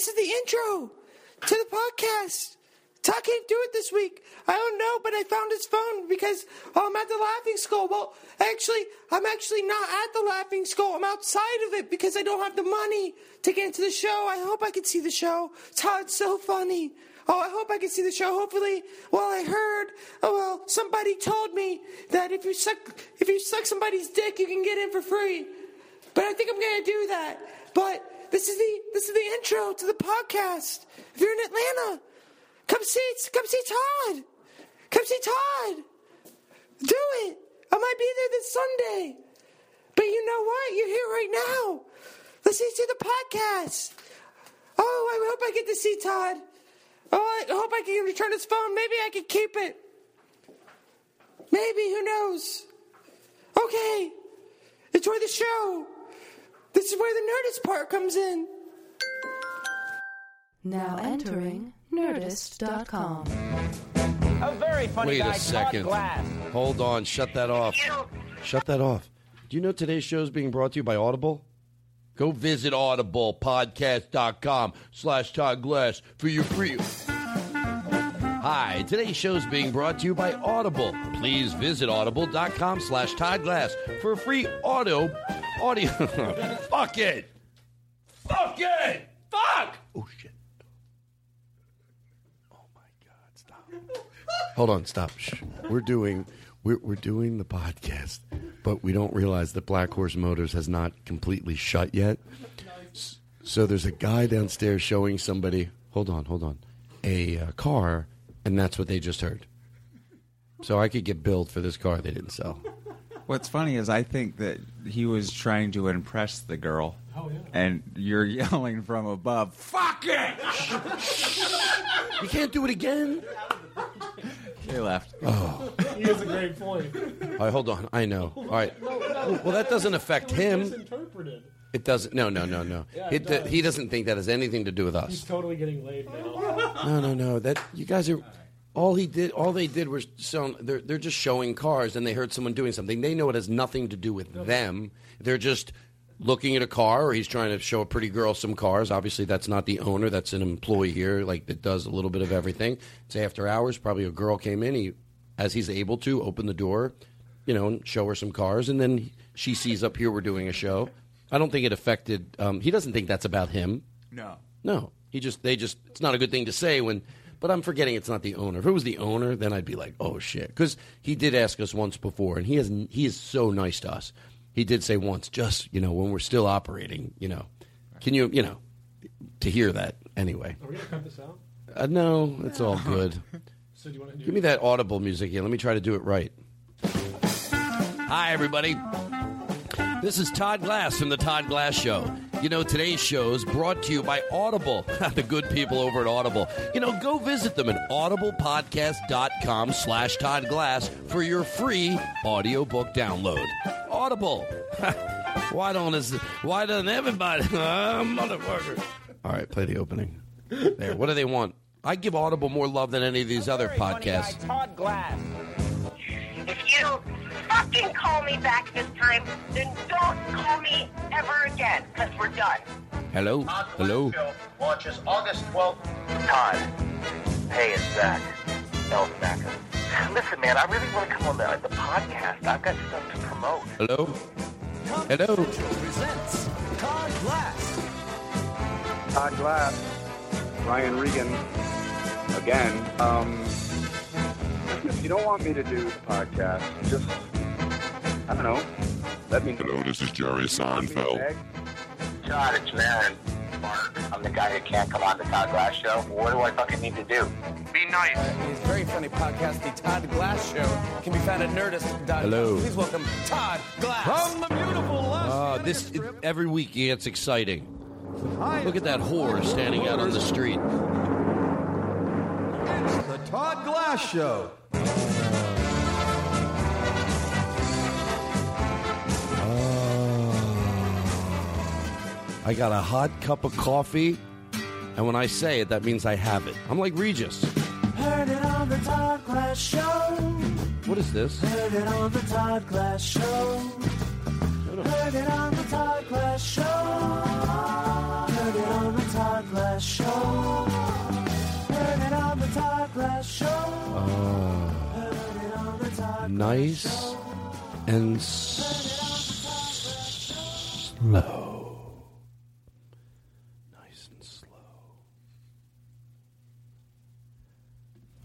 This is the intro to the podcast. Todd can't do it this week. I don't know, but I found his phone because oh, I'm at the Laughing Skull. Well, actually, I'm actually not at the Laughing Skull. I'm outside of it because I don't have the money to get into the show. I hope I can see the show. Todd's so funny. Oh, I hope I can see the show. Hopefully, well, I heard. Oh well, somebody told me that if you suck, if you suck somebody's dick, you can get in for free. But I think I'm gonna do that. But this is the this is the intro to the podcast. If you're in Atlanta, come see come see Todd. Come see Todd. Do it. I might be there this Sunday. But you know what? You're here right now. Listen to the podcast. Oh, I hope I get to see Todd. Oh, I hope I can return his phone. Maybe I can keep it. Maybe, who knows? Okay. Enjoy the show. This is where the Nerdist part comes in. Now entering Nerdist.com. A very funny Wait guy, a second. Todd Glass. Hold on. Shut that off. Shut that off. Do you know today's show is being brought to you by Audible? Go visit audiblepodcast.com slash Todd Glass for your free. Hi, today's show is being brought to you by Audible. Please visit audible.com slash Todd Glass for a free audio audio. Fuck it. Fuck it. Fuck. Oh shit. Oh my god, stop. Hold on, stop. Shh. We're doing we're, we're doing the podcast, but we don't realize that Black Horse Motors has not completely shut yet. So there's a guy downstairs showing somebody. Hold on, hold on. A uh, car, and that's what they just heard. So I could get billed for this car they didn't sell. What's funny is I think that he was trying to impress the girl. Oh, And you're yelling from above, fuck it! You can't do it again. They left. Oh. He has a great point. All right, hold on. I know. All right. Well, that doesn't affect him. Misinterpreted. It doesn't. No, no, no, no. Yeah, it It, does. he doesn't think that has anything to do with us. He's totally getting laid now. No, no, no. That you guys are. All he did, all they did was. They're they're just showing cars, and they heard someone doing something. They know it has nothing to do with them. They're just looking at a car, or he's trying to show a pretty girl some cars. Obviously, that's not the owner. That's an employee here, like that does a little bit of everything. It's after hours. Probably a girl came in. He, as he's able to, open the door, you know, and show her some cars, and then she sees up here we're doing a show. I don't think it affected. Um, he doesn't think that's about him. No. No, he just they just it's not a good thing to say when. But I'm forgetting it's not the owner. If it was the owner, then I'd be like, oh shit, because he did ask us once before, and he is he is so nice to us. He did say once, just you know, when we're still operating, you know, can you you know, to hear that anyway. Are we gonna cut this out? Uh, no, it's all good. So do you want to? Give me that audible music here. Let me try to do it right. Hi, everybody. This is Todd Glass from the Todd Glass Show. You know, today's show is brought to you by Audible, the good people over at Audible. You know, go visit them at audiblepodcast.com slash Todd Glass for your free audiobook download. Audible. why don't is why doesn't everybody uh, motherfucker? All right, play the opening. There. What do they want? I give Audible more love than any of these other Very funny guy, podcasts. Todd Glass. If you fucking call me back this time, then don't call me ever again, because we're done. Hello? Hello? Show launches August 12th. Todd. Hey, it's Zach. Elsnacker. Listen, man, I really want to come on the, the podcast. I've got stuff to promote. Hello? Hello? Presents Todd Glass. Todd Glass, Brian Regan, again. Um, if you don't want me to do the podcast, just, I don't know, let me know. Hello, this is Jerry Seinfeld. Todd, it's Van. Mark. I'm the guy who can't come on the Todd Glass show. What do I fucking need to do? Be nice. His very funny podcast, The Todd Glass Show, can be found at nerdist.com. Hello. Please welcome Todd Glass. From the beautiful Uh, this every week it gets exciting. Hi, Look at that whore standing out on the street. It's The Todd Glass Show. Oh. I got a hot cup of coffee, and when I say it, that means I have it. I'm like Regis. Heard it on the Todd Glass Show. What is this? Heard it on the Todd Glass Show. Heard it on the Todd Glass Show. Heard it on the Todd Glass Show. Heard it on the Todd Glass Show. Heard it on the Todd Nice and s- slow. Nice and slow.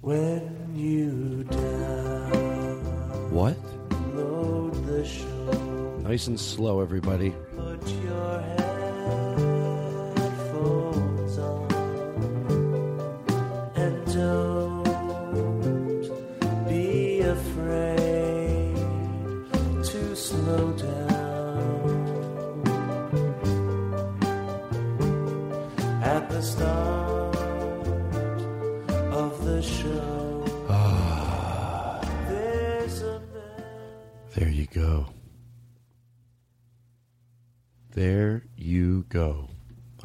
When you What? the show, Nice and slow, everybody. put your headphones don't be afraid to slow down at the start of the show. There's a There you go. There you go.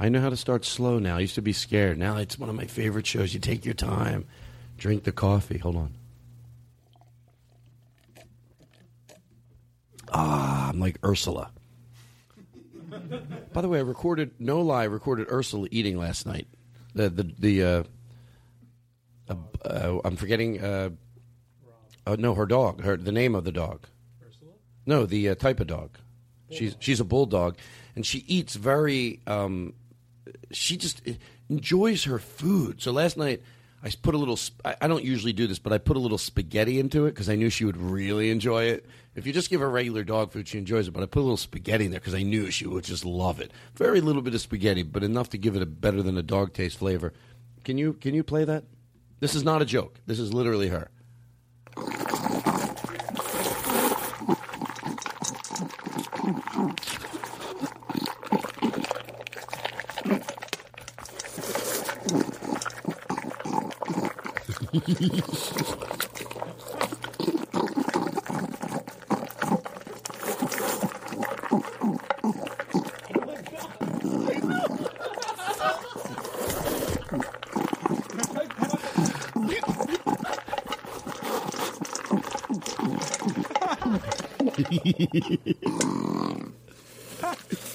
I know how to start slow now. I used to be scared. Now it's one of my favorite shows. You take your time, drink the coffee. Hold on. Ah, I'm like Ursula. By the way, I recorded no lie. I recorded Ursula eating last night. The the the uh, uh, uh, I'm forgetting. Uh, uh, no, her dog. Her the name of the dog. Ursula. No, the uh, type of dog. She's she's a bulldog, and she eats very. Um, she just enjoys her food. So last night I put a little. I don't usually do this, but I put a little spaghetti into it because I knew she would really enjoy it. If you just give her regular dog food, she enjoys it. But I put a little spaghetti in there because I knew she would just love it. Very little bit of spaghetti, but enough to give it a better than a dog taste flavor. Can you can you play that? This is not a joke. This is literally her.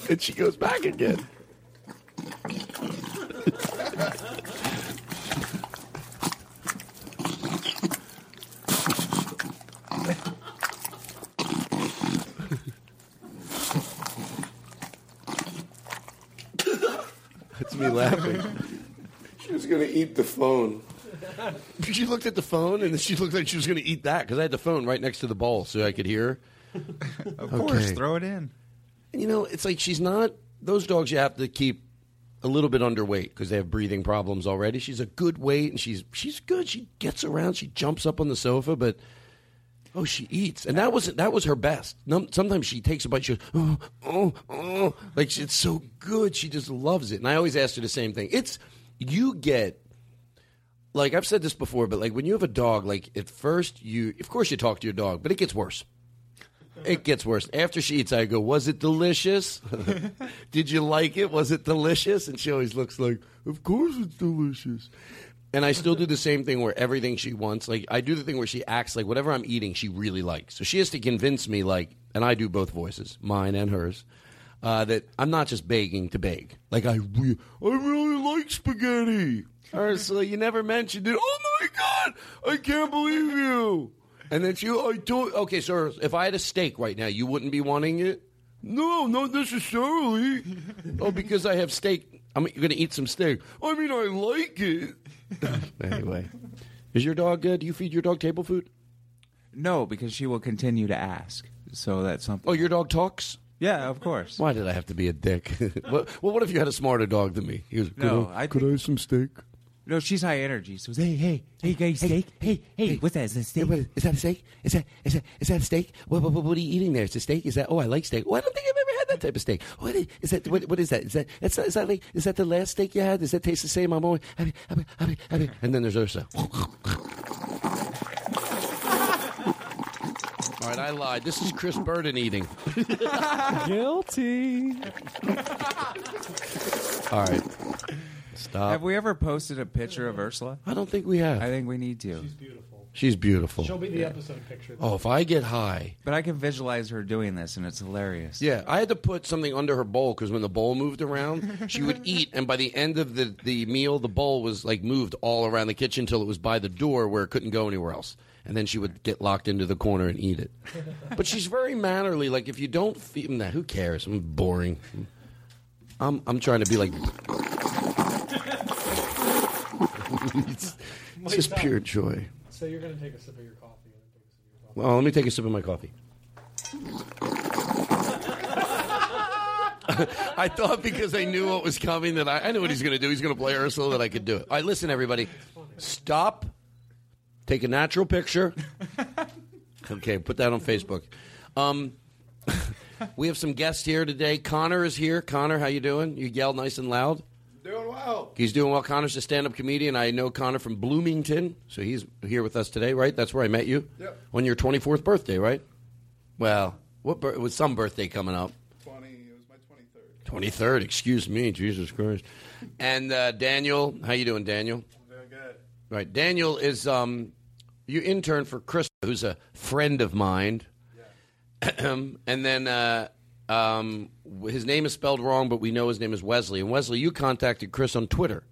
And she goes back again. That's me laughing. She was going to eat the phone. She looked at the phone and then she looked like she was going to eat that because I had the phone right next to the ball, so I could hear her. Of course, throw it in. And, you know, it's like she's not. Those dogs you have to keep a little bit underweight because they have breathing problems already. She's a good weight and she's she's good. She gets around. She jumps up on the sofa, but oh, she eats, and that wasn't that was her best. Num- Sometimes she takes a bite. She goes, oh, oh, oh, like she- it's so good. She just loves it. And I always ask her the same thing. It's you get like I've said this before, but like when you have a dog, like at first you, of course, you talk to your dog, but it gets worse. It gets worse. After she eats, I go, "Was it delicious? Did you like it? Was it delicious?" And she always looks like, "Of course it's delicious." And I still do the same thing where everything she wants, like I do the thing where she acts like whatever I'm eating, she really likes. So she has to convince me, like, and I do both voices, mine and hers, uh, that I'm not just begging to beg. Like I, re- I really like spaghetti. Ursula, you never mentioned it. Oh my god, I can't believe you. And then she, I told, okay, so if I had a steak right now, you wouldn't be wanting it. No, not necessarily. oh, because I have steak. I'm going to eat some steak. I mean, I like it. anyway, is your dog good? Do you feed your dog table food? No, because she will continue to ask. So that's something. Oh, your dog talks. Yeah, of course. Why did I have to be a dick? well, well, what if you had a smarter dog than me? He was, could No, I, I could I have some steak? No, she's high energy. So hey, hey, hey, guys, steak. Hey, hey, what's that? Is that steak? Is that a steak? Is that is that is that a steak? What, what, what are you eating there? It's a steak. Is that? Oh, I like steak. Oh, I don't think I've ever had that type of steak. What is, is that? What, what is that? Is that? Is that, is that like? Is that the last steak you had? Does that taste the same? I'm always. I mean, I mean, I mean, And then there's Ursa. All right, I lied. This is Chris Burden eating. Guilty. All right. Stop. Have we ever posted a picture of Ursula? I don't think we have. I think we need to. She's beautiful. She's beautiful. She'll be the episode picture. Oh, if I get high. But I can visualize her doing this, and it's hilarious. Yeah, I had to put something under her bowl because when the bowl moved around, she would eat, and by the end of the, the meal, the bowl was like moved all around the kitchen until it was by the door where it couldn't go anywhere else. And then she would get locked into the corner and eat it. But she's very mannerly. Like if you don't feed nah, who cares? I'm boring. I'm I'm trying to be like. it's, it's just pure joy. So you're going to take a sip of your coffee. and then take a sip of your coffee. Well, let me take a sip of my coffee. I thought because I knew what was coming that I, I knew what he's going to do. He's going to play Ursula that I could do it. All right, listen, everybody. Stop. Take a natural picture. Okay, put that on Facebook. Um, we have some guests here today. Connor is here. Connor, how you doing? You yell nice and loud. Well. He's doing well. Connor's a stand-up comedian. I know Connor from Bloomington, so he's here with us today, right? That's where I met you. Yep. On your 24th birthday, right? Well, what bir- it was some birthday coming up. 20, it was my 23rd. 23rd, excuse me, Jesus Christ. And uh, Daniel, how you doing, Daniel? I'm Doing good. Right, Daniel is um, you intern for Chris, who's a friend of mine. Yeah. and then uh, um, his name is spelled wrong, but we know his name is Wesley. And Wesley, you contacted Chris on Twitter.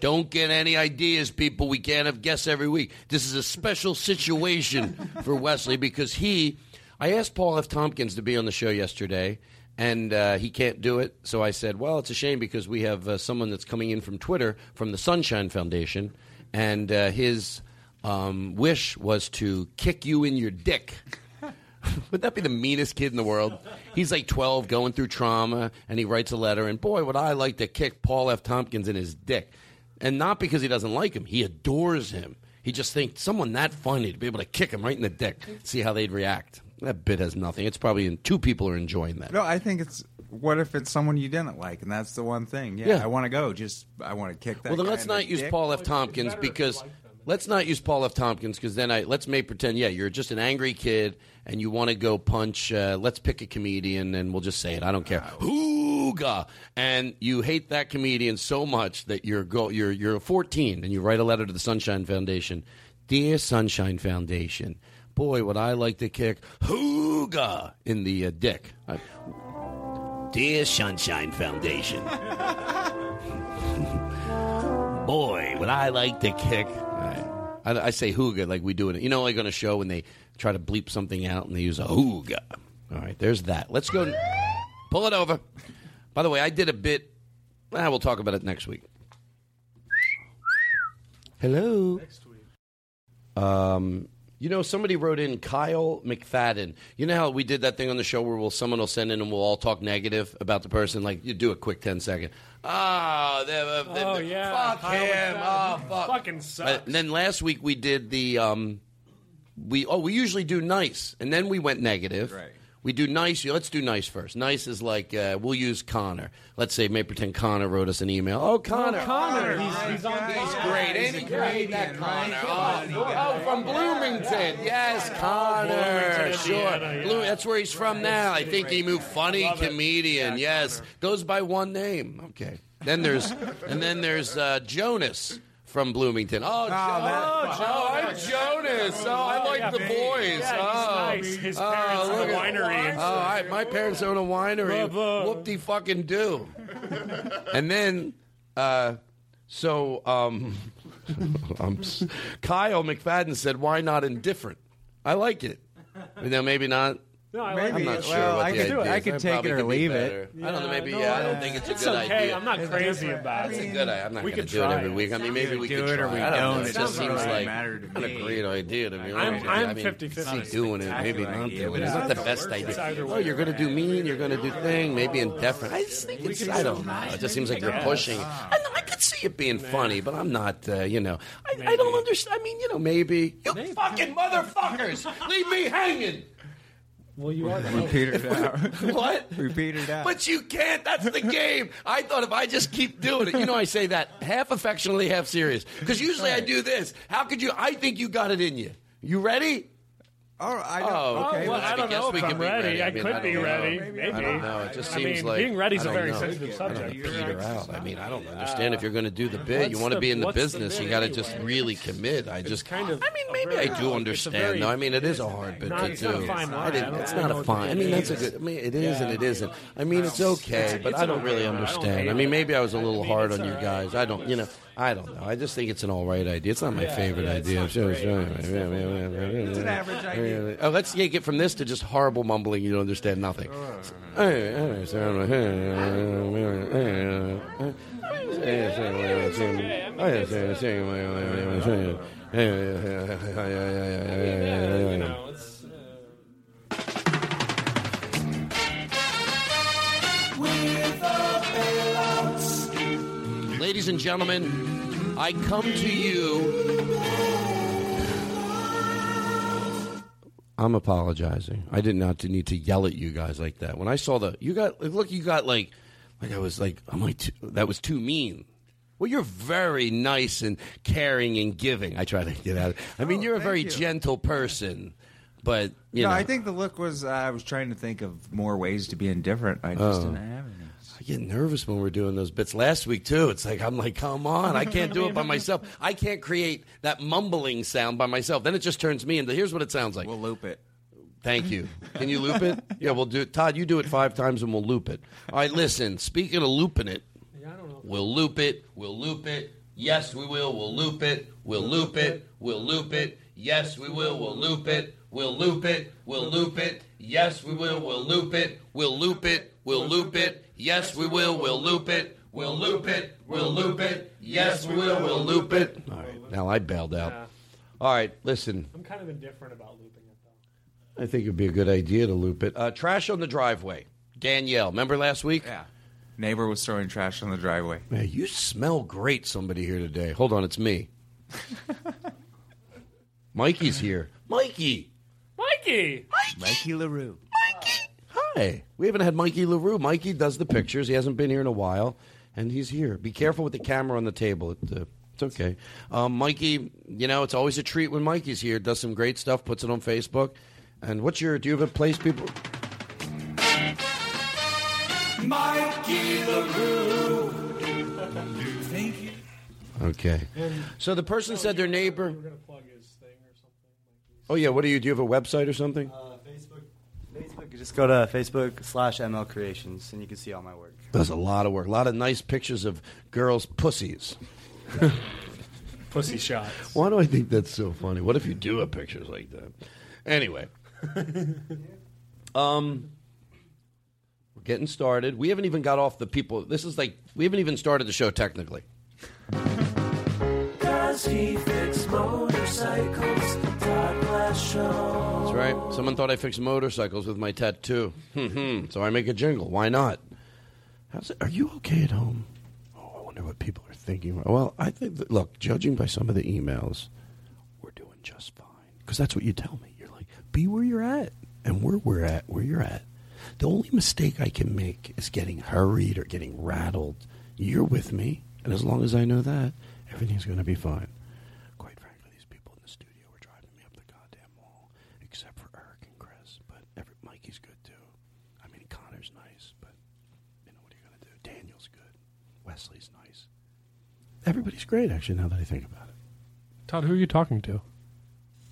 Don't get any ideas, people. We can't have guests every week. This is a special situation for Wesley because he. I asked Paul F. Tompkins to be on the show yesterday, and uh, he can't do it. So I said, "Well, it's a shame because we have uh, someone that's coming in from Twitter from the Sunshine Foundation, and uh, his um, wish was to kick you in your dick." Would that be the meanest kid in the world? He's like 12, going through trauma, and he writes a letter. And boy, would I like to kick Paul F. Tompkins in his dick. And not because he doesn't like him, he adores him. He just thinks someone that funny to be able to kick him right in the dick, see how they'd react. That bit has nothing. It's probably in, two people are enjoying that. No, I think it's. What if it's someone you didn't like, and that's the one thing? Yeah, Yeah. I want to go. Just I want to kick that. Well, then guy let's in not use dick. Paul F. Tompkins because let's not use Paul F. Tompkins because then I let's make pretend yeah you're just an angry kid and you want to go punch. Uh, let's pick a comedian and we'll just say it. I don't care. Hooga! And you hate that comedian so much that you're go you're you're 14 and you write a letter to the Sunshine Foundation, dear Sunshine Foundation. Boy, would I like to kick hooga in the uh, dick. I- Dear Sunshine Foundation. Boy, would I like to kick. I, I say hooga like we do it. You know, like on a show when they try to bleep something out and they use a hooga. All right, there's that. Let's go. Pull it over. By the way, I did a bit. Ah, we'll talk about it next week. Hello. Next week. Um, you know, somebody wrote in Kyle McFadden. You know how we did that thing on the show where we'll someone will send in and we'll all talk negative about the person. Like you do a quick 10 second. Oh, they're, they're, Oh, yeah. Fuck Kyle him. McFadden. Oh, fuck. Fucking sucks. And then last week we did the um, we oh we usually do nice and then we went negative. Right. We do nice. Let's do nice first. Nice is like uh, we'll use Connor. Let's say may pretend Connor wrote us an email. Oh, Connor. Connor, he's, he's on He's great. Ain't he great, that Connor? Oh, oh, from Bloomington. Yes, Connor. Sure. Bloom- that's where he's from now. I think he moved funny comedian. yes. Goes by one name. Okay. Then there's and then there's uh, Jonas from Bloomington. Oh, Jo- that- oh, I'm Jonas. Oh, I like Yeah, the man. boys. Yeah, oh, nice. His oh, parents own look a winery Oh. I, my parents own a winery. Blah, Whoop de fucking do. and then, uh, so um, um, Kyle McFadden said, "Why not indifferent?" I like it. You know, maybe not. No, I Maybe. like I'm not sure Well, what I the could- idea I could That take probably it or could be leave it. better. I don't know. Yeah, Maybe no, yeah. I I- don't think it's a it's good okay. idea. I'm not crazy about it. It's a mean, good. I'm not We going could to do it try every it. week. I mean, maybe we do could it or try. we I don't don't. It It just doesn't seems really like matter to not a me. great idea to me. I'm- honestly. I'm I mean, 50-50. see doing it, maybe not idea, doing but it. It's not the best It's idea. either Oh, way. you're going to do mean. You're going to do thing. Maybe indefinite. I just think it's. I don't know. It just seems like you're pushing. I, know, I could see it being funny, but I'm not. Uh, you know, I, I don't understand. I mean, you know, maybe you fucking motherfuckers leave me hanging. Well, you are We petered out. What? we petered out. But you can't. That's the game. I thought if I just keep doing it, you know, I say that half affectionately, half serious. Because usually I do this. How could you? I think you got it in you. You ready? Oh, I don't, Oh, okay. well, I I don't guess know we if I'm be ready. ready. I I mean, could I be ready. Maybe. Maybe. I don't know. It just I seems mean, like being ready is a very know. sensitive subject. peter out. I mean, I don't understand if you're going to do the uh, bid. You want to be in the what's the business. You got to just really commit. I just kind of I mean, maybe I do understand. though. I mean, it is a hard bid Not- to do. not a fine I didn't, it's not a fine. I mean, that's a good. I mean, it is and it isn't. I mean, it's okay, but I don't really right. I don't understand. I mean, maybe I was a little hard on you guys. I don't. You know. I don't know. I just think it's an all right idea. It's not my favorite yeah, it's idea. Sure, sure. It's an average idea. Oh, let's take it from this to just horrible mumbling. You don't understand nothing. Ladies and gentlemen, I come to you. I'm apologizing. I did not need to yell at you guys like that. When I saw the, you got look, you got like, like I was like, I'm like, too, that was too mean. Well, you're very nice and caring and giving. I try to get out. I mean, Oh, you're a very you. gentle person, but you no, know, I think the look was. Uh, I was trying to think of more ways to be indifferent. I just Oh. didn't have any. Get nervous when we're doing those bits. Last week too, it's like I'm like, come on, I can't do it by myself. I can't create that mumbling sound by myself. Then it just turns me into. Here's what it sounds like. We'll loop it. Thank you. Can you loop it? Yeah, we'll do it. Todd, you do it five times and we'll loop it. All right, listen. Speaking of looping it, yeah, I don't know. we'll loop it. We'll loop it. Yes, we will. We'll loop it. We'll loop it. We'll loop it. Yes, we will. We'll loop it. We'll loop it. We'll loop it. Yes, we will. We'll loop it. We'll loop it. We'll loop it. Yes, we will. We'll loop it. We'll loop it. We'll loop it. Yes, we will. We'll loop it. All right. Now I bailed out. Yeah. All right. Listen. I'm kind of indifferent about looping it, though. I think it'd be a good idea to loop it. Uh, trash on the driveway. Danielle, remember last week? Yeah. Neighbor was throwing trash on the driveway. Man, you smell great, somebody here today. Hold on, it's me. Mikey's here. Mikey! Mikey! Mikey LaRue. Hi. We haven't had Mikey LaRue. Mikey does the pictures. He hasn't been here in a while, and he's here. Be careful with the camera on the table. It, uh, it's okay. Um, Mikey, you know, it's always a treat when Mikey's here. Does some great stuff, puts it on Facebook. And what's your, do you have a place, people? Mikey LaRue. Thank you. Okay. So the person said their neighbor. We're gonna plug his thing or something. Oh, yeah. What do you, do you have a website or something? Uh, Facebook. Facebook. You just go to Facebook slash ML Creations, and you can see all my work. Does a lot of work. A lot of nice pictures of girls' pussies. Pussy shots. Why do I think that's so funny? What if you do have pictures like that? Anyway, um, we're getting started. We haven't even got off the people. This is like we haven't even started the show technically. Does he fix motorcycles? That's right. Someone thought I fixed motorcycles with my tattoo. Hmm. so I make a jingle. Why not? How's it? Are you okay at home? Oh, I wonder what people are thinking. Well, I think. That, look, judging by some of the emails, we're doing just fine. Because that's what you tell me. You're like, be where you're at, and where we're at, where you're at. The only mistake I can make is getting hurried or getting rattled. You're with me, and as long as I know that, everything's going to be fine. Quite frankly, these people in the studio were driving me up the goddamn wall, except for Eric and Chris. But every, Mikey's good too. I mean, Connor's nice, but you know what are you going to do? Daniel's good. Wesley's nice. Everybody's great, actually. Now that I think about it. Todd, who are you talking to?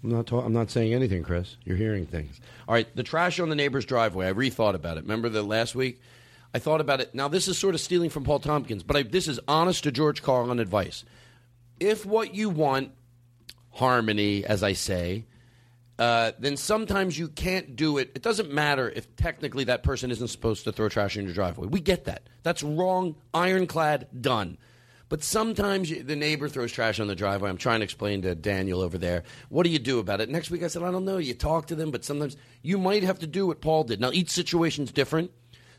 I'm not. Ta- I'm not saying anything, Chris. You're hearing things. All right. The trash on the neighbor's driveway. I rethought about it. Remember the last week? I thought about it. Now this is sort of stealing from Paul Tompkins, but I, this is honest to George Carlin advice. If what you want, harmony, as I say, uh, then sometimes you can't do it. It doesn't matter if technically that person isn't supposed to throw trash in your driveway. We get that. That's wrong, ironclad, done. But sometimes you, the neighbor throws trash on the driveway. I'm trying to explain to Daniel over there. What do you do about it? Next week I said, I don't know. You talk to them, but sometimes you might have to do what Paul did. Now, each situation's different.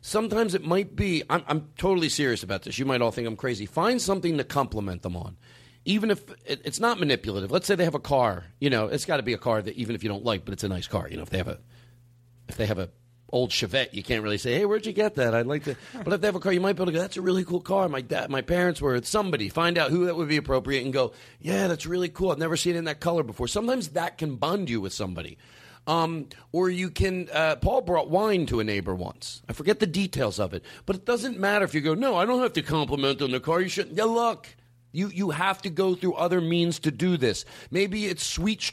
Sometimes it might be, I'm, I'm totally serious about this. You might all think I'm crazy. Find something to compliment them on. Even if it, it's not manipulative. Let's say they have a car. You know, it's got to be a car that even if you don't like, but it's a nice car. You know, if they have a, if they have a old Chevette, you can't really say, "Hey, where'd you get that?" I'd like to. But if they have a car, you might be able to go, "That's a really cool car." My dad, my parents were somebody. Find out who that would be appropriate and go, "Yeah, that's really cool. I've never seen it in that color before." Sometimes that can bond you with somebody. Um, or you can. Uh, Paul brought wine to a neighbor once. I forget the details of it, but it doesn't matter if you go. No, I don't have to compliment on the car. You shouldn't. Yeah, look. You you have to go through other means to do this. Maybe it's sweet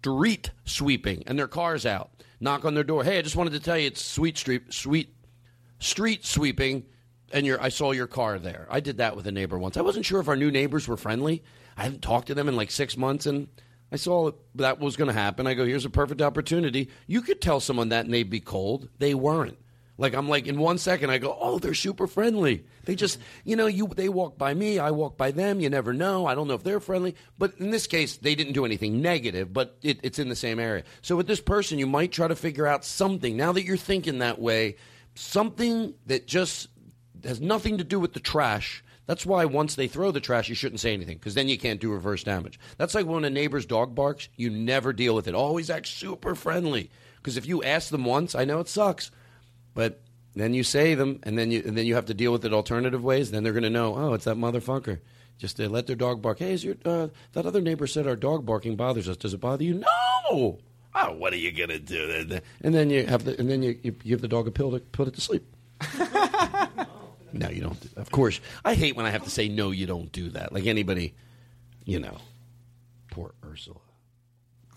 street sweeping and their car's out. Knock on their door. Hey, I just wanted to tell you it's sweet street sweet street sweeping and your I saw your car there. I did that with a neighbor once. I wasn't sure if our new neighbors were friendly. I hadn't talked to them in like 6 months and I saw that was going to happen. I go, here's a perfect opportunity. You could tell someone that and they'd be cold. They weren't. Like I'm like in one second I go, oh, they're super friendly. They just, you know, you they walk by me, I walk by them. You never know. I don't know if they're friendly, but in this case, they didn't do anything negative. But it, it's in the same area. So with this person, you might try to figure out something. Now that you're thinking that way, something that just has nothing to do with the trash. That's why once they throw the trash, you shouldn't say anything because then you can't do reverse damage. That's like when a neighbor's dog barks, you never deal with it. Always act super friendly because if you ask them once, I know it sucks, but then you say them and then you and then you have to deal with it alternative ways. Then they're going to know, oh, it's that motherfucker. Just to let their dog bark. Hey, is your uh, that other neighbor said our dog barking bothers us? Does it bother you? No. Oh, what are you gonna do? And then you have the, and then you, you give the dog a pill to put it to sleep. no, you don't. Of course, I hate when I have to say no. You don't do that. Like anybody, you know. Poor Ursula.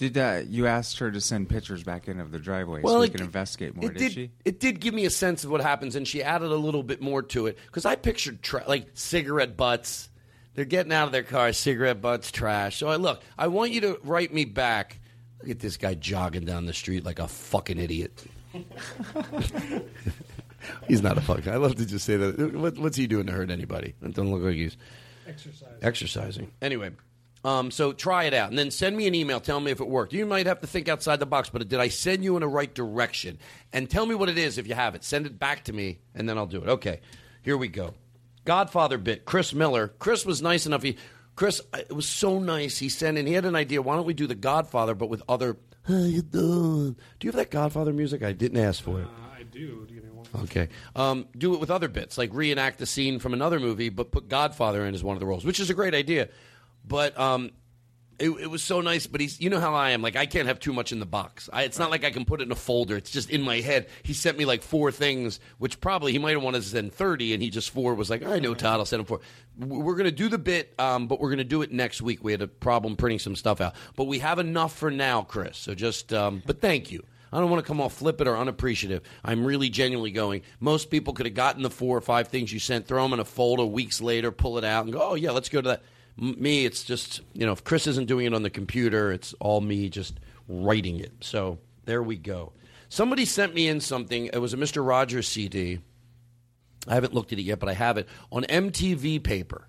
Did uh, you asked her to send pictures back in of the driveway Well, so we it- can investigate more? It did, did. she? It did give me a sense of what happens, and she added a little bit more to it because I pictured tra- like cigarette butts. They're getting out of their car, cigarette butts, trash. So I look. I want you to write me back. Look at this guy jogging down the street like a fucking idiot. he's not a fuck. I love to just say that. What, what's he doing to hurt anybody? It doesn't look like he's Exercise. exercising. Anyway, um, so try it out and then send me an email. Tell me if it worked. You might have to think outside the box, but did I send you in the right direction? And tell me what it is if you have it. Send it back to me, and then I'll do it. Okay, here we go. Godfather bit. Chris Miller. Chris was nice enough. He, Chris, uh, it was so nice. He sent in. He had an idea. Why don't we do the Godfather, but with other? How you doing? Do you have that Godfather music? I didn't ask for it. I do. Do you give me one? Okay. Um, do it with other bits, like reenact the scene from another movie, but put Godfather in as one of the roles, which is a great idea. But um, it, it was so nice. But he's, you know how I am. Like I can't have too much in the box. I, it's not like I can put it in a folder. It's just in my head. He sent me like four things, which probably he might have wanted to send thirty, and he just four was like, I know Todd, I'll send him four. We're gonna do the bit, um, but we're gonna do it next week. We had a problem printing some stuff out, but we have enough for now, Chris. So just, um, but thank you. I don't want to come off flippant or unappreciative. I'm really genuinely going. Most people could have gotten the four or five things you sent, throw them in a folder weeks later, pull it out, and go, oh, yeah, let's go to that. Me, it's just, you know, if Chris isn't doing it on the computer, it's all me just writing it. So there we go. Somebody sent me in something. It was a Mr. Rogers CD. I haven't looked at it yet, but I have it on MTV paper.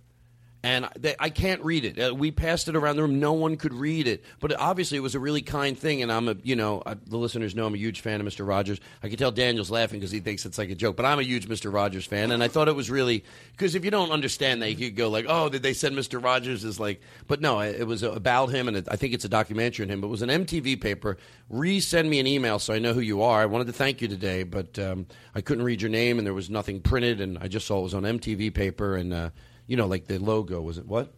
And they, I can't read it. Uh, we passed it around the room. No one could read it. But obviously, it was a really kind thing. And I'm a, you know, I, the listeners know I'm a huge fan of Mr. Rogers. I can tell Daniel's laughing because he thinks it's like a joke. But I'm a huge Mr. Rogers fan. And I thought it was really, because if you don't understand that, you go like, oh, did they send Mr. Rogers Is like, but no, it it was about him. And it, I think it's a documentary on him. But it was an MTV paper. Resend me an email so I know who you are. I wanted to thank you today, but um, I couldn't read your name and there was nothing printed. And I just saw it was on MTV paper. And, uh, you know, like the logo. Was it what?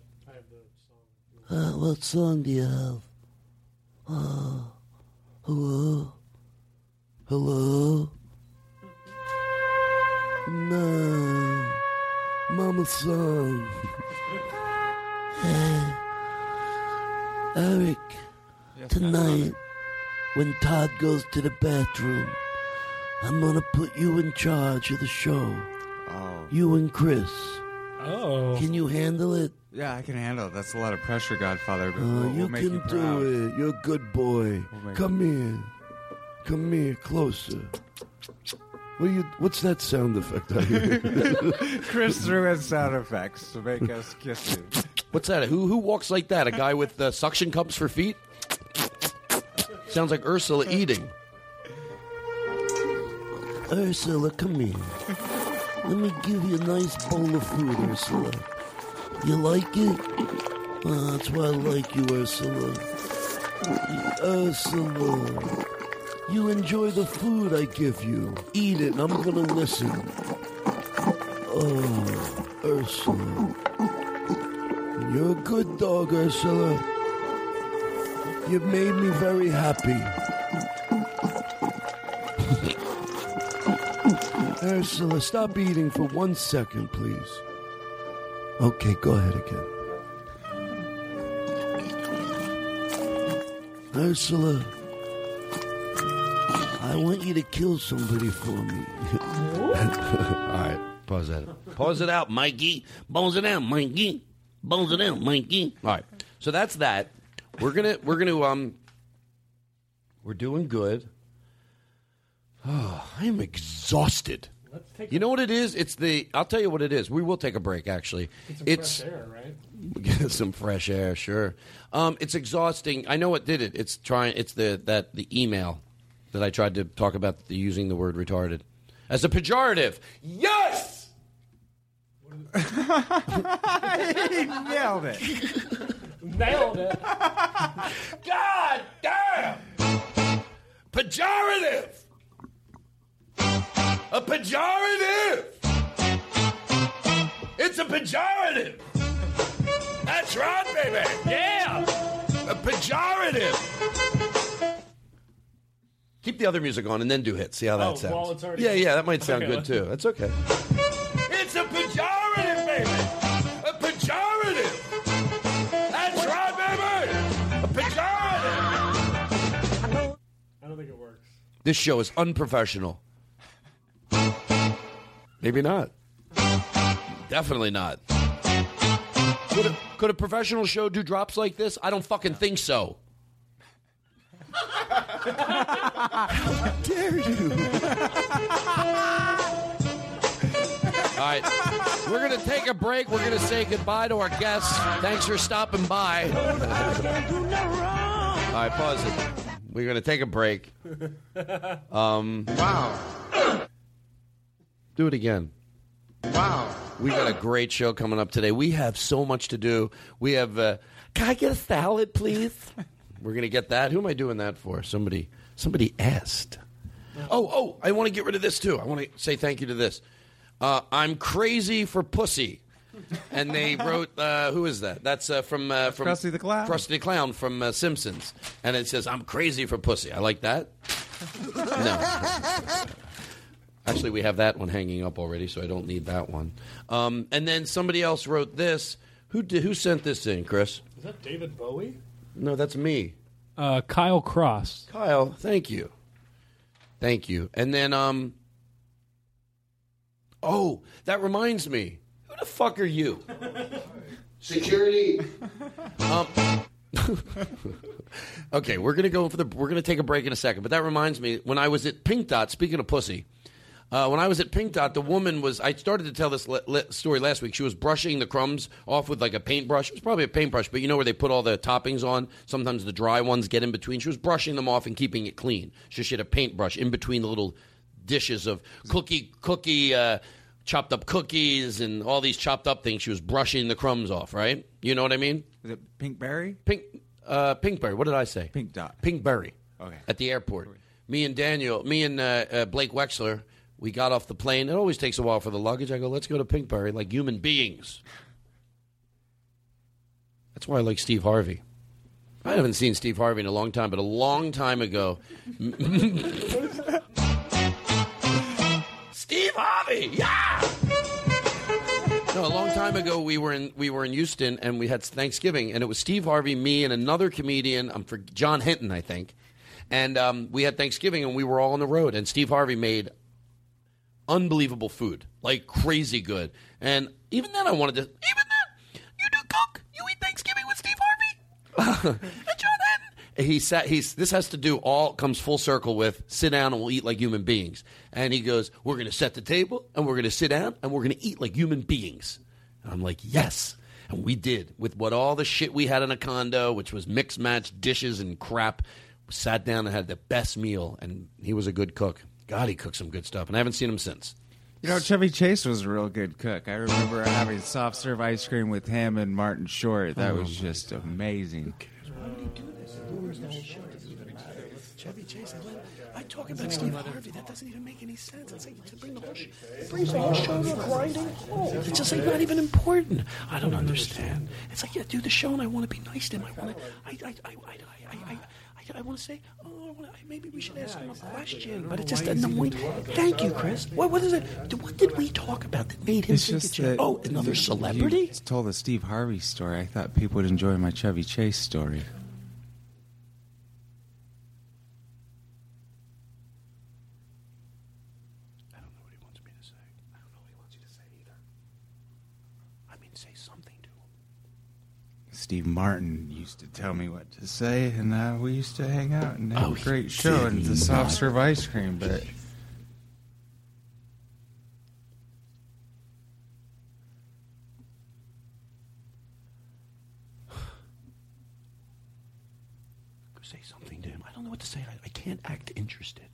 Uh, what song do you have? Uh, hello? Hello? No. Mama song. hey. Eric, tonight, when Todd goes to the bathroom, I'm gonna put you in charge of the show. Oh. You and Chris. Oh. Can you handle it? Yeah, I can handle it. That's a lot of pressure, Godfather. But Uh, we'll, you we'll make can can you proud. do it. You're a good boy. make Come here. Come here, closer. What are you? What's that sound effect I hear? Chris threw in sound effects to make us kiss you. What's that? Who who walks like that? A guy with uh, suction cups for feet? Sounds like Ursula eating. Ursula, come here. Let me give you a nice bowl of food, Ursula. You like it? Uh, that's why I like you, Ursula. Ursula. You enjoy the food I give you. Eat it, and I'm gonna listen. Oh, Ursula. You're a good dog, Ursula. You've made me very happy. Ursula, stop eating for one second, please. Okay, go ahead again. Ursula, I want you to kill somebody for me. All right, pause that. Pause it out, Mikey. Pause it out, Mikey. Pause it out, Mikey. All right, so that's that. We're gonna we're gonna um we're doing good. Oh, I am exhausted. You know what it is? It's the. I'll tell you what it is. We will take a break. Actually, Get some it's fresh air, right? Get some fresh air, sure. Um, it's exhausting. I know what did it. It's trying. It's the that the email that I tried to talk about the, using the word retarded as a pejorative. Yes. he nailed it. Nailed it. God damn! Pejorative! A pejorative! It's a pejorative! That's right, baby! Yeah! A pejorative! Keep the other music on and then do hits. See how that Oh, sounds. while it's already yeah, yeah, that might sound Okay. good too. That's okay. It's a pejorative, baby! A pejorative! That's right, baby! A pejorative! I don't think it works. This show is unprofessional. Maybe not. Definitely not. Could a, could a professional show do drops like this? I don't fucking think so. How dare you? All right. We're going to take a break. We're going to say goodbye to our guests. Thanks for stopping by. All right, pause it. We're going to take a break. Um, wow. Do it again. Wow. We got a great show coming up today. We have so much to do. We have. Uh, can I get a salad, please? We're going to get that. Who am I doing that for? Somebody. Somebody asked. Oh, oh! I want to get rid of this too. I want to say thank you to this. Uh, I'm crazy for pussy, and they wrote. Uh, who is that? That's uh, from uh, from Krusty the Clown. Krusty the Clown from uh, Simpsons, and it says, "I'm crazy for pussy." I like that. No. Actually, we have that one hanging up already, so I don't need that one. Um, and then somebody else wrote this. Who did, who sent this in, Chris? Is that David Bowie? No, that's me. Uh, Kyle Cross. Kyle, thank you. Thank you. And then, um, oh, that reminds me. Who the fuck are you? Security. um, okay, we're gonna go for the. We're gonna take a break in a second. But that reminds me, when I was at Pink Dot. Speaking of pussy, uh, when I was at Pink Dot, the woman was. I started to tell this le- le- story last week. She was brushing the crumbs off with like a paintbrush. It was probably a paintbrush, but you know where they put all the toppings on. Sometimes the dry ones get in between. She was brushing them off and keeping it clean. So she had a paintbrush in between the little dishes of cookie cookie. Uh, Chopped up cookies and all these chopped up things. She was brushing the crumbs off, right? You know what I mean? Is it Pinkberry? Pink, uh, Pinkberry. What did I say? Pink dot. Pinkberry. Okay. At the airport. Me and Daniel, me and uh, uh, Blake Wexler, we got off the plane. It always takes a while for the luggage. I go, let's go to Pinkberry like human beings. That's why I like Steve Harvey. I haven't seen Steve Harvey in a long time, but a long time ago. Steve Harvey, yeah. No, a long time ago we were in we were in Houston and we had Thanksgiving and it was Steve Harvey, me, and another comedian. I'm for John Hinton, I think, and um, we had Thanksgiving and we were all on the road and Steve Harvey made unbelievable food, like crazy good. And even then, I wanted to even then you do cook? You eat Thanksgiving with Steve Harvey. he sat he's this has to do all comes full circle with sit down and we'll eat like human beings. And he goes we're going to set the table and we're going to sit down and we're going to eat like human beings. And i'm like yes. And we did with what all the shit we had in a condo which was mixed match dishes and crap sat down and had the best meal. And he was a good cook god he cooked some good stuff and i haven't seen him since You know, Chevy Chase was a real good cook. I remember having soft serve ice cream with him and Martin Short. That Oh, was just amazing. Why would he do this? Chevy Chase. I, let, I talk about Steve Harvey. That doesn't even make any sense. It's like to bring the whole, sh- it brings the whole show to a grinding halt. It's just like not even important. I don't understand. It's like yeah, do the show, and I want to be nice to him. I want to. I I I I I. I, I I want to say, oh, maybe we should ask him a question, but it's just annoying. Thank you, Chris. What, what is it? What did we talk about that made him It's think just it's that oh another you- celebrity? You told the Steve Harvey story. I thought people would enjoy my Chevy Chase story. I mean, say something to him. Steve Martin used to tell me what to say, and uh, we used to hang out and have Oh, a great show and the soft serve ice cream. But go Say something to him. I don't know what to say. I, I can't act interested.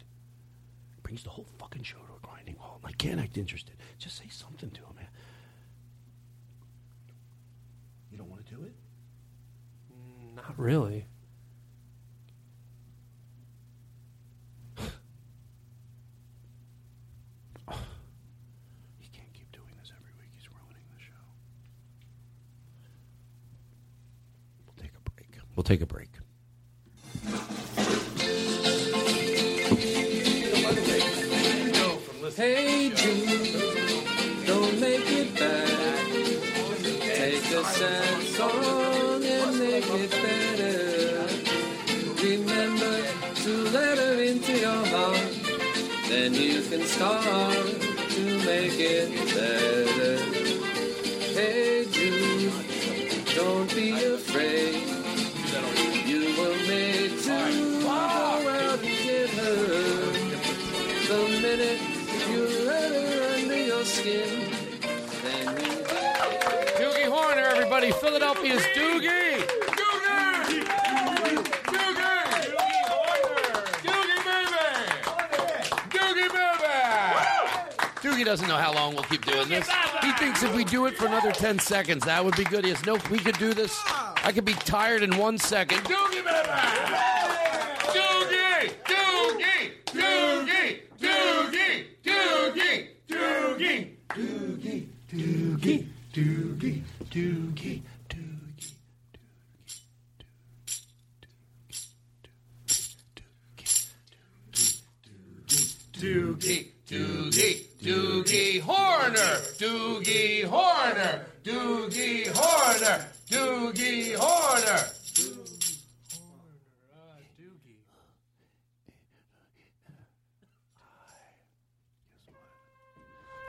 Brings the whole fucking show to a grinding halt. I can't act interested. Just say something to him, man. You don't want to do it? Not really. He can't keep doing this every week. He's ruining the show. We'll take a break. We'll take a break. Hey Jude, don't make it bad. Take a sad song and make it better. Remember to let her into your heart. Then you can start to make it better. Hey Jude, don't be afraid. You were made to go out and get her. The minute you let her under your skin, then you Doogie Horner, everybody. Philadelphia's Doogie. Doogie doesn't know how long we'll keep doing this. He thinks if we do it for another 10 seconds, that would be good. He has no, we could do this. I could be tired in one second.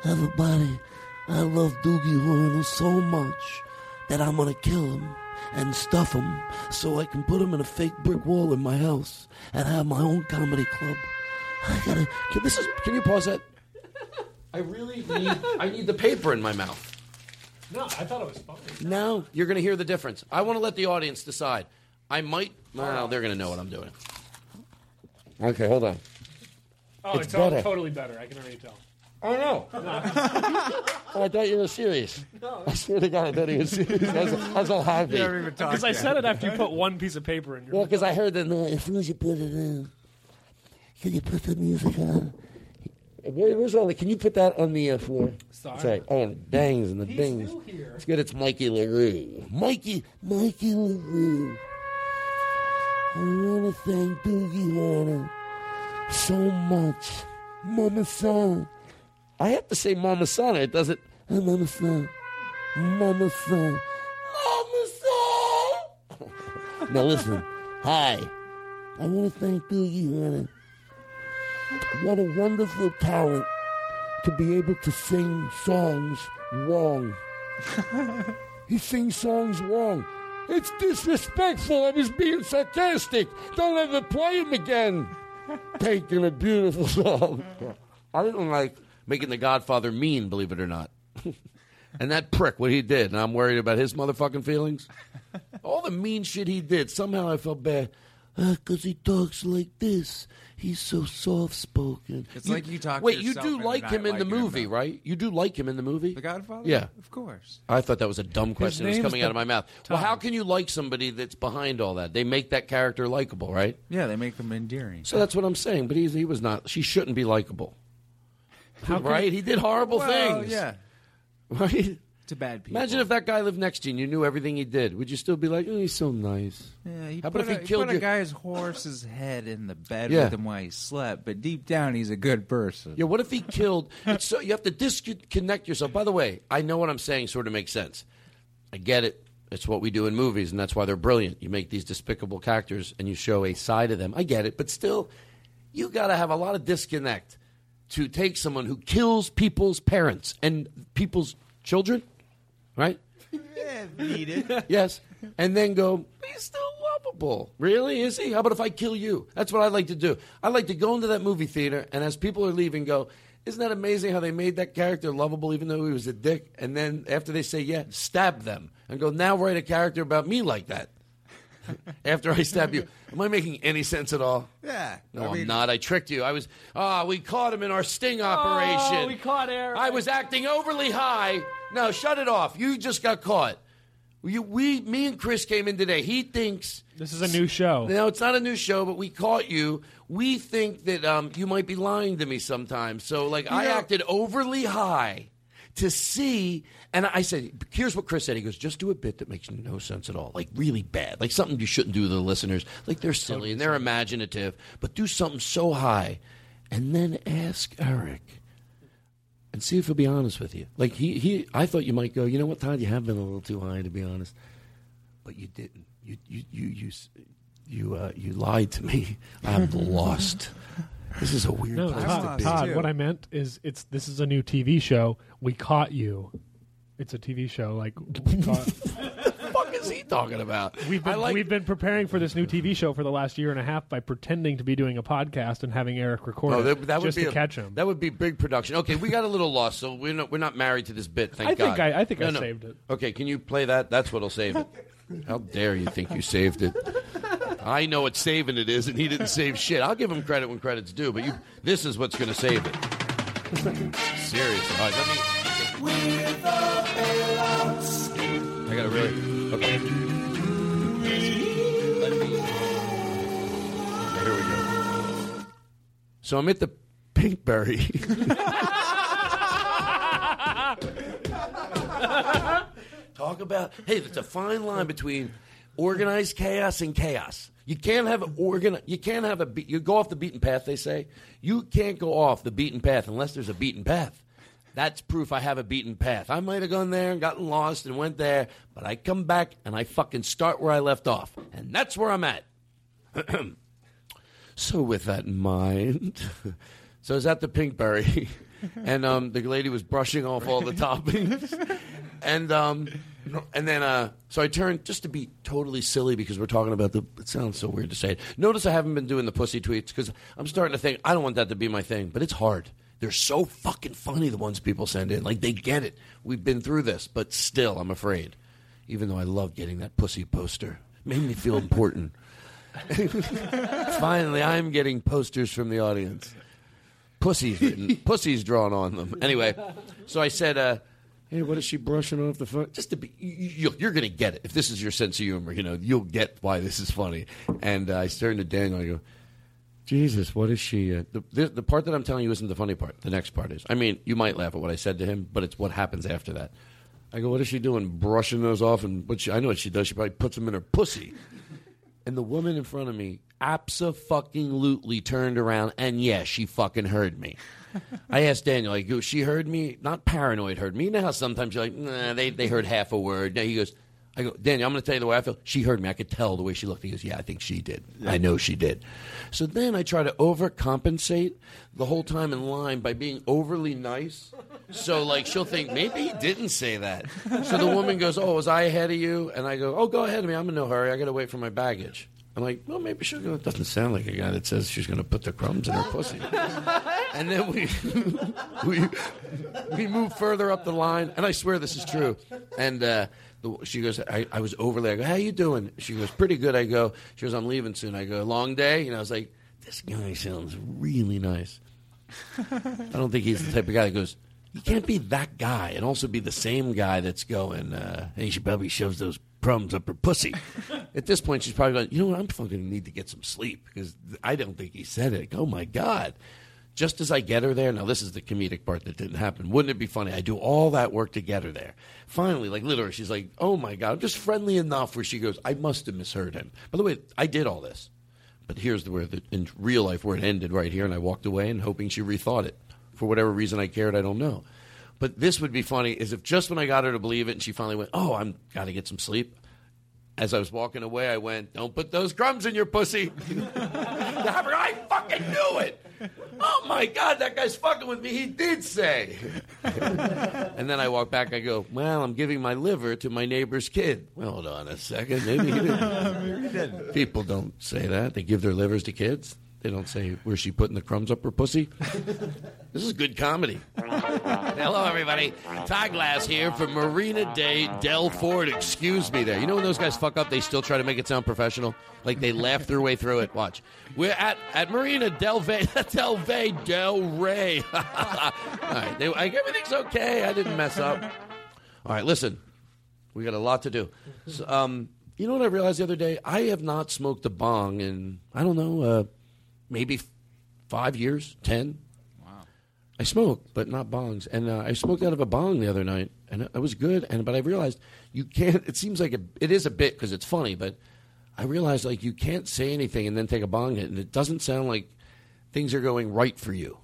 Everybody, I love Doogie Horner so much that I'm gonna kill him and stuff him so I can put him in a fake brick wall in my house and have my own comedy club. I gotta. Can, this is, can you pause that? I really need, I need the paper in my mouth. No, I thought it was funny. Now you're going to hear the difference. I want to let the audience decide. I might, well, they're going to know what I'm doing. Okay, hold on. Oh, It's it's, all better. totally better. I can already tell. Oh, no. I thought you were serious. I swear to God, I thought he was serious. I was, I was all happy. Because I said it after you put one piece of paper in your Well, because I heard the noise. As soon as you put it in, can you put the music on? Where, where's all the? Can you put that on the uh, floor? Sorry. Sorry. Oh, and the bangs and the dings. It's good. It's Mikey LaRue. Mikey, Mikey LaRue. I want to thank Doogie Horner so much. Mama Son. I have to say Mama Son. It doesn't. Mama Son. Mama Son. Mama Son. now listen. Hi. I want to thank Doogie Horner. What a wonderful talent to be able to sing songs wrong. he sings songs wrong. It's disrespectful. I was being sarcastic. Don't ever play him again. Taking a beautiful song. I didn't like making the Godfather mean, believe it or not. and that prick, what he did, and I'm worried about his motherfucking feelings. All the mean shit he did, somehow I felt bad. Uh, because he talks like this. He's so soft spoken. It's like you talk Wait, you do like him in the liking him, movie, right? You do like him in the movie? The Godfather? Yeah. Of course. I thought that was a dumb question that was coming out of my mouth. Well, how can you like somebody that's behind all that? They make that character likable, right? Yeah, they make them endearing. So that's what I'm saying. But he's, he was not. She shouldn't be likable. How can- right? He did horrible Well, things. yeah. Right? To bad people. Imagine if that guy lived next to you and you knew everything he did. Would you still be like, oh, he's so nice? Yeah, he How about if a, he killed put you? a guy's horse's head in the bed Yeah. with him while he slept, but deep down he's a good person. Yeah, what if he killed? It's so you have to disconnect yourself. By the way, I know what I'm saying sort of makes sense. I get it. It's what we do in movies, and that's why they're brilliant. You make these despicable characters, and you show a side of them. I get it, but still, you got to have a lot of disconnect to take someone who kills people's parents and people's children, right? needed. yes, and then go. He's still lovable. Really? Is he? How about if I kill you? That's what I like to do. I like to go into that movie theater, and as people are leaving, go. Isn't that amazing how they made that character lovable, even though he was a dick? And then after they say yeah, stab them and go. Now write a character about me like that. after I stab you, am I making any sense at all? Yeah. No, I I mean- am not. I tricked you. I was. Ah, we caught him in our sting operation. Oh, we caught Eric. I was acting overly high. No, shut it off. You just got caught. You, we, me and Chris came in today. He thinks This is a new show. no, it's not a new show, but we caught you. We think that um, you might be lying to me sometimes. So, like, I know- acted overly high to see, and I said, "Here's what Chris said." He goes, "Just do a bit that makes no sense at all, like really bad, like something you shouldn't do to the listeners. Like they're silly and they're imaginative, but do something so high, and then ask Eric." And see if he'll be honest with you. Like he, he, I thought you might go. You know what, Todd? You have been a little too high, to be honest, but you didn't. You, you, you, you, you, uh, you lied to me. I'm lost. This is a weird No, place Todd, to be. Todd, what I meant is it's this is a new TV show. We caught you. It's a TV show. Like we caught. fuck is he talking about? We've been we've been preparing for this new TV show for the last year and a half by pretending to be doing a podcast and having Eric record Oh, it that, that would just be to a, catch him. That would be big production. Okay, we got a little lost, so we're not we're not married to this bit. Thank I think God. I- I think I saved it. Okay, can you play that? That's what'll save it. How dare you think you saved it? I know what saving it is, and he didn't save shit. I'll give him credit when credit's due, but you, this is what's going to save it. Seriously. All right, let me. I got to really. Okay. Here we go. So I'm at the Pinkberry. Talk about hey, it's a fine line between organized chaos and chaos. You can't have an organ. You can't have a. be- You go off the beaten path. They say you can't go off the beaten path unless there's a beaten path. That's proof I have a beaten path. I might have gone there and gotten lost and went there, but I come back and I fucking start where I left off, and that's where I'm at. So with that in mind, so I was at the Pinkberry, and um, the lady was brushing off all the toppings, and um, and then uh, so I turned just to be totally silly because we're talking about the. It sounds so weird to say it. Notice I haven't been doing the pussy tweets because I'm starting to think I don't want that to be my thing, but it's hard. They're so fucking funny the ones people send in. Like they get it. We've been through this, but still, I'm afraid. Even though I love getting that pussy poster, made me feel important. Finally, I'm getting posters from the audience. Pussies written, pussies drawn on them. Anyway, so I said, uh, "Hey, what is she brushing off the phone?" Just to be, you, you're going to get it if this is your sense of humor. You know, you'll get why this is funny. And uh, I turned to Daniel. I go, "Jesus, what is she?" Uh, the, the the part that I'm telling you isn't the funny part. The next part is. I mean, you might laugh at what I said to him, but it's what happens after that. I go, "What is she doing? Brushing those off?" And what she, I know what she does. She probably puts them in her pussy. And the woman in front of me abso-fucking-lutely turned around, and yes, she fucking heard me. I asked Daniel, like, she heard me, not paranoid heard me. You know how sometimes you're like, nah, they, they heard half a word. No, he goes, I go, Daniel, I'm going to tell you the way I feel. She heard me. I could tell the way she looked. He goes, Yeah, I think she did. I know she did. So then I try to overcompensate the whole time in line by being overly nice. So, like, she'll think, maybe he didn't say that. So the woman goes, Oh, was I ahead of you? And I go, Oh, go ahead of me. I'm in no hurry. I got to wait for my baggage. I'm like, well, maybe she'll go. It doesn't sound like a guy that says she's going to put the crumbs in her pussy. and then we, we we move further up the line, and I swear this is true. And uh, the, she goes, I, I was overly. I go, how you doing? She goes, pretty good. I go, she goes, I'm leaving soon. I go, long day. And I was like, this guy sounds really nice. I don't think he's the type of guy that goes. You can't be that guy and also be the same guy that's going. Uh, hey, she probably shoves those crumbs up her pussy. At this point, she's probably going. You know what? I'm fucking need to get some sleep because I don't think he said it. Oh my god! Just as I get her there, now this is the comedic part that didn't happen. Wouldn't it be funny? I do all that work to get her there. Finally, like literally, she's like, "Oh my god!" I'm just friendly enough where she goes, "I must have misheard him." By the way, I did all this. But here's where the, in real life where it ended right here, and I walked away and hoping she rethought it for whatever reason I cared. I don't know. But this would be funny is if just when I got her to believe it, and she finally went, "Oh, I'm got to get some sleep." As I was walking away, I went, "Don't put those crumbs in your pussy." I fucking knew it. Oh my god, that guy's fucking with me. He did say. and then I walk back. I go, "Well, I'm giving my liver to my neighbor's kid." Well, hold on a second. Maybe he didn't. People don't say that. They give their livers to kids. They don't say, "Where's she putting the crumbs up her pussy?" this is good comedy. Hello, everybody. Todd Glass here from Marina Day Del Ford. Excuse me there. You know when those guys fuck up, they still try to make it sound professional? Like they laugh their way through it. Watch. We're at, at Marina Del Vey, Del Vey, Del Rey. All right. They, like, everything's okay. I didn't mess up. All right, listen. We got a lot to do. So, um, you know what I realized the other day? I have not smoked a bong in, I don't know, uh, maybe five years, ten. I smoke, but not bongs. And uh, I smoked out of a bong the other night, and it, was good. And but I realized you can't. It seems like a, it is a bit because it's funny, but I realized like you can't say anything and then take a bong hit, and it doesn't sound like things are going right for you.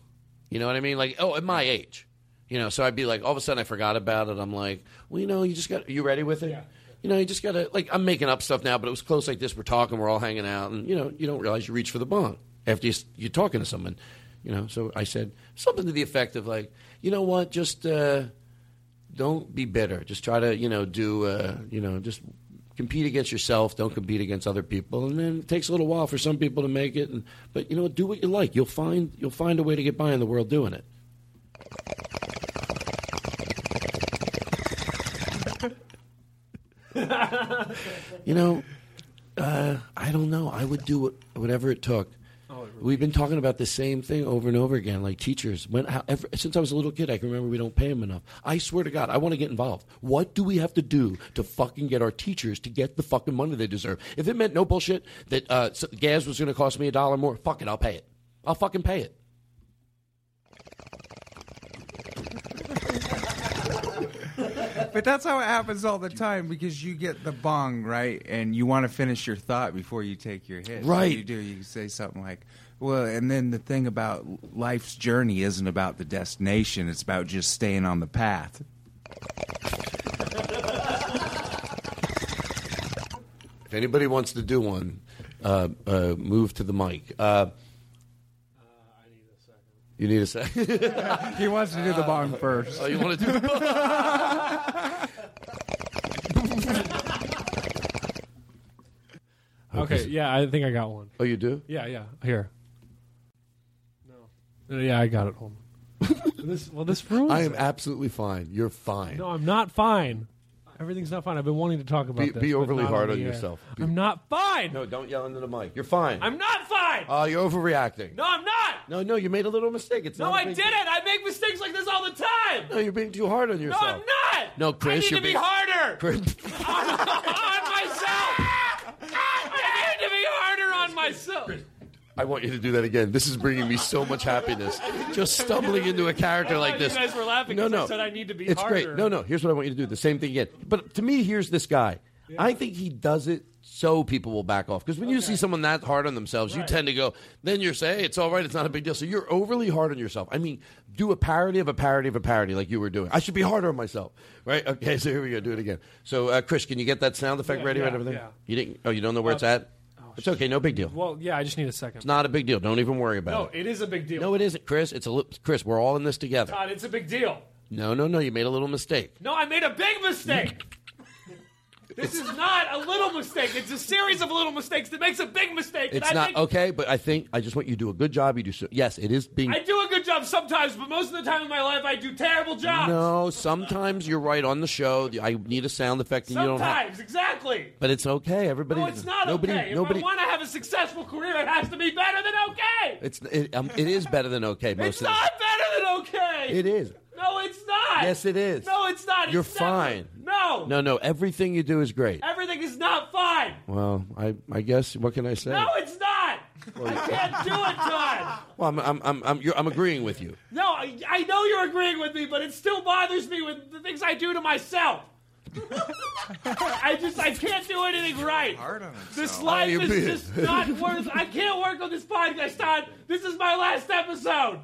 You know what I mean? Like oh, at my age, you know. So I'd be like, all of a sudden I forgot about it. I'm like, well, you know, you just got. You ready with it? You know, you just gotta like. I'm making up stuff now, but it was close like this. We're talking, we're all hanging out, and you know, you don't realize you reach for the bong after you, you're talking to someone. You know, so I said something to the effect of like, you know what, just uh, don't be bitter. Just try to, you know, do, uh, you know, just compete against yourself. Don't compete against other people. And then it takes a little while for some people to make it. And but you know, do what you like. You'll find you'll find a way to get by in the world doing it. You know, uh, I don't know. I would do whatever it took. We've been talking about the same thing over and over again. Like teachers, when how, ever, since I was a little kid, I can remember we don't pay them enough. I swear to God, I want to get involved. What do we have to do to fucking get our teachers to get the fucking money they deserve? If it meant no bullshit that uh, gas was going to cost me a dollar more, fuck it, I'll pay it. I'll fucking pay it. But that's how it happens all the time because you get the bong, right? And you want to finish your thought before you take your hit. So Right. you do. You say something like, well, and then the thing about life's journey isn't about the destination, it's about just staying on the path. If anybody wants to do one, uh, uh, move to the mic. Uh, you need a second. he wants to do the bong first. Oh, you want to do the bong? Okay, yeah, I think I got one. Oh, you do? Yeah, yeah. Here. Yeah, I got it. Hold on. this, well, this ruins I am it. absolutely fine. You're fine. No, I'm not fine. Everything's not fine. I've been wanting to talk about Be, this. be but overly not hard on on the air. yourself. Be- I'm not fine. No, don't yell into the mic. You're fine. I'm not fine. Oh, you're overreacting. No, I'm not. No, no, you made a little mistake. It's No, not a I big- didn't. I make mistakes like this all the time. No, you're being too hard on yourself. No, yourself. I'm not. No, Chris, I need you're to be being- harder Chris- on, on myself. I need to be harder on myself. I want you to do that again. This is bringing me so much happiness. Just stumbling into a character like this. You guys were laughing No, no. I said I need to be it's harder. great. No, no. Here's what I want you to do. The same thing again. But to me, here's this guy. I think he does it so people will back off. Because when you see someone that hard on themselves, you tend to go. Then you're saying, hey, it's all right. It's not a big deal. So you're overly hard on yourself. I mean, do a parody of a parody of a parody, like you were doing. I should be harder on myself, right? Okay, so here we go. Do it again. So, uh, Chris, can you get that sound effect Yeah, ready yeah, and everything? yeah. You didn't. Oh, you don't know where Uh, it's at. It's okay. No big deal. Well, yeah, I just need a second. It's not a big deal. Don't even worry about it. No, it. it is a big deal. No, it isn't, Chris. It's a li- Chris. We're all in this together. Todd, it's a big deal. No, no, no. You made a little mistake. No, I made a big mistake. This is not a little mistake. It's a series of little mistakes that makes a big mistake. It's not think okay, but I think I just want you to do a good job. You do so. Yes, it is being. I do a good job sometimes, but most of the time in my life I do terrible jobs. No, sometimes you're right on the show. I need a sound effect, and you don't have. Sometimes, exactly. But it's okay. Everybody. No, it's not nobody, okay. Nobody. If I want to have a successful career, it has to be better than okay. It's it, um, it is better than okay. Most It's of the- not better than okay. It is. No, it's not. Yes, it is. No, it's not. You're It's never- fine. No. No, no. Everything you do is great. Everything is not fine. Well, I, I guess what can I say? No, it's not. I can't do it, Todd. Well, I'm, I'm, I'm, I'm, you're, I'm agreeing with you. No, I, I know you're agreeing with me, but it still bothers me with the things I do to myself. I just I can't do anything right. This life you're is being- just not worth. I can't work on this podcast, Todd. This is my last episode.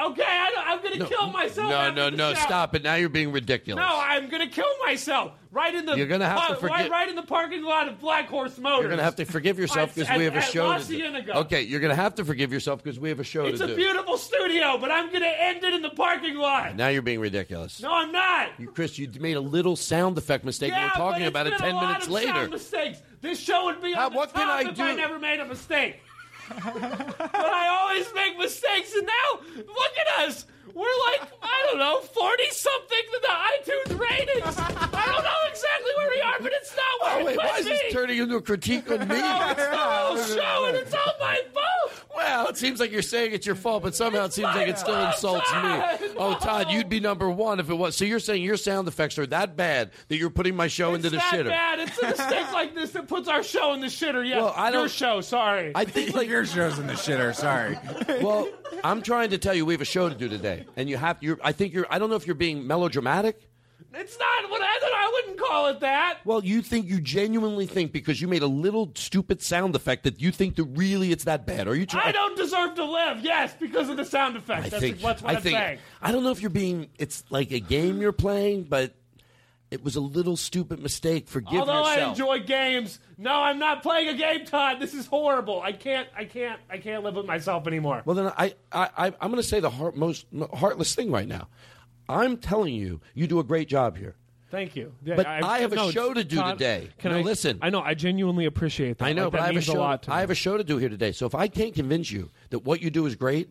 Okay, I, don't- I'm gonna kill myself. No, no, no. show. Stop it. Now you're being ridiculous. No, I'm gonna kill myself right in the. You're have to uh, right, forget- right in the parking lot of Black Horse Motors. You're going to have to forgive yourself because we have a show at to do. Okay, you're going to have to forgive yourself because we have a show It's to a do. beautiful studio, but I'm gonna end it in the parking lot. now you're being ridiculous. No, I'm not. You, Chris, you made a little sound effect mistake. yeah, and we're talking about it ten a minutes later. Mistakes. This show would be on the what top can I if I never made a mistake. But I always make mistakes, and now look at us. We're like I don't know, forty something to the iTunes ratings. I don't know exactly where we are, but it's not where Oh, it wait, could why is be. this turning into a critique on me? No, it's the oh, whole show, and it's all my fault. Well, it seems like you're saying it's your fault, but somehow it seems like it still fault, insults me. Todd. Oh, Todd, you'd be number one if it was. So you're saying your sound effects are that bad that you're putting my show into It's the that shitter? bad. It's a mistake like this that puts our show in the shitter. Yeah, Well, I your don't- show. Sorry. I think like Your show's in the shitter. Sorry. well, I'm trying to tell you we have a show to do today, and you have. You're, I think you're. I don't know if you're being melodramatic. It's not what I, I wouldn't call it that. Well, you think you genuinely think because you made a little stupid sound effect that you think that really it's that bad? Are you trying? I don't deserve to live. Yes, because of the sound effects. I That's think. what's what I I'm think. saying. I don't know if you're being. It's like a game you're playing, but it was a little stupid mistake. Forgive yourself. Although I enjoy games, no, I'm not playing a game, Todd. This is horrible. I can't. I can't. I can't live with myself anymore. Well, then I, I, I I'm going to say the heart, most heartless thing right now. I'm telling you, you do a great job here. Thank you. Yeah, But I have a show to do Todd, today. Can No, I listen. I know. I genuinely appreciate that. I know, Like, but I have a show. a lot to I have a show to do here today. So if I can't convince you that what you do is great,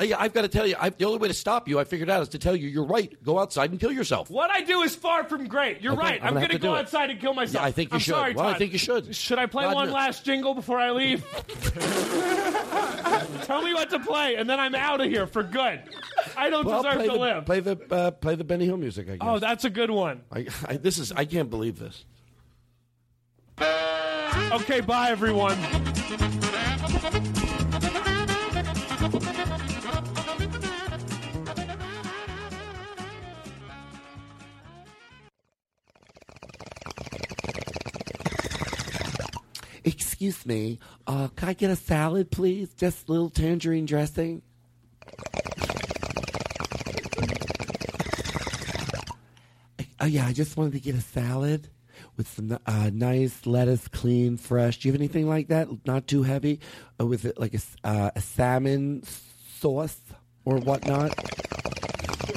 I've got to tell you. I, the only way to stop you, I figured out, is to tell you you're right. Go outside and kill yourself. What I do is far from great. You're Okay, right. I'm I'm, going to go do it. outside and kill myself. Yeah, I think you I'm should. Sorry, Well, I think you should. Should I play one last jingle before I leave? Tell me what to play, and then I'm out of here for good. I don't Well, deserve to the, live. Play the uh, play the Benny Hill music. I guess. Oh, that's a good one. I, I, this is. I can't believe this. Okay, bye, everyone. Excuse me. Uh, can I get a salad, please? Just a little tangerine dressing. Oh yeah, I just wanted to get a salad with some uh, nice lettuce, clean, fresh. Do you have anything like that? Not too heavy, or with it like a, s- uh, a salmon sauce or whatnot?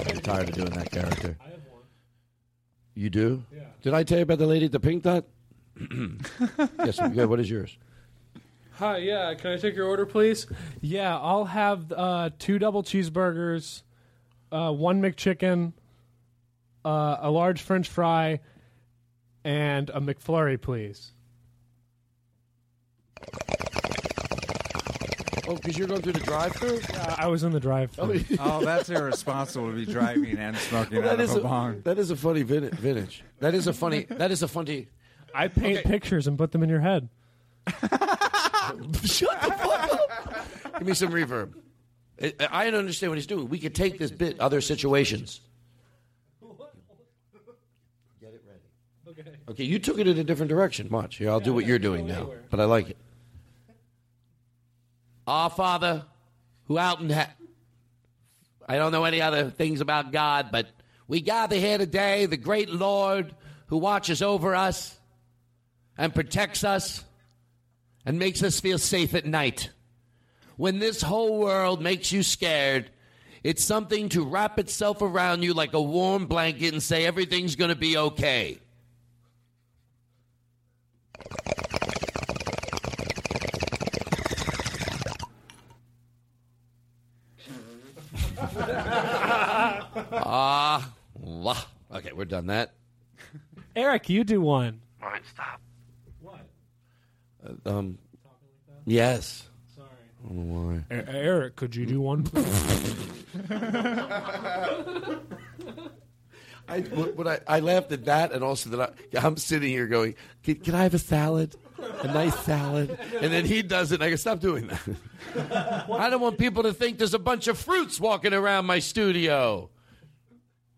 I'm tired of doing that character. I have one. You do? Yeah. Did I tell you about the lady at the pink dot? yes. Good. What is yours? Hi, yeah. Can I take your order, please? Yeah, I'll have uh, two double cheeseburgers, uh, one McChicken, uh, a large French fry, and a McFlurry, please. Oh, because you're going through the drive-through. Uh, I was in the drive-thru. Oh, that's irresponsible to be driving and smoking Well, out that of is a a bong. that is a funny vintage. That is a funny. That is a funny. I paint pictures and put them in your head. Shut the fuck up. Give me some reverb. I, I don't understand what he's doing. We could take this bit other situations. Get it ready. Okay. Okay, you took it in a different direction. Watch. Here, I'll do what you're doing now. But I like it. Our Father, who out in he- I don't know any other things about God, but we gather here today, the great Lord who watches over us and protects us and makes us feel safe at night. When this whole world makes you scared, it's something to wrap itself around you like a warm blanket and say everything's going to be okay. Ah, wah. okay, we're done that. Eric, you do one. All right, stop. Uh, um, yes. Sorry. I don't know why. E- Eric, could you do one? I, what, what I, I laughed at that, and also that I, I'm sitting here going, can, can I have a salad? A nice salad? And then he does it, and I go, stop doing that. I don't want people to think there's a bunch of fruits walking around my studio.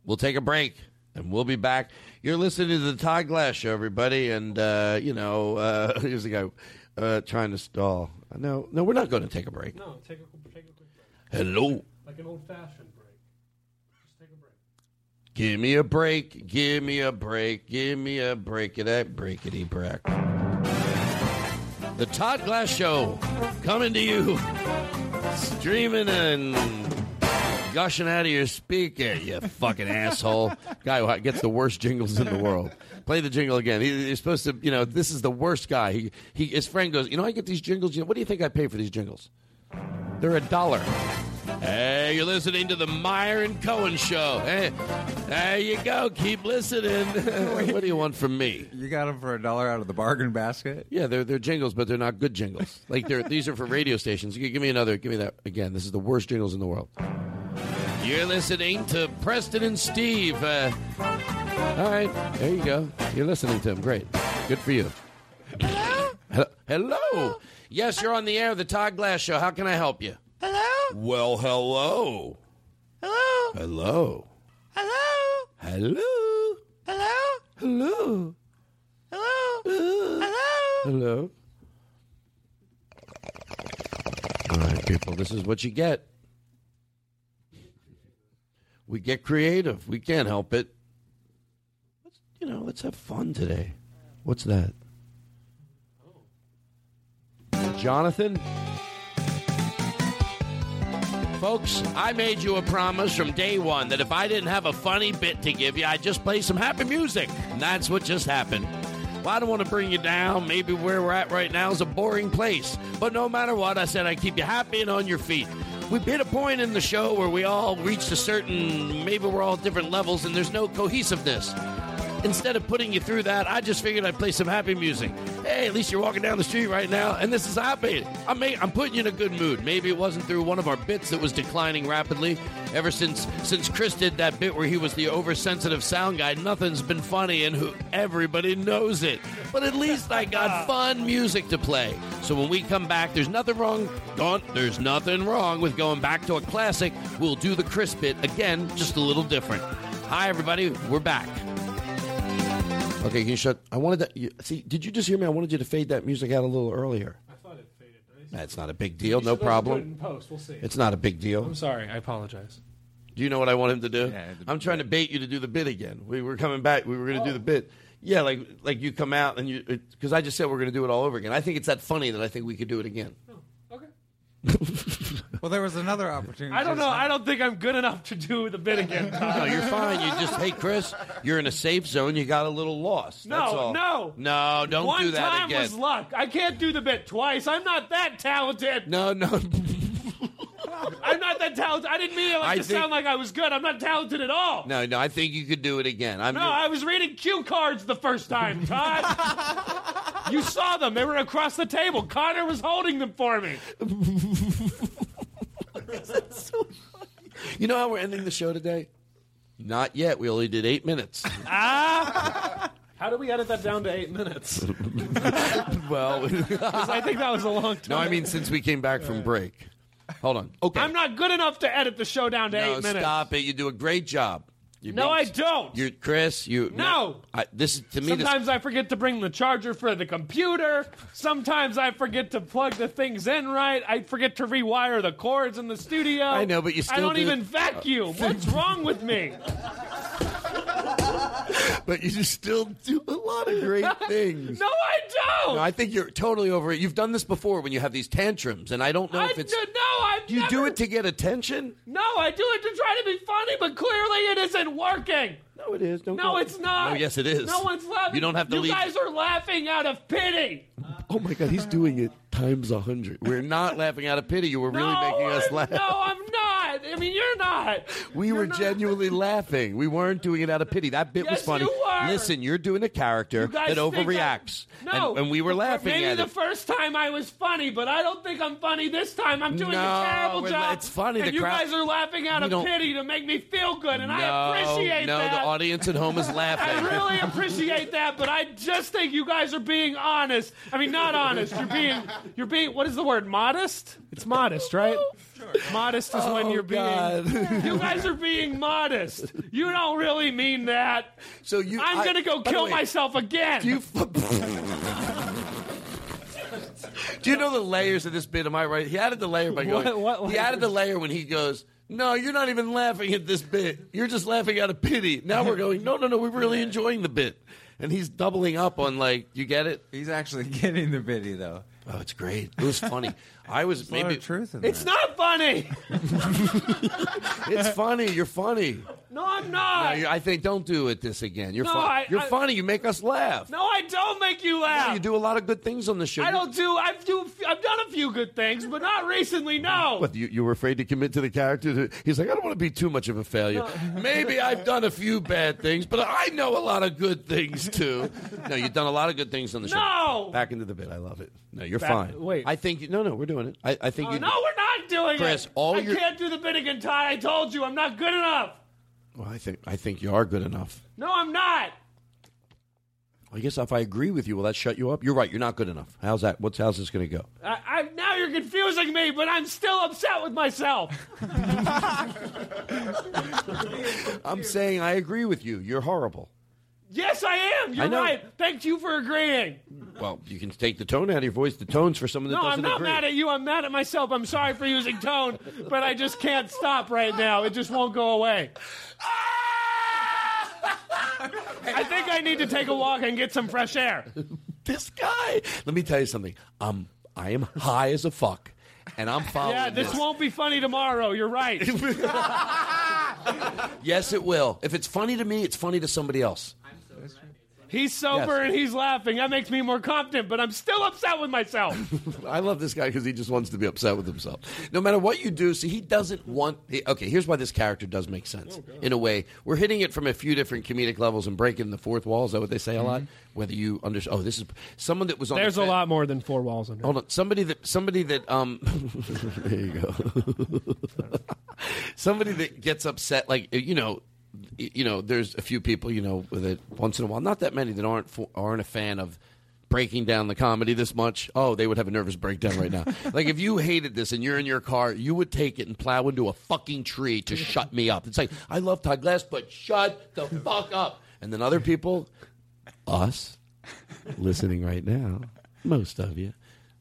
We'll take a break, and we'll be back. You're listening to the Todd Glass Show, everybody, and, uh, you know, uh, here's the guy uh, trying to stall. No, no, we're not going to take a break. no, take a, take a quick break. Hello. Like an old fashioned break. Just take a break. Give me a break. Give me a break. Give me a break of that breakity break. The Todd Glass Show coming to you, streaming and gushing out of your speaker, you fucking asshole. Guy who gets the worst jingles in the world. Play the jingle again. He, he's supposed to, you know, this is the worst guy. He, he, his friend goes, you know, I get these jingles. You know, what do you think I pay for these jingles? They're a dollar. Hey, you're listening to the Meyer and Cohen Show. Hey, there you go. Keep listening. what do you want from me? You got them for a dollar out of the bargain basket. Yeah, they're they're jingles, but they're not good jingles. Like they're these are for radio stations. Give me another. Give me that again. This is the worst jingles in the world. You're listening to Preston and Steve. Uh, all right, there you go. You're listening to him. Great. Good for you. Hello? Hello. Yes, you're on the air of the Todd Glass Show. How can I help you? Hello? Well, hello. Hello? Hello. Hello? Hello. Hello? Hello. Hello? Hello? Hello. All right, people, this is what you get. We get creative. We can't help it. Let's, you know, let's have fun today. What's that? Jonathan? Folks, I made you a promise from day one that if I didn't have a funny bit to give you, I'd just play some happy music. And that's what just happened. Well, I don't want to bring you down. Maybe where we're at right now is a boring place. But no matter what, I said I'd keep you happy and on your feet. We've hit a point in the show where we all reached a certain, maybe we're all different levels and there's no cohesiveness. Instead of putting you through that, I just figured I'd play some happy music. Hey, at least you're walking down the street right now, and this is happy. I'm, I'm putting you in a good mood. Maybe it wasn't through one of our bits that was declining rapidly. Ever since since Chris did that bit where he was the oversensitive sound guy, nothing's been funny, and who everybody knows it. But at least I got fun music to play. So when we come back, there's nothing wrong. Don't, there's nothing wrong with going back to a classic. We'll do the Chris bit again, just a little different. Hi, everybody. We're back. Okay, can you shut? I wanted that. You, see, did you just hear me? I wanted you to fade that music out a little earlier. I thought it faded nice. That's not a big deal. We No should let him do it problem. in post. We'll see. It's not a big deal. I'm sorry. I apologize. Do you know what I want him to do? I'm trying to bait you to do the bit again. We were coming back. We were going to do the oh. bit. Yeah, like like you come out and you because I just said we're going to do it all over again. I think it's that funny that I think we could do it again. Well, there was another opportunity. I don't know. I don't think I'm good enough to do the bit again. No, you're fine. You just hey Chris, you're in a safe zone. You got a little lost. No, That's all. no. no. Don't One do that again. One time was luck. I can't do the bit twice. I'm not that talented. No, no. I'm not that talented. I didn't mean it like I to think- sound like I was good. I'm not talented at all. No, no. I think you could do it again. I'm No, I was reading cue cards the first time, Todd. you saw them. They were across the table. Connor was holding them for me. You know how we're ending the show today? Not yet. We only did eight minutes. Ah! How do we edit that down to eight minutes? well, 'Cause I think that was a long time. no, I mean since we came back from break. Hold on. Okay. I'm not good enough to edit the show down to no, eight minutes. stop it. You do a great job. You're No, being- I don't. You're Chris. You No. I, this is to me. This, Sometimes I forget to bring the charger for the computer. Sometimes I forget to plug the things in right. I forget to rewire the cords in the studio. I know, but you I don't do- even vacuum. What's wrong with me? But you just still do a lot of great things. No, I don't. No, I think you're totally over it. You've done this before when you have these tantrums, and I don't know I if it's. no, I Do you do it to get attention? No, I do it to try to be funny, but clearly it isn't working. No, it is. Don't no, go- it's not. No, yes, it is. No one's laughing. You don't have to You leave- guys are laughing out of pity. Oh my God, he's doing it times a hundred. We're not laughing out of pity. You were really no, making us laugh. No, I'm not. I mean, you're not. We were genuinely laughing. We weren't doing it out of pity. That bit was Yes, funny. you were. Listen, you're doing a character that overreacts, I- no, and, and we were laughing Maybe at the it. first time I was funny, but I don't think I'm funny this time. I'm doing No, a terrible we're- job. it's funny. And The you crowd- guys are laughing out of pity to make me feel good, and I no, appreciate no, that. No, the audience at home is laughing. I really appreciate that, but I just think you guys are being honest. I mean, not honest. You're being, you're being. What is the word? Modest. It's modest, right? Sure. Modest is when Oh, you're being. Oh, God. You guys are being modest. You don't really mean that. So you. I'm I- gonna go kill way, myself again. Do you, do you know the layers of this bit? Am I right? He added the layer by going. What- what he added the layer when he goes. No, you're not even laughing at this bit. You're just laughing out of pity. Now we're going. No, no, no. We're really enjoying the bit, and he's doubling up on like. You get it? He's actually getting the pity though. Oh, it's great. It was funny. I was There's a lot maybe of truth in it's not funny. it's funny. You're funny. No, I'm not. you- I think don't do it this again. You're No, fun- I- You're I- funny. You make us laugh. No, I don't make you laugh. You do a lot of good things on the show. I don't do. I've do. I've done a few good things, but not recently. No. But you, you were afraid to commit to the character? He's like, I don't want to be too much of a failure. Maybe I've done a few bad things, but I know a lot of good things too. No, you've done a lot of good things on the show. No! back into the bit. I love it. No, you're Back- fine. wait. I think you, no, no, we're doing it. I, I think Oh, you. no, we're not doing it. Chris, it. all I your- can't do the bit again, Todd. I told you, I'm not good enough. Well, I think I think you are good enough. No, I'm not. I guess if I agree with you, will that shut you up? You're right. You're not good enough. How's that? What's how's this going to go? I, I, now you're confusing me, but I'm still upset with myself. I'm saying I agree with you. You're horrible. Yes, I am. You're I right. Thank you for agreeing. Well, you can take the tone out of your voice. The tone's for someone that No, I'm doesn't agree. mad at you. I'm mad at myself. I'm sorry for using tone, but I just can't stop right now. It just won't go away. I think I need to take a walk and get some fresh air. this guy. Let me tell you something. Um, I am high as a fuck, and I'm following. Yeah, this won't be funny tomorrow. You're right. Yes, it will. If it's funny to me, it's funny to somebody else. He's sober Yes. and he's laughing. That makes me more confident, but I'm still upset with myself. I love this guy because he just wants to be upset with himself. No matter what you do, see, he doesn't want. he- okay, here's why this character does make sense. In a way, we're hitting it from a few different comedic levels and breaking the fourth wall. Is that what they say a lot? Whether you understand. Oh, this is someone that was on. There's the a lot more than four walls in here. Hold on, somebody that somebody that um, there you go. somebody that gets upset, like you know, you know, there's a few people you know that once in a while, not that many that aren't fo- aren't a fan of breaking down the comedy this much. Oh, they would have a nervous breakdown right now. like if you hated this and you're in your car, you would take it and plow into a fucking tree to shut me up. It's like I love Todd Glass, but shut the fuck up. And then other people, us, listening right now, most of you,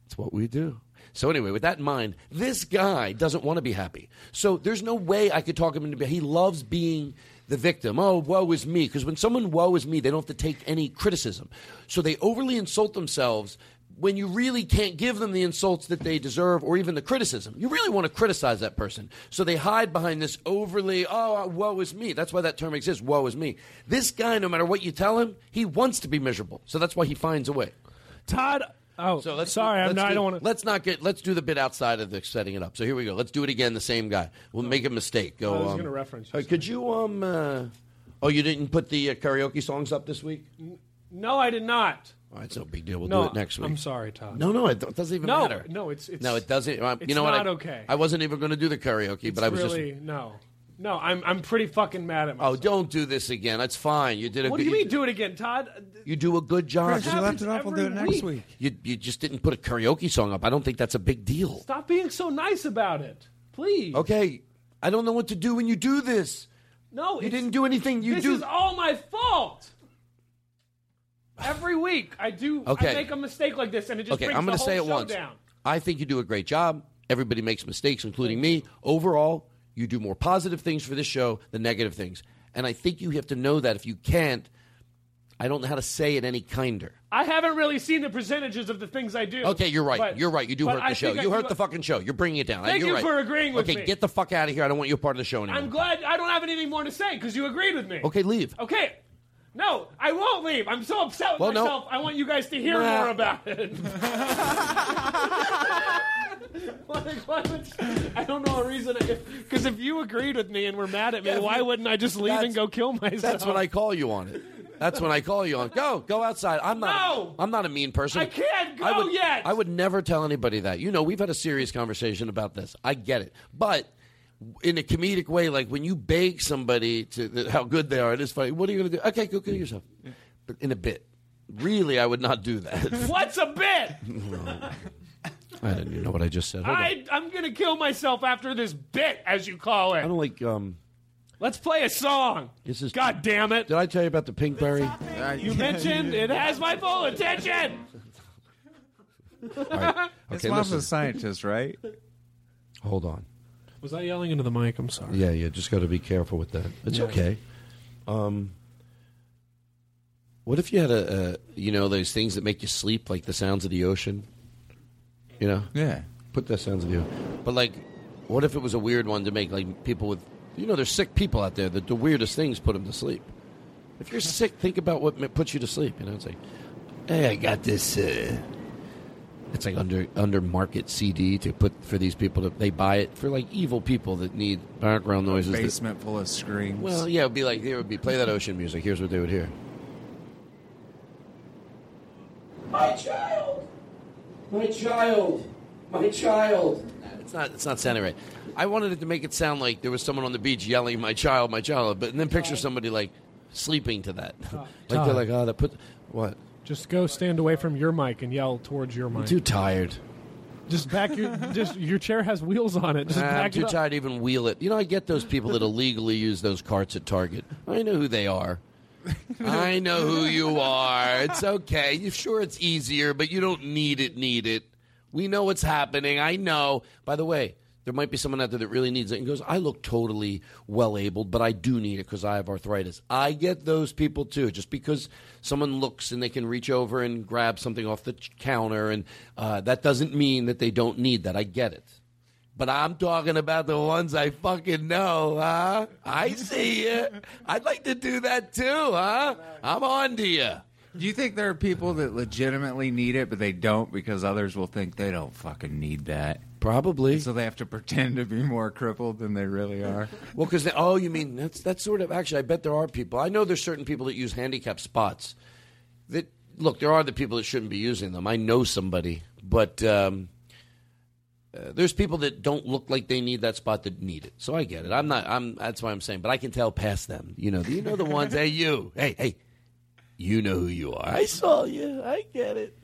it's what we do. So anyway, with that in mind, this guy doesn't want to be happy. So there's no way I could talk him into. Being. He loves being the victim. Oh, woe is me. Because when someone woe is me, they don't have to take any criticism. So they overly insult themselves when you really can't give them the insults that they deserve or even the criticism. You really want to criticize that person. So they hide behind this overly, oh, uh, woe is me. That's why that term exists, woe is me. This guy, no matter what you tell him, he wants to be miserable. So that's why he finds a way. Todd. Oh, So let's sorry. I'm let's not, I do- don't want to. Let's not get. Let's do the bit outside of the setting it up. So here we go. Let's do it again. The same guy. We'll make a mistake. Go. I was um, gonna reference uh, could you um? Uh, oh, you didn't put the uh, karaoke songs up this week. No, I did not. All right, no big deal. We'll No, do it next week. I'm sorry, Todd. No, no, it do- doesn't even No, matter. no, it's- it's- no, it doesn't. you it's know what? not I, okay. I wasn't even going to do the karaoke, It's but I was really just. no, no. I'm I'm pretty fucking mad at oh, myself. Oh, don't do this again. That's fine. You did a what good. do you mean? Do it again, Todd? You do a good job. Chris, you Just- left it off. We'll do it next week. week. You you just didn't put a karaoke song up. I don't think that's a big deal. Stop being so nice about it, please. Okay, I don't know what to do when you do this. No, You it's- didn't do anything. You this do. is all my fault. Every week I do. Okay. I make a mistake like this, and it just okay, brings I'm the going to whole say it show once. down. I think you do a great job. Everybody makes mistakes, including me. Overall, you do more positive things for this show than negative things. And I think you have to know that. If you can't, I don't know how to say it any kinder. I haven't really seen the percentages of the things I do. Okay, you're right. but- you're right. You do but hurt I the show. think I You do hurt the fucking show. You're bringing it down. Thank you're you right. for agreeing with okay, me. Okay, get the fuck out of here. I don't want you a part of the show anymore. I'm glad I don't have anything more to say because you agreed with me. Okay, leave. Okay. No, I won't leave. I'm so upset with Well, no. myself. I want you guys to hear Nah. more about it. Like, why would- I don't know a reason. Because if you agreed with me and were mad at me, Yeah, why you- wouldn't I just leave and go kill myself? That's when I call you on it. That's when I call you on. Go, go outside. I'm not. No! I'm not a mean person. I can't go I would, yet. I would never tell anybody that. You know, we've had a serious conversation about this. I get it, but in a comedic way, like when you beg somebody to how good they are, it is funny. What are you going to do? Okay, go kill yourself. But in a bit, really, I would not do that. What's a bit? I didn't even know what I just said. Hold on. I, I'm going to kill myself after this bit, as you call it. I don't like. Um, Let's play a song. this is. God damn it. Did I tell you about the pinkberry? You mentioned it has my full attention. All right. His Okay, mom's listen. a scientist, right? Hold on. Was I yelling into the mic? I'm sorry. Yeah, yeah. just got to be careful with that. It's Yeah. okay. Um, what if you had a, a, you know, those things that make you sleep, like the sounds of the ocean? You know? Yeah. Put that sounds of you. But like, what if it was a weird one to make like people with, you know, there's sick people out there that the weirdest things put them to sleep. If you're sick, think about what ma- puts you to sleep. You know, it's like, hey, I got this. Uh, it's like under under market CD to put for these people to they buy it for like evil people that need background noises. that- Basement full of screams. well, yeah, it would be like it would be play that ocean music. Here's what they would hear. My child! My child! My child! It's not. It's not sounding right. I wanted it to make it sound like there was someone on the beach yelling, "My child, my child," but and then picture somebody like sleeping to that, like they're like, "Oh, that put what." Just go stand away from your mic and yell towards your I'm mic. too tired. Just back your just your chair has wheels on it. Just Nah, I'm back too it up. tired to even wheel it. You know, I get those people that illegally use those carts at Target. I know who they are. I know who you are. It's okay. Sure it's easier, but you don't need it. Need it. We know what's happening. I know. By the way, there might be someone out there that really needs it and goes, "I look totally well abled, but I do need it because I have arthritis." I get those people too. Just because someone looks and they can reach over and grab something off the counter, and uh, that doesn't mean that they don't need that. I get it. But I'm talking about the ones I fucking know, huh? I see you. I'd like to do that too, huh? I'm on to you. Do you think there are people that legitimately need it, but they don't because others will think they don't fucking need that? Probably. So they have to pretend to be more crippled than they really are. Well, because oh, you mean that's that's sort of actually. I bet there are people. I know there's certain people that use handicap spots. That look, there are the people that shouldn't be using them. I know somebody, but um, uh, there's people that don't look like they need that spot that need it. So I get it. I'm not. I'm. That's why I'm saying. But I can tell past them. You know. Do you know the ones. hey, you. Hey, hey. You know who you are. I saw you. I get it.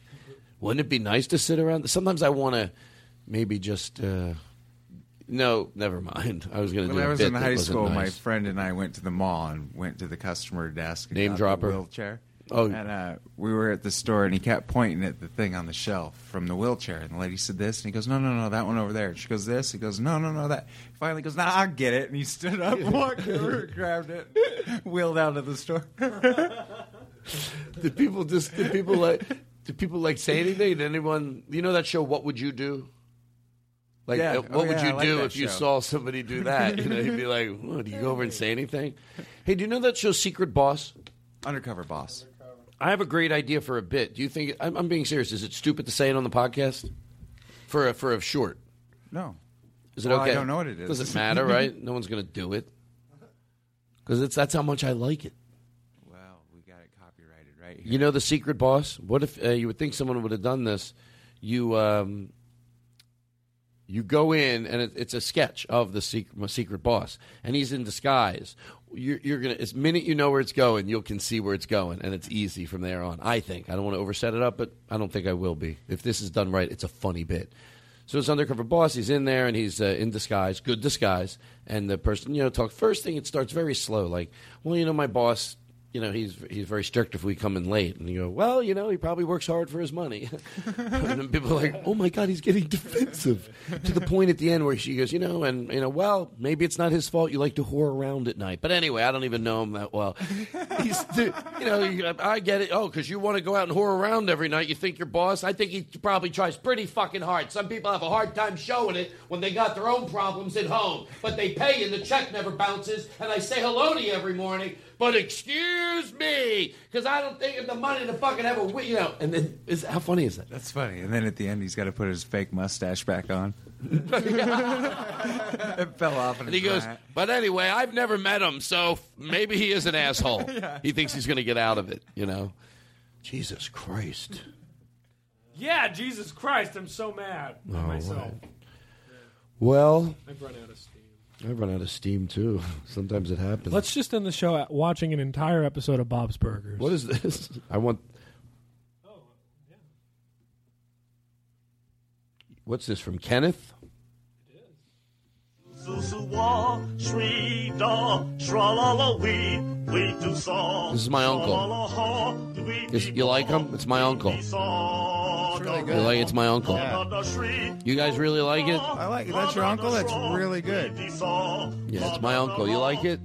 Wouldn't it be nice to sit around? Sometimes I want to maybe just. Uh, no, never mind. I was going to When. I was in high school, my friend and I went to the mall and went to the customer desk. Name dropper? wheelchair. Oh. and uh, we were at the store, and he kept pointing at the thing on the shelf from the wheelchair. And the lady said this, and he goes, "No, no, no, that one over there." And she goes, "This." He goes, "No, no, no, that." Finally, goes, "Nah, I get it." And he stood up, walked over, grabbed it, wheeled out of the store. Did people just? Did people like? Did people like say anything? Did anyone? You know that show? What would you do? Like, Yeah. uh, what Oh, would yeah, you like do if you saw somebody do that? You know, you'd be like, "What? Do you go over and say anything?" Hey, do you know that show, Secret Boss? Undercover Boss. I have a great idea for a bit. Do you think? I'm, I'm being serious. Is it stupid to say it on the podcast for a, for a short? No. Is it Well, okay? I don't know what it is. Does it matter, right? no one's going to do it because it's that's how much I like it. Well, we got it copyrighted right here. You know the secret boss. What if uh, you would think someone would have done this? You um, you go in and it, it's a sketch of the secret, secret boss, and he's in disguise. You're, you're gonna as minute you know where it's going, you'll can see where it's going, and it's easy from there on. I think I don't want to overset it up, but I don't think I will be. If this is done right, it's a funny bit. So it's undercover boss, he's in there and he's uh, in disguise, good disguise. And the person, you know, talk first thing. It starts very slow, like, well, you know, my boss. You know he's he's very strict if we come in late, and you go, well, you know he probably works hard for his money, and then people are like, oh my god, he's getting defensive to the point at the end where she goes, you know, and you know, well, maybe it's not his fault. You like to whore around at night, but anyway, I don't even know him that well. He's, you know, I get it. Oh, because you want to go out and whore around every night. You think your boss? I think he probably tries pretty fucking hard. Some people have a hard time showing it when they got their own problems at home, but they pay and the check never bounces. And I say hello to you every morning. But excuse me, because I don't think of the money to fucking have a, wi- you know. And then, is how funny is that? That's funny. And then at the end, he's got to put his fake mustache back on. it fell off, And he goes, but anyway, I've never met him, so maybe he is an asshole. Yeah. He thinks he's going to get out of it, you know. Jesus Christ. Yeah, Jesus Christ, I'm so mad at myself. right. Well, I've run out of steam. I've run out of steam too. Sometimes it happens. Let's just end the show at watching an entire episode of Bob's Burgers. What is this? I want. What's this from Kenneth? This This is my uncle. Is- you like him? It's my uncle. really You like it's my uncle. You guys really like it? I like it. That's your uncle? That's really good. Yeah, it's my uncle. You like it?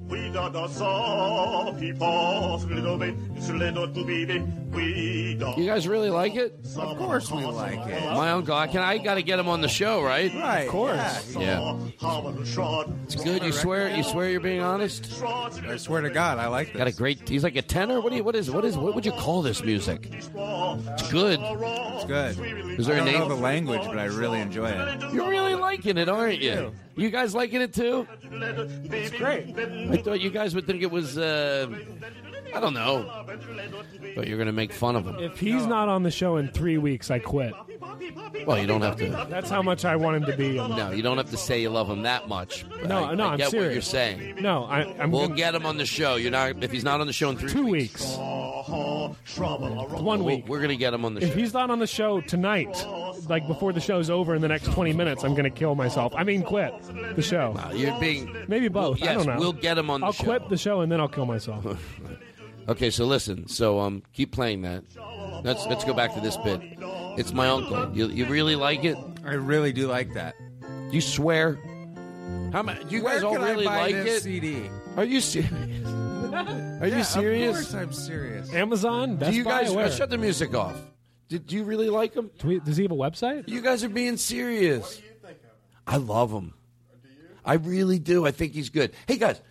You guys really like it? Of course we like it. My uncle. I can. I got to get him on the show, right? Right. Of course. Yeah. It's good. You swear. You swear you're being honest. I swear to God, I like this. Got a great. He's like a tenor. What do you? What is? What is? What would you call this music? It's good. It's good. Is there I a don't name? know the language, but I really enjoy it. You're really liking it, aren't you? You guys liking it too? It's great. I thought you guys would think it was. Uh, I don't know. But you're going to make fun of him. If he's not on the show in three weeks, I quit. Well, you don't have to. That's how much I want him to be. No, you don't have to say you love him that much. but No, I, no, I I'm get what serious. you're saying. No, I, I'm we'll gonna- get him on the show. You're not. If he's not on the show in three two weeks, weeks. One we'll- week. we're going to get him on the If show. he's not on the show tonight, like before the show's over in the next 20 minutes, I'm going to kill myself. I mean, quit the show. You're being. Maybe both. I Yes, don't know. we'll get him on the I'll show. quit the show and then I'll kill myself. Okay, so listen. So um, keep playing that. Let's let's go back to this bit. It's my uncle. You you really like it? I really do like that. You swear? How many? Do you Where guys all can I really buy like this it? CD? Are you serious? Are Yeah, you Of serious? course I'm serious. Amazon, Best do you Buy, guys where? uh, shut the music off? Did do you really like him? Do we, does he have a website? You guys are being serious. I love him. I really do. I think he's good. Hey guys,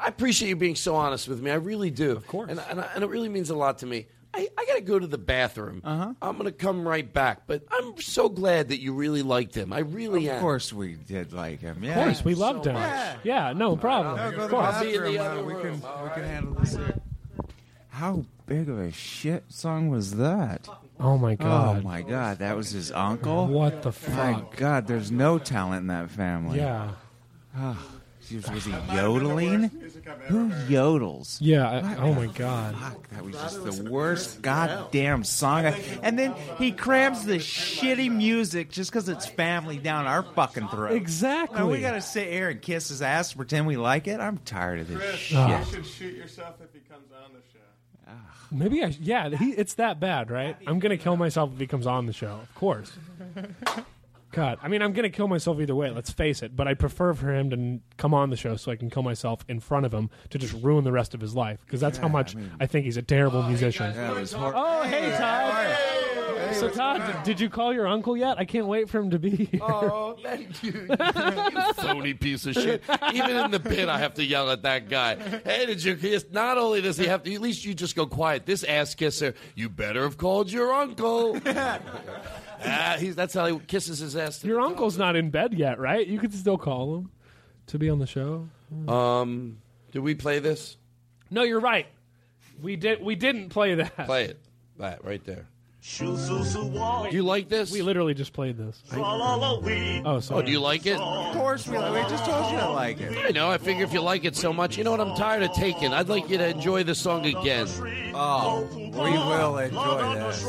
I appreciate you being so honest with me. I really do. Of course. and, and, and it really means a lot to me. I, I got to go to the bathroom. Uh-huh. I'm going to come right back. But I'm so glad that you really liked him. I really Of am. course we did like him. Yeah. Of course, we loved him. much. Yeah, no problem. No, go of course. I'll be in the bathroom. uh, other we can All we can handle this here. How big of a shit song was that? Oh my god. Oh my god, that was his uncle. What the fuck? My god, there's no talent in that family. Yeah. Ah, was was he yodeling? Who yodels? Yeah. I, oh my god. Fuck, that was just the worst goddamn song. And then he crams the shitty music just because it's family down our fucking throat. Exactly. Now we gotta sit here and kiss his ass to pretend we like it. I'm tired of this Chris, shit. You should shoot yourself if he comes on the show. Maybe I. Yeah, he, it's that bad, right? I'm gonna kill myself if he comes on the show. Of course. God, I mean, I'm gonna kill myself either way. Let's face it. But I prefer for him to n- come on the show so I can kill myself in front of him to just ruin the rest of his life because that's how Yeah, much I mean- I think he's a terrible oh, musician. That was hor- Oh, hey, Todd. So, Todd, did, did you call your uncle yet? I can't wait for him to be here. Oh, thank you. you phony piece of shit. Even in the pit, I have to yell at that guy. Hey, did you kiss? Not only does he have to, at least you just go quiet. This ass kisser, you better have called your uncle. ah, he's, that's how he kisses his ass. Your uncle's not in bed yet, right? You could still call him to be on the show. Um, did we play this? No, you're right. We did. We didn't play that. Play it. That right there. Do you like this? We literally just played this. Oh, sorry. Oh, do you like it? Of course we like. We just told you I like it. I know. I figure if you like it so much, you know what? I'm tired of taking. I'd like you to enjoy the song again. Oh, we will enjoy this.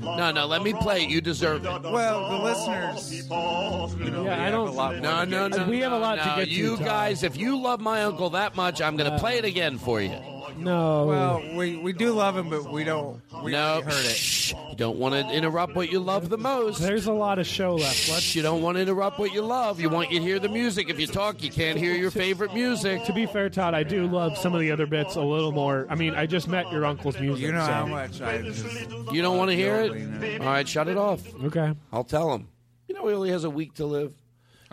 No, no, let me play it. You deserve it. Well, the listeners. You know, Yeah, I don't- lot more No, no, no. We have a lot to no, get to, You guys, if you love my uncle that much, I'm going to uh, play it again for you. No. Well, we, we do love him, but we don't. We no, already heard it. You don't want to interrupt what you love the most. There's a lot of show left. Shh, you don't want to interrupt what you love. You want you to hear the music. If you talk, you can't hear your favorite music. To be fair, Todd, I do love some of the other bits a little more. I mean, I just met your uncle's music. You know so- how much I just. You don't want to hear it? All right, shut it off. Okay. I'll tell him. You know he only has a week to live.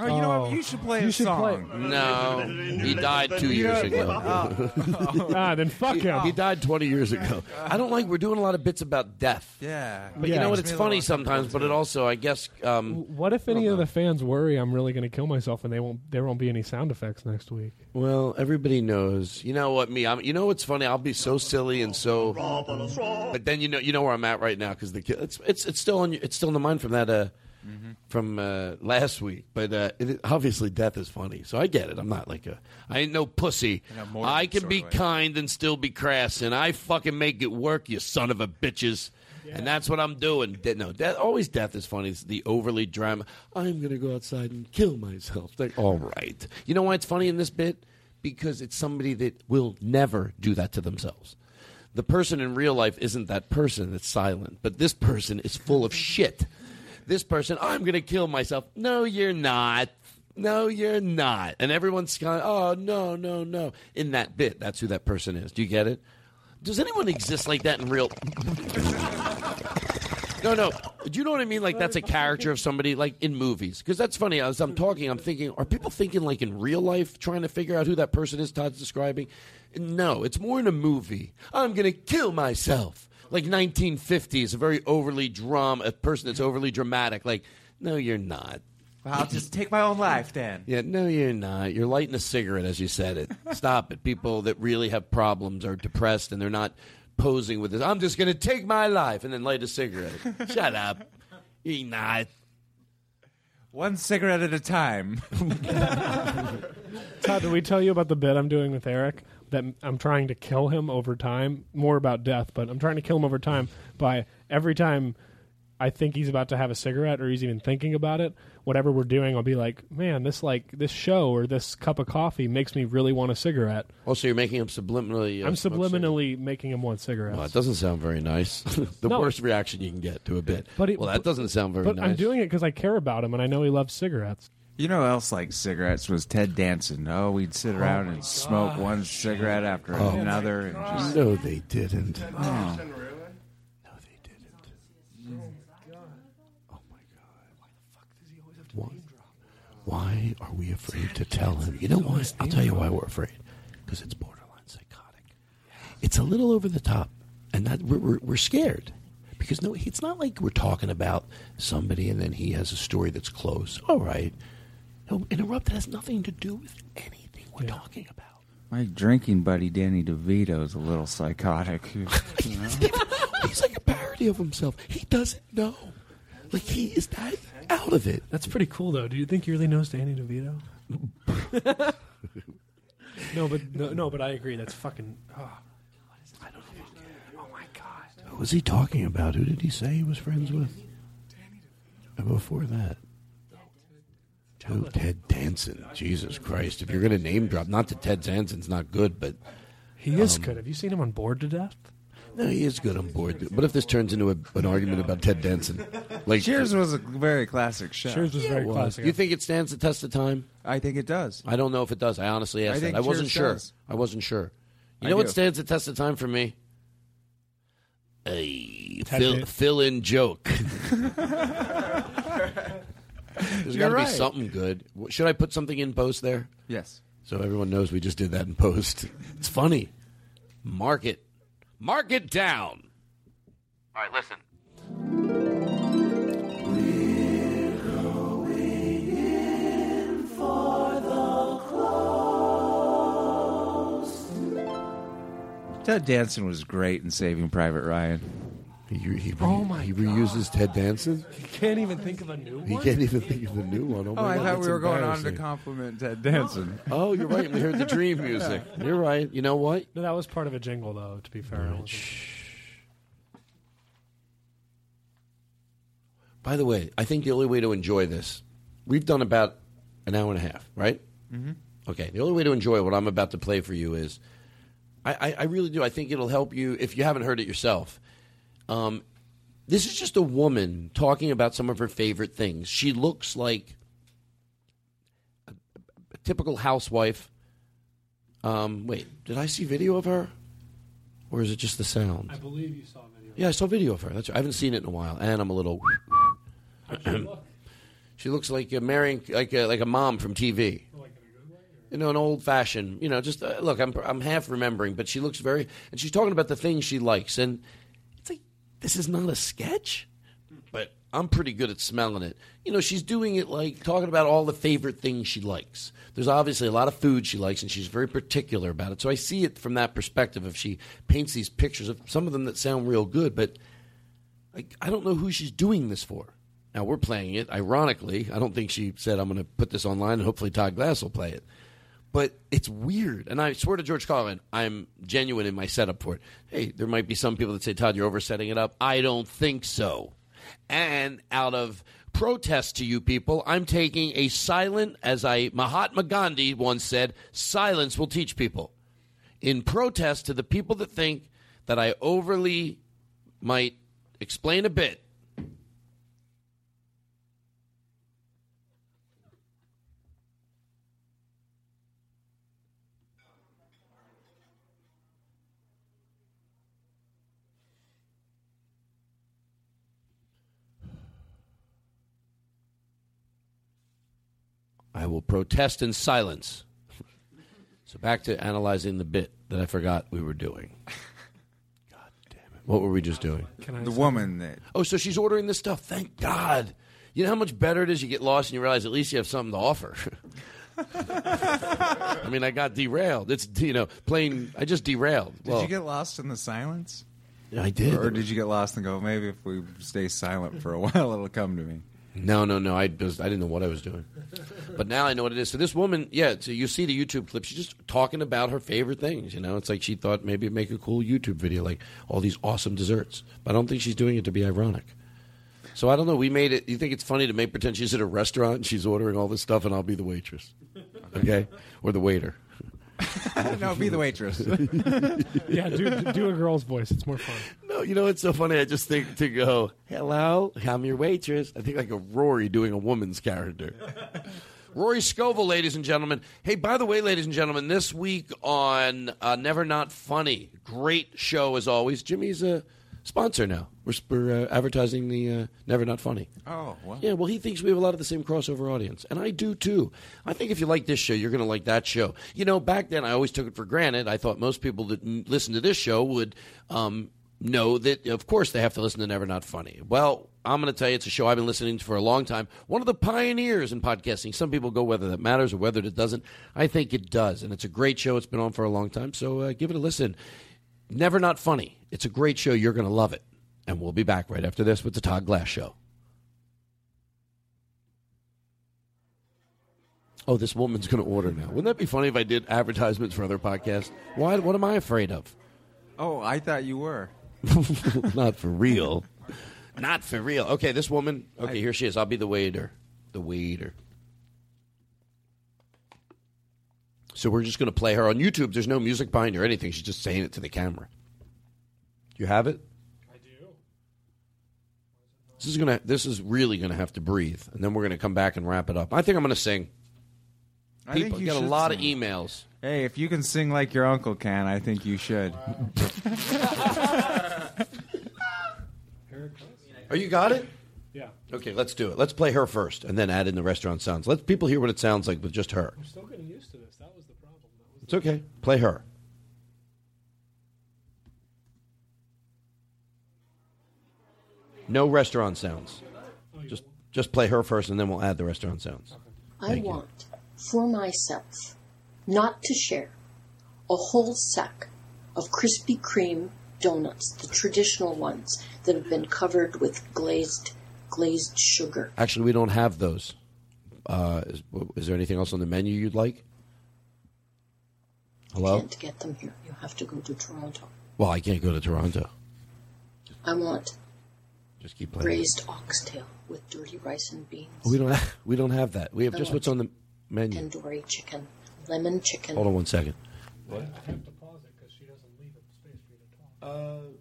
Oh, you know Oh. what? You should play You a should song. No, he died two years ago. ah, then fuck him. he died 20 years ago. I don't like, we're doing a lot of bits about death. Yeah. But you Yeah. know what? Makes It's me a funny little sometimes, but it also, I guess, um, What if any of the fans worry I'm really going to kill myself and they won't? There won't be any sound effects next week. well, everybody knows. You know what? Me, I'm. You know what's funny? I'll be so silly and so. But then you know, you know where I'm at right now because the kid. It's it's it's still on. It's still in the mind from that. Uh, From uh, last week, but uh, it, obviously death is funny, so I get it. I'm not like a, I ain't no pussy. In a morbid I can be kind and still be crass, and I fucking make it work, you son of a bitches. And that's what I'm doing. De- no, death, always death is funny. It's the overly drama. I'm going to go outside and kill myself. Like, all right. You know why it's funny in this bit? Because it's somebody that will never do that to themselves. The person in real life isn't that person that's silent, but this person is full of shit. This person, I'm going to kill myself. No, you're not. No, you're not. And everyone's kind of, oh, no, no, no. In that bit, that's who that person is. Do you get it? Does anyone exist like that in real? No, no. Do you know what I mean? Like that's a character of somebody, like in movies. Because that's funny. As I'm talking, I'm thinking: Are people thinking like in real life, trying to figure out who that person is? Todd's describing. No, it's more in a movie. I'm gonna kill myself. Like 1950s, a very overly drum, a person that's overly dramatic. Like, no, you're not. I'll just take my own life then. Yeah, no, you're not. You're lighting a cigarette as you said it. Stop it. People that really have problems are depressed and they're not posing with this. I'm just going to take my life and then light a cigarette. Shut up. You're not. One cigarette at a time. Todd, did we tell you about the bit I'm doing with Eric? That I'm trying to kill him over time. More about death, but I'm trying to kill him over time by every time I think he's about to have a cigarette or he's even thinking about it. Whatever we're doing, I'll be like, "Man, this like this show or this cup of coffee makes me really want a cigarette." Oh, so you're making him subliminally. Uh, I'm smoke subliminally making him want cigarettes. Well, it doesn't sound very nice. the No. worst reaction you can get to a bit. But it- well, that doesn't sound very but nice. I'm doing it because I care about him and I know he loves cigarettes. You know who else like cigarettes was Ted Danson. Oh, we'd sit oh around and smoke one cigarette after Oh. another and just. No, they didn't. No, they didn't. Oh, oh. My god! Why, the fuck does he always have to name drop? why are we afraid to tell him? You know what? I'll tell you why we're afraid. Because it's borderline psychotic. It's a little over the top, and that we're, we're, we're scared. Because no, it's not like we're talking about somebody and then he has a story that's close. All right, no, interrupt That has nothing to do with anything we're talking about. My drinking buddy Danny DeVito is a little psychotic. you know? He's like a parody of himself. He doesn't know. Like he is that out of it. That's pretty cool, though. Do you think he really knows Danny DeVito? no, but no, no, but I agree. That's fucking. Ah. Oh. My God. Who was he talking about? Who did he say he was friends with? And before that, who? Ted Danson. Jesus Christ! If you're going to name drop, not that Ted Danson's not good, but He is um, good. Have you seen him on Bored to Death? No, he is good on board. What if this turns into a, an argument about Ted Danson? Like Cheers was a very classic show. Cheers was Yeah, very it was. classic. You think it stands the test of time? I think it does. I don't know if it does. I honestly asked I that. I wasn't Cheers sure. does. I wasn't sure. You I know what stands the test of time for me? A fill, fill-in joke. There's got to right. be something good. Should I put something in post there? Yes. So everyone knows we just did that in post. It's funny. Mark it. Mark it down. All right, listen. Ted Danson was great in Saving Private Ryan. He, he, Oh my he reuses Ted Danson. He can't even think of a new one. He can't even think of a new one. Oh, Oh, I God, thought we were going on to compliment Ted Danson. Oh, you're right. We heard the dream music. You're right. You know what? No, that was part of a jingle, though. To be fair, It wasn't- By the way, I think the only way to enjoy this, we've done about an hour and a half, right? Mhm. Okay. The only way to enjoy what I'm about to play for you is, I, I, I really do. I think it'll help you if you haven't heard it yourself. Um, this is just a woman talking about some of her favorite things. She looks like a, a typical housewife. Um, wait, did I see video of her, or is it just the sound? I believe you saw a video. Yeah, I saw video of her. That's I haven't seen it in a while, and I'm a little. she looks like a marrying like a, like a mom from TV. You know, an old fashioned. You know, just uh, look. I'm I'm half remembering, but she looks very. And she's talking about the things she likes, and this is not a sketch, but I'm pretty good at smelling it. You know, she's doing it like talking about all the favorite things she likes. There's obviously a lot of food she likes, and she's very particular about it. So I see it from that perspective. If she paints these pictures of some of them that sound real good, but like I don't know who she's doing this for. Now we're playing it. Ironically, I don't think she said I'm going to put this online, and hopefully Todd Glass will play it. But it's weird, and I swear to George Carlin, I'm genuine in my setup for it. Hey, there might be some people that say, Todd, you're oversetting it up. I don't think so. And out of protest to you people, I'm taking a silent, as I Mahatma Gandhi once said, silence will teach people. In protest to the people that think that I overly might explain a bit. I will protest in silence. So back to analyzing the bit that I forgot we were doing. God damn it. What were we just doing? the woman that Oh, so she's ordering this stuff. Thank God. You know how much better it is? You get lost and you realize at least you have something to offer. I mean, I got derailed. It's, you know, plain, I just derailed. Did Well, you get lost in the silence? I did. Or did you get lost and go, maybe if we stay silent for a while, it'll come to me? No, no, no. I was, I didn't know what I was doing, but now I know what it is. So this woman, yeah. So you see the YouTube clip. She's just talking about her favorite things. You know, it's like she thought maybe make a cool YouTube video, like all these awesome desserts. But I don't think she's doing it to be ironic. So I don't know. We made it. You think it's funny to make pretend she's at a restaurant and she's ordering all this stuff, and I'll be the waitress, okay, or the waiter. No, be the waitress. yeah, do do a girl's voice. It's more fun. No, you know it's so funny. I just think to go, "Hello, I'm your waitress." I think like a Rory doing a woman's character. Rory Scovel, ladies and gentlemen. Hey, by the way, ladies and gentlemen, this week on uh, Never Not Funny, great show as always. Jimmy's a sponsor now. We're, we're uh, advertising the uh, Never Not Funny. Oh, wow. Yeah, well, he thinks we have a lot of the same crossover audience, and I do too. I think if you like this show, you're going to like that show. You know, back then I always took it for granted. I thought most people that n- listen to this show would um, know that, of course, they have to listen to Never Not Funny. Well, I'm going to tell you, it's a show I've been listening to for a long time. One of the pioneers in podcasting. Some people go whether that matters or whether it doesn't. I think it does, and it's a great show. It's been on for a long time, so uh, give it a listen. Never Not Funny. It's a great show. You're going to love it. And we'll be back right after this with the Todd Glass Show. Oh, this woman's going to order now. Wouldn't that be funny if I did advertisements for other podcasts? Why? What am I afraid of? Oh, I thought you were. Not for real. Not for real. Okay, this woman. Okay, here she is. I'll be the waiter. The waiter. So we're just going to play her on YouTube. There's no music behind her or anything. She's just saying it to the camera. You have it. I do. This is gonna. This is really gonna have to breathe, and then we're gonna come back and wrap it up. I think I'm gonna sing. I think you get a should lot sing. of emails. Hey, if you can sing like your uncle can, I think you should. Oh, you got it? Yeah. Okay, let's do it. Let's play her first, and then add in the restaurant sounds. Let people hear what it sounds like with just her. I'm still getting used to this. That was the problem. That was It's okay. Play her. No restaurant sounds. Just just play her first, and then we'll add the restaurant sounds. I Thank you. want for myself, not to share, a whole sack of Krispy Kreme donuts, the traditional ones that have been covered with glazed glazed sugar. Actually, we don't have those. Uh, is, is there anything else on the menu you'd like? Hello. Can't get them here. You have to go to Toronto. Well, I can't go to Toronto. I want Just keep playing. braised oxtail with dirty rice and beans, We don't have, we don't have that. We have just what's on the menu. tandoori chicken, lemon chicken. Hold on one second. What? I have to pause it because she doesn't leave it space for you to talk.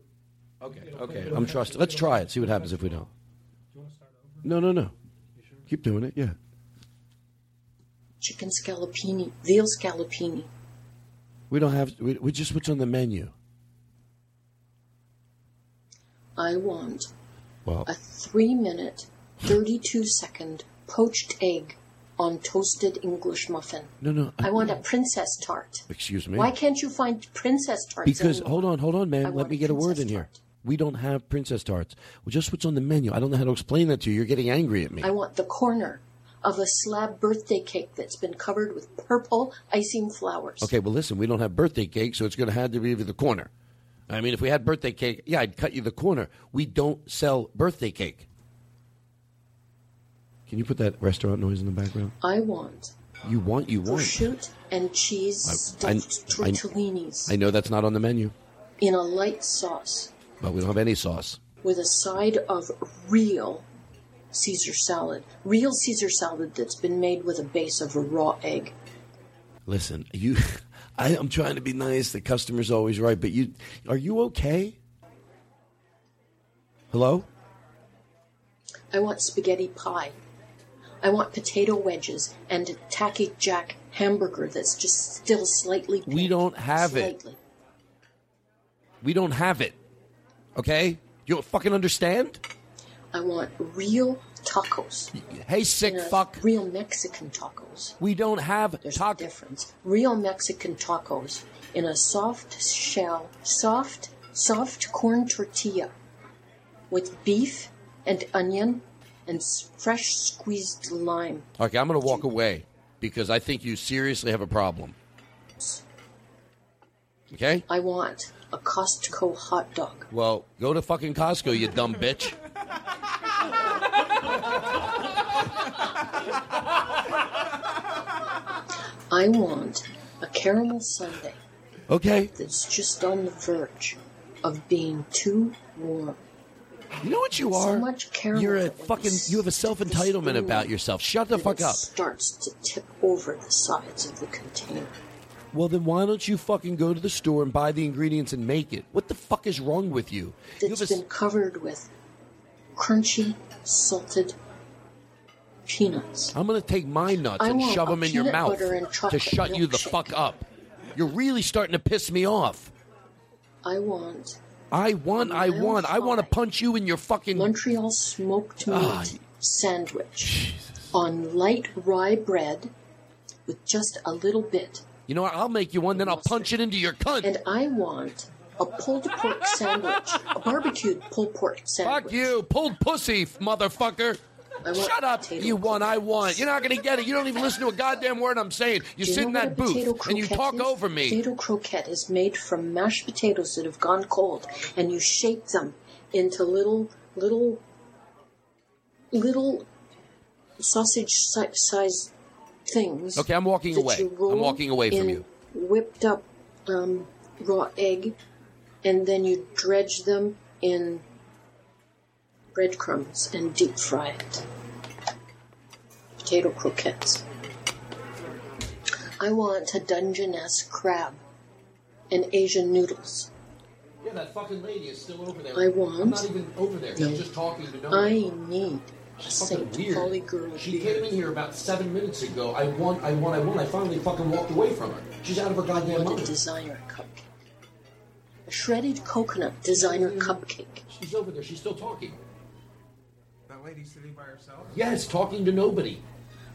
Uh, okay. Okay, I'm trusting. Let's try it. See what happens if we don't. Do No, no, no. Keep doing it. Yeah. chicken scallopini, veal scallopini. We don't have. We, we just what's on the menu. I want Well, a three minute, 32 second poached egg on toasted English muffin. no, no. I want a princess tart. Excuse me. Why can't you find princess tarts? Because anywhere? hold on, hold on, I man. Let me get a word in here. We don't have princess tarts. Well, just what's on the menu. I don't know how to explain that to you. You're getting angry at me. I want the corner of a slab birthday cake that's been covered with purple icing flowers. Okay, well, listen, we don't have birthday cake, so it's going to have to be the corner. I mean, if we had birthday cake, yeah, I'd cut you the corner. We don't sell birthday cake. Can you put that restaurant noise in the background? I want You want, you want. prosciutto and cheese I- I- stuffed I- tortellinis I know that's not on the menu, in a light sauce but we don't have any sauce. with a side of real Caesar salad. Real Caesar salad that's been made with a base of a raw egg. Listen, you, I, I'm trying to be nice. The customer's always right, but you, are you okay? Hello? I want spaghetti pie. I want potato wedges and a tacky jack hamburger that's just still slightly We don't have it. We don't have it. Okay? You don't fucking understand? I want real tacos. Hey, sick You know, fuck. Real Mexican tacos. We don't have There's a difference. Real Mexican tacos in a soft shell, soft, soft corn tortilla with beef and onion and fresh squeezed lime. Okay, I'm going to walk away because I think you seriously have a problem. Okay? I want a Costco hot dog. Well, go to fucking Costco, you dumb bitch. I want a caramel sundae Okay. that's just on the verge of being too warm. You know what you So are? much caramel You're a fucking. You have a self entitlement about yourself. Shut the fuck up. starts to tip over the sides of the container. Well, then why don't you fucking go to the store and buy the ingredients and make it? What the fuck is wrong with you? You have a- been covered with crunchy, salted peanuts. I'm going to take my nuts I and shove them in your mouth to shut you the milkshake. fuck up. You're really starting to piss me off. I want I want, I want, I want to punch you in your fucking. Montreal smoked meat Ah, sandwich on light rye bread with just a little bit. You know what? I'll make you one, then I'll punch it into your cunt. And I want a pulled pork sandwich, a barbecued pulled pork sandwich. Fuck you, pulled pussy, motherfucker. Shut up. You want, I want. You're not going to get it. You don't even listen to a goddamn word I'm saying. You Do sit in that booth and you talk is? over me. Potato croquette is made from mashed potatoes that have gone cold, and you shape them into little, little, little sausage si- size things. Okay, I'm walking away. you I'm walking away from you. Whipped up um, raw egg, and then you dredge them in breadcrumbs and deep fry it. Potato croquettes. I want a Dungeness crab and Asian noodles. Yeah, that fucking lady is still over there. I want- I'm not even over there. No. She's just talking to I nobody. need a fucking St. weird. Pauli girl. She came in here about seven minutes ago. I want, I want, I want. I finally fucking walked away from her. She's out of her I goddamn want a mind. designer cupcake. A shredded coconut designer cupcake. She's over there. She's still talking. That lady sitting by herself? Yes, talking to nobody.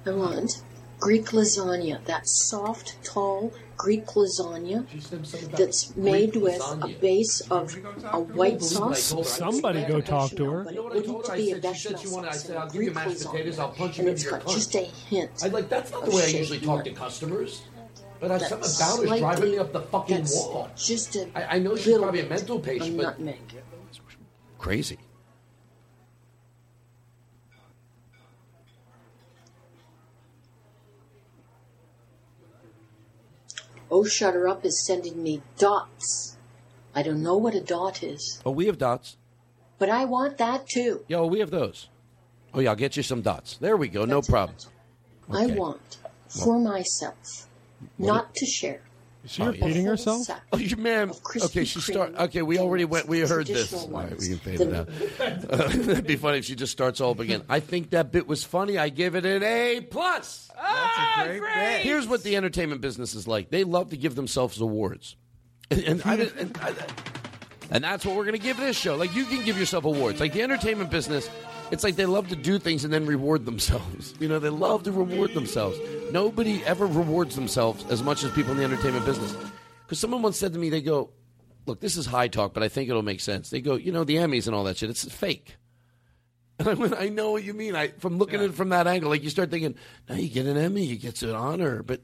I want Greek lasagna, that soft, tall Greek lasagna that's made with a base of a white sauce. Somebody go talk to her. But it wouldn't be a bechamel I sauce. said, and a I'll give you Greek mashed potatoes. I'll punch you And into it's your got cunt. just a hint. I like that's not the way I usually talk to customers. But I, That's something about her is driving me up the fucking that's wall. Just a I, I know she's little probably a bit mental of patient, but nutmeg. crazy. Oh, Shut Her Up is sending me dots. I don't know what a dot is. Oh, we have dots. But I want that too. Yo, we have those. Oh yeah, I'll get you some dots. There we go. No problem. I want for myself, not to share. Is she Oh, repeating herself? sack Oh, you man. Okay, she start. Okay, we already went. We heard this. All right, we can fade it out. Uh, that'd be funny if she just starts all again. I think that bit was funny. I give it an A plus. That's a great bit. Here's what the entertainment business is like. They love to give themselves awards, and, and, I, and, I- and that's what we're going to give this show. Like you can give yourself awards. Like the entertainment business, it's like they love to do things and then reward themselves. You know, they love to reward themselves. Nobody ever rewards themselves as much as people in the entertainment business. Because someone once said to me, they go, "Look, this is high talk, but I think it'll make sense." They go, "You know, the Emmys and all that shit, it's fake." And I went, I know what you mean. I from looking at it from that angle, like you start thinking, now you get an Emmy, you get an honor, but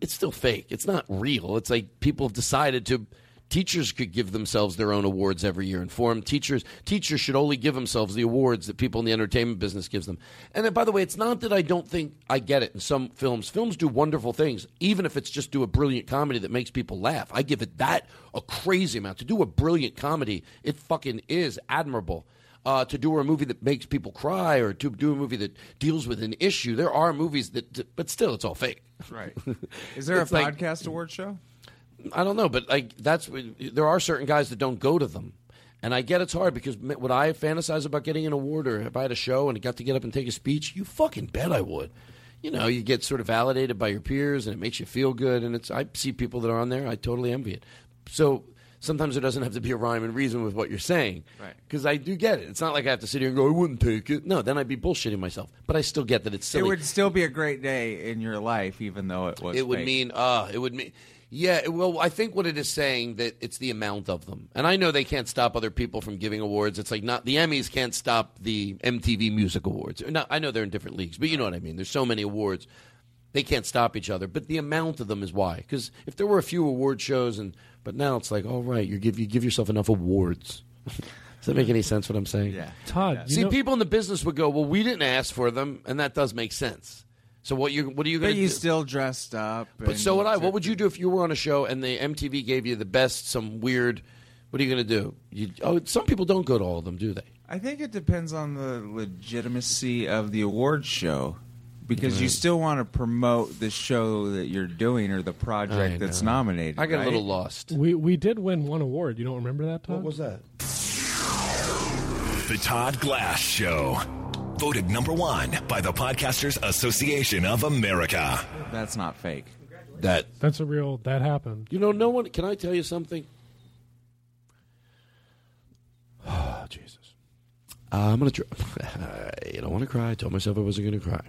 it's still fake. It's not real. It's like people have decided to. Teachers could give themselves their own awards every year and form teachers. Teachers should only give themselves the awards that people in the entertainment business gives them. And then, by the way, it's not that I don't think I get it in some films. Films do wonderful things, even if it's just do a brilliant comedy that makes people laugh. I give it that a crazy amount. To do a brilliant comedy, it fucking is admirable uh, to do a movie that makes people cry or to do a movie that deals with an issue. There are movies that, but still, it's all fake. Right. Is there a It's like- podcast award show? I don't know, but like that's there are certain guys that don't go to them, and I get it's hard because would I fantasize about getting an award or if I had a show and I got to get up and take a speech? You fucking bet I would. You know, you get sort of validated by your peers and it makes you feel good. And it's I see people that are on there, I totally envy it. So sometimes there doesn't have to be a rhyme and reason with what you're saying, Right. Because I do get it. It's not like I have to sit here and go, I wouldn't take it. No, then I'd be bullshitting myself. But I still get that it's silly. It would still be a great day in your life, even though it was. it would fake. mean uh it would mean yeah well i think what it is saying that it's the amount of them. And i know they can't stop other people from giving awards. It's like not the emmys can't stop the mtv music awards. No, i know they're in different leagues but you know what i mean. There's so many awards they can't stop each other. But the amount of them is why. Because if there were a few award shows and but now it's like all right you give you give yourself enough awards. Does that make any sense what i'm saying? Yeah. Todd, you see know- people in the business would go well we didn't ask for them and that does make sense so what you what are you going to? But to you do? still dressed up. But so would I. What would you do if you were on a show and the MTV gave you the best, some weird? What are you going to do? You, oh, some people don't go to all of them, do they? I think it depends on the legitimacy of the award show. Because you mm-hmm. still want to promote the show that you're doing or the project that's nominated. I got right? a little lost. We we did win one award. You don't remember that, Todd? What was that? The Todd Glass Show. Voted number one by the Podcasters Association of America. That's not fake. That That's a real. That happened. you know, no one. Can I tell you something? Oh, Jesus. Uh, I'm gonna. Try. I don't want to cry. I told myself I wasn't gonna cry.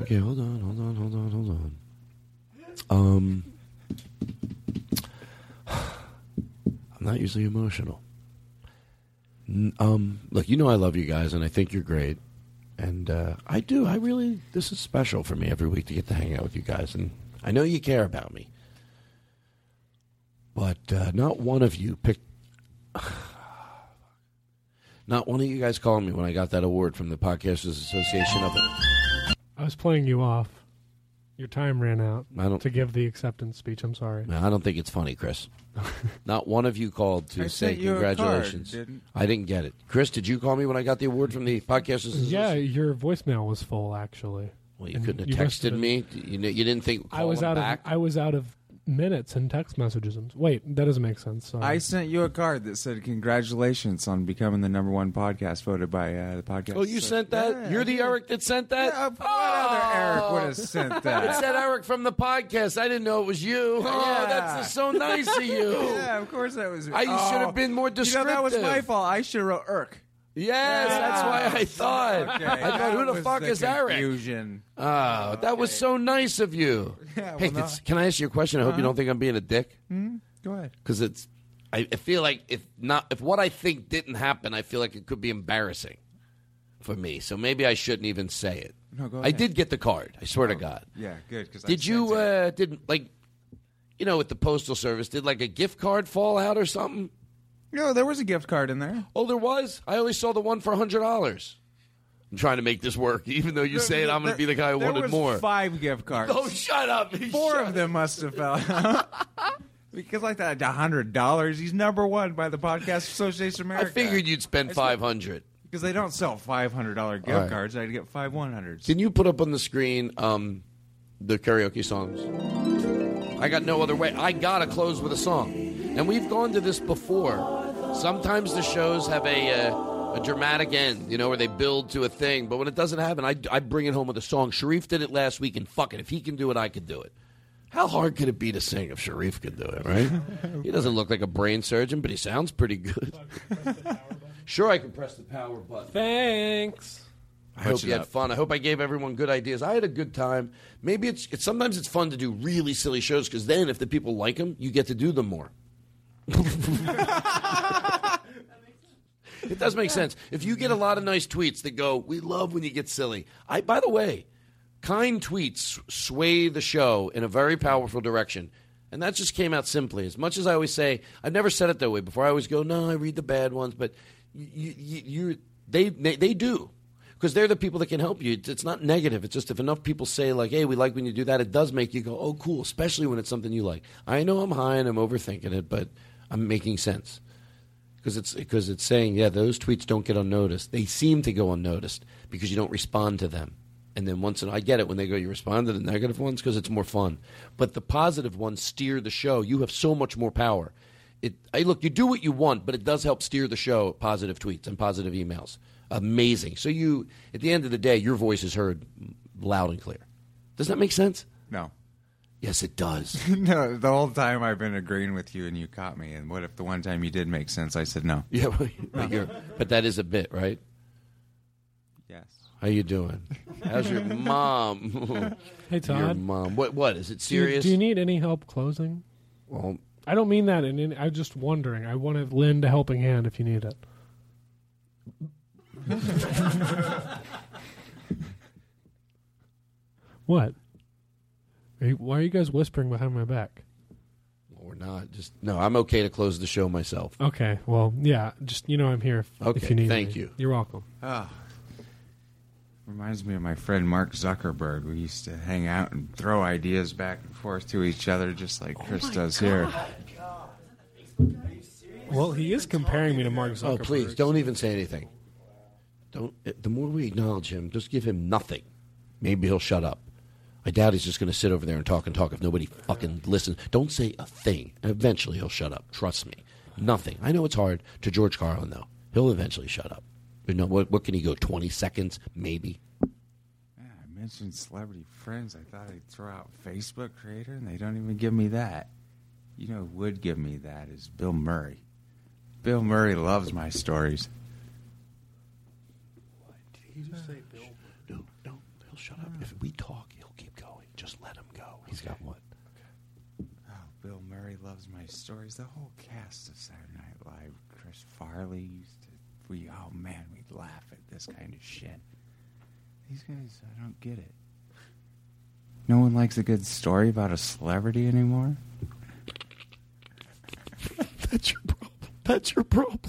Okay, hold on, hold on, hold on, hold on. Um, I'm not usually emotional. Um, look, you know I love you guys, and I think you're great, and uh, I do. I really, this is special for me every week to get to hang out with you guys, and I know you care about me. But uh, not one of you picked. Not one of you guys called me when I got that award from the Podcasters Association of it. I was playing you off. Your time ran out I don't- to give the acceptance speech. I'm sorry. No, I don't think it's funny, Chris. Not one of you called to I say sent you a card, congratulations. didn't- I didn't get it. Chris, did you call me when I got the award from the Podcasters Association? Yeah, your voicemail was full actually. Well, you And couldn't you have must have texted been- me. You, you didn't think I was out back? of I was out of minutes and text messages. Wait, that doesn't make sense. Sorry. I sent you a card that said congratulations on becoming the number one podcast voted by uh, the podcast. Oh, you sent that? Yeah, You're the Eric that sent that? Yeah, what other Eric would have sent that? It said Eric from the podcast. I didn't know it was you. Oh, that's so nice of you. Yeah, of course that was. me. I oh, should have been more You know, descriptive. that was my fault. I should have wrote Erc. Yes, that's why I thought. Okay, I thought, who the fuck the is Eric? confusion. Oh, that was so nice of you. Yeah, well, hey, no. can I ask you a question? I hope you Uh-huh. don't think I'm being a dick. Hmm? Go ahead. Because it's, I, I feel like if not, if what I think didn't happen, I feel like it could be embarrassing for me. So maybe I shouldn't even say it. No, go ahead. I did get the card. I swear to God. Yeah, good. Cause I Did you uh, did like, you know, with the postal service, did like a gift card fall out or something? No, there was a gift card in there. Oh, there was. I only saw the one for hundred dollars. I'm trying to make this work, even though you say it. I'm going to be the guy who there wanted was more. Five gift cards. Oh, shut up! Four of them must have fell out. Because like that, a hundred dollars. He's number one by the Podcast Association of America. I figured you'd spend five hundred. because they don't sell five hundred dollar gift right. cards. I'd get five one hundreds. Can you put up on the screen um, the karaoke songs? I got no other way. I gotta close with a song, and we've gone to this before. Sometimes the shows have a uh, a dramatic end, you know, where they build to a thing. But when it doesn't happen, I, I bring it home with a song. Sharif did it last week, and fuck it, if he can do it, I can do it. How hard could it be to sing if Sharif could do it, right? he doesn't look like a brain surgeon, but he sounds pretty good. sure, I can press the power button. Thanks. I hope Punch it you had up. fun. I hope I gave everyone good ideas. I had a good time. Maybe it's, it's sometimes it's fun to do really silly shows because then if the people like them, you get to do them more. It does make sense. If you get a lot of nice tweets that go, "We love when you get silly." I by the way, kind tweets sway the show in a very powerful direction. And that just came out simply. As much as I always say, I've never said it that way before. I always go, "No, I read the bad ones," but you, you, you they, they they do because they're the people that can help you. It's- It's not negative. It's just if enough people say like, "Hey, we like when you do that," it does make you go, "Oh, cool." Especially when it's something you like. I know I'm high and I'm overthinking it, but I'm making sense because it's because it's saying, yeah, those tweets don't get unnoticed. They seem to go unnoticed because you don't respond to them. And then once in I get it when they go, you respond to the negative ones because it's more fun. But the positive ones steer the show. You have so much more power. It, I look, you do what you want, but it does help steer the show. Positive tweets and positive emails, amazing. So you, at the end of the day, your voice is heard loud and clear. Does that make sense? No. Yes, it does. no, the whole time I've been agreeing with you, and you caught me. And what if the one time you did make sense? I said no. Yeah, but, you're- but that is a bit, right? Yes. How you doing? How's your mom? Hey, Todd. Your mom. What? What is it Do you- serious? Do you, need any help closing? Well, I don't mean that. In, in, I'm just wondering. I want to lend a helping hand if you need it. what? Are you, why are you guys whispering behind my back? We're not. Just no. I'm okay to close the show myself. Okay. Well, yeah. Just you know, I'm here if, Okay, if you need. thank me. you. You're welcome. Ah. Reminds me of my friend Mark Zuckerberg. We used to hang out and throw ideas back and forth to each other, just like Chris does here. Well, he is comparing me to Mark Zuckerberg. Oh, please don't even say anything. Don't. uh, The more we acknowledge him, just give him nothing. Maybe he'll shut up. I doubt he's just going to sit over there and talk and talk if nobody fucking listens. Don't say a thing. Eventually he'll shut up. Trust me. Nothing. I know it's hard to George Carlin though. He'll eventually shut up. You know what? What can he go? Twenty seconds, maybe. Yeah, I mentioned celebrity friends. I thought I'd throw out Facebook creator, and they don't even give me that. You know, who would give me that is Bill Murray. Bill Murray loves my stories. What? Did he just say Bill? No, no, he'll shut up. If we talk, he'll keep going. Just let him go. He's got one. Oh, Bill Murray loves my stories. The whole cast of Saturday Night Live. Chris Farley used to. We oh man, we'd laugh at this kind of shit. These guys, I don't get it. No one likes a good story about a celebrity anymore. That's your problem. That's your problem.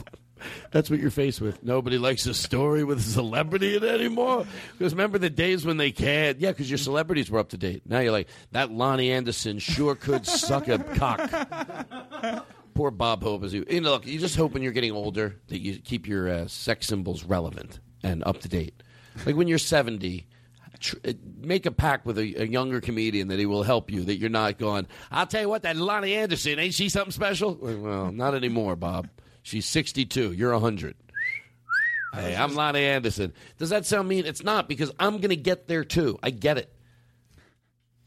That's what you're faced with. Nobody likes a story with a celebrity in it anymore. Because remember the days when they can't? Yeah, because your celebrities were up to date. Now you're like, that Loni Anderson sure could suck a cock. Poor Bob Hope. Is you, you know, look, you're just hoping you're getting older that you keep your uh, sex symbols relevant and up to date. Like when you're 70, tr- uh, make a pact with a, a younger comedian that he will help you. That you're not going. I'll tell you what, that Loni Anderson ain't she something special? Well, not anymore, Bob. She's 62. You're 100. Hey, I'm Loni Anderson. Does that sound mean? It's not because I'm going to get there too. I get it.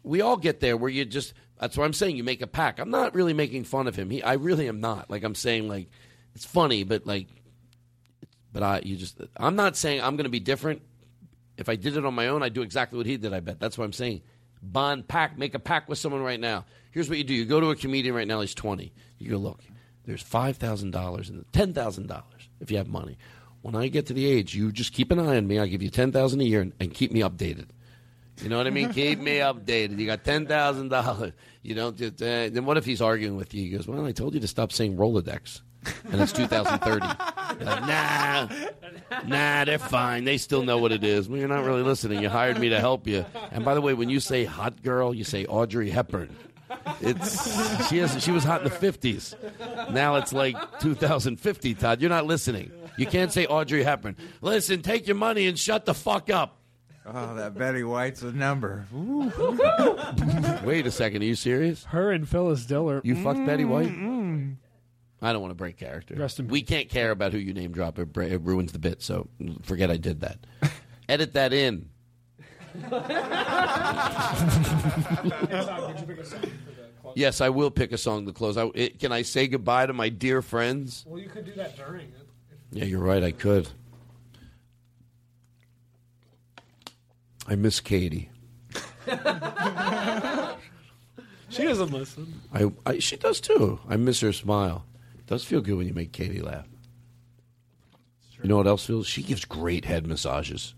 We all get there where you just. That's what I'm saying. You make a pack. I'm not really making fun of him. He, I really am not. Like I'm saying, like it's funny, but like, but I, you just. I'm not saying I'm going to be different. If I did it on my own, I'd do exactly what he did. I bet. That's what I'm saying. Bond pack. Make a pack with someone right now. Here's what you do. You go to a comedian right now. He's 20. You go look. There's five thousand dollars and ten thousand dollars if you have money. When I get to the age, you just keep an eye on me. I give you ten thousand a year and, and keep me updated. You know what I mean? keep me updated. You got ten thousand dollars. You don't. Just, uh, then what if he's arguing with you? He goes, "Well, I told you to stop saying Rolodex." And it's 2030. You're like, nah, nah, they're fine. They still know what it is. Well, you're not really listening. You hired me to help you. And by the way, when you say hot girl, you say Audrey Hepburn. It's she has she was hot in the fifties. Now it's like 2050. Todd, you're not listening. You can't say Audrey Hepburn. Listen, take your money and shut the fuck up. Oh, that Betty White's a number. Wait a second. Are you serious? Her and Phyllis Diller. You fucked Betty White? I don't want to break character. Rest in we can't care about who you name drop. It, bra- it ruins the bit. So forget I did that. Edit that in. Yes, I will pick a song to close. I, it, can I say goodbye to my dear friends? Well, you could do that during it. Yeah, you're right. I could. I miss Katie. She doesn't listen. I, I she does too. I miss her smile. It does feel good when you make Katie laugh. You know what else feels? She gives great head massages.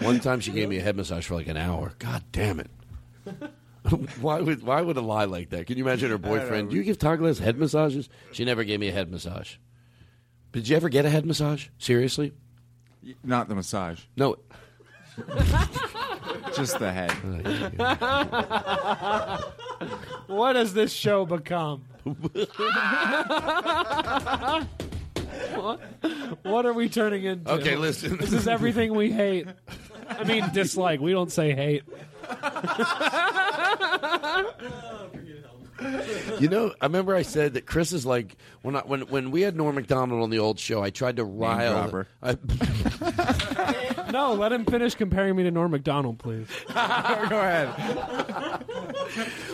One time she gave me a head massage for like an hour. God damn it. why would why would a lie like that? Can you imagine her boyfriend? Do you give Todd head massages? She never gave me a head massage. Did you ever get a head massage? Seriously? Not the massage. No. Just the head. Oh, what has this show become? what, what are we turning into? Okay, listen. This is everything we hate. I mean, dislike. We don't say hate. You know, I remember I said that Chris is like when I, when when we had Norm Macdonald on the old show. I tried to rile. dropper. I, No, let him finish comparing me to Norm Macdonald, please. Go ahead.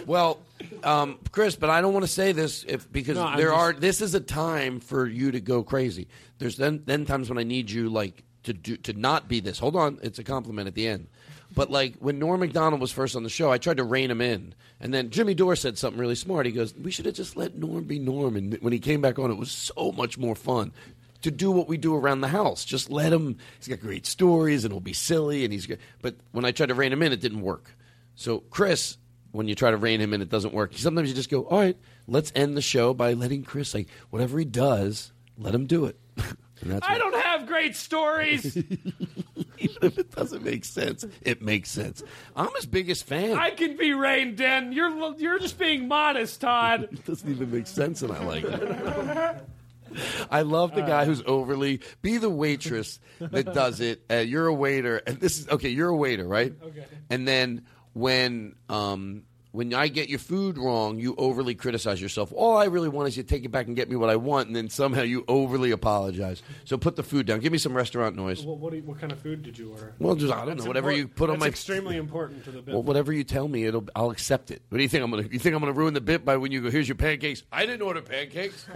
well, um, Chris, but I don't want to say this if because No, there just- are. This is a time for you to go crazy. There's then then times when I need you like to do to not be this. Hold on, it's a compliment at the end. But like when Norm Macdonald was first on the show, I tried to rein him in, and then Jimmy Dore said something really smart. He goes, "We should have just let Norm be Norm." And when he came back on, it was so much more fun to do what we do around the house. Just let him. He's got great stories, and it'll be silly, and he's. good. But when I tried to rein him in, it didn't work. So Chris, when you try to rein him in, it doesn't work. Sometimes you just go, "All right, let's end the show by letting Chris like whatever he does, let him do it." I don't have great stories. even if it doesn't make sense, it makes sense. I'm his biggest fan. I can be reined in. You're you're just being modest, Todd. it doesn't even make sense, and I like it. I love the guy who's overly be the waitress that does it. Uh, you're a waiter, and this is okay. You're a waiter, right? Okay. And then when um, when I get your food wrong, you overly criticize yourself. All I really want is you to take it back and get me what I want, and then somehow you overly apologize. So put the food down. Give me some restaurant noise. What, what, do you- what kind of food did you order? Well, just I don't That's know. Whatever import- you put on that's my extremely important to the bit. Well, whatever you tell me, it'll I'll accept it. What do you think I'm gonna? You think I'm gonna ruin the bit by when you go? Here's your pancakes. I didn't order pancakes.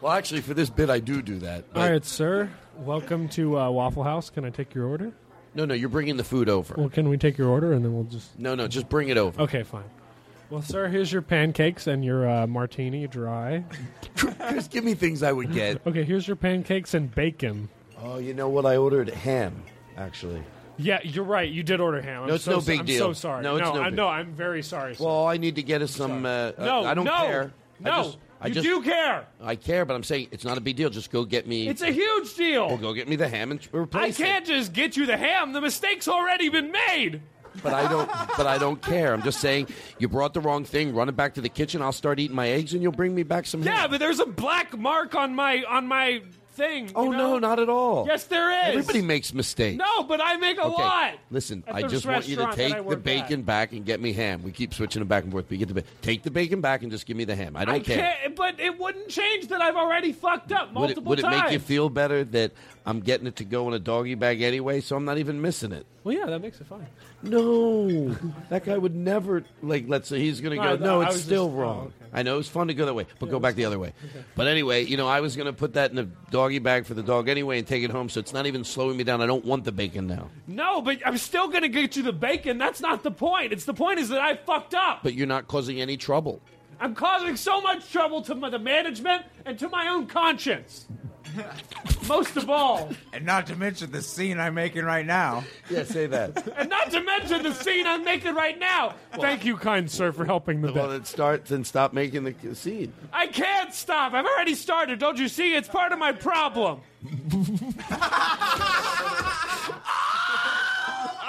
well, actually, for this bit, I do do that. All right, sir. Welcome to uh, Waffle House. Can I take your order? No, no, you're bringing the food over. Well, can we take your order and then we'll just. No, no, just bring it over. Okay, fine. Well, sir, here's your pancakes and your uh, martini dry. Just give me things I would get. Okay, here's your pancakes and bacon. Oh, you know what? I ordered ham. Actually, Yeah, you're right. You did order ham. I'm No, it's so no so- big I'm deal. so sorry. No, it's no I, big- no, I'm very sorry. Sir. well, all I need to get is some. Uh, no, I don't no, care. No, I just, I you just, do care. I care, but I'm saying it's not a big deal. Just go get me. It's a huge deal. Well, go get me the ham and replace it. I can't just get you the ham. The mistake's already been made. But I don't. But I don't care. I'm just saying you brought the wrong thing. Run it back to the kitchen. I'll start eating my eggs, and you'll bring me back some. Yeah, ham. but there's a black mark on my on my thing. Oh know? no, not at all. Yes, there is. Everybody makes mistakes. No, but I make a Okay, lot. Listen, At I just want you to restaurant that I take the bacon back and get me ham. We keep switching them back and forth. But you get the take the bacon back and just give me the ham. I don't I care. but it wouldn't change that I've already fucked up Would it, multiple would it make you feel better that I'm getting it to go in a doggy bag anyway, so I'm not even missing it? Well, yeah, that makes it fine. No, that guy would never like. Let's say he's going to go. No, I it's was still just- oh, wrong. I know it's fun to go that way, but go back the other way. But anyway, you know, I was going to put that in a doggy bag for the dog anyway and take it home, so it's not even slowing me down. I don't want the bacon now. No, but I'm still going to get you the bacon. That's not the point. It's the point is that I fucked up. But you're not causing any trouble. I'm causing so much trouble to my, the management and to my own conscience. Most of all. And not to mention the scene I'm making right now. Yeah, say that. And not to mention the scene I'm making right now. Thank you, kind sir, for helping the Well, bit. then start then stop making the scene. I can't stop. I've already started. Don't you see? It's part of my problem.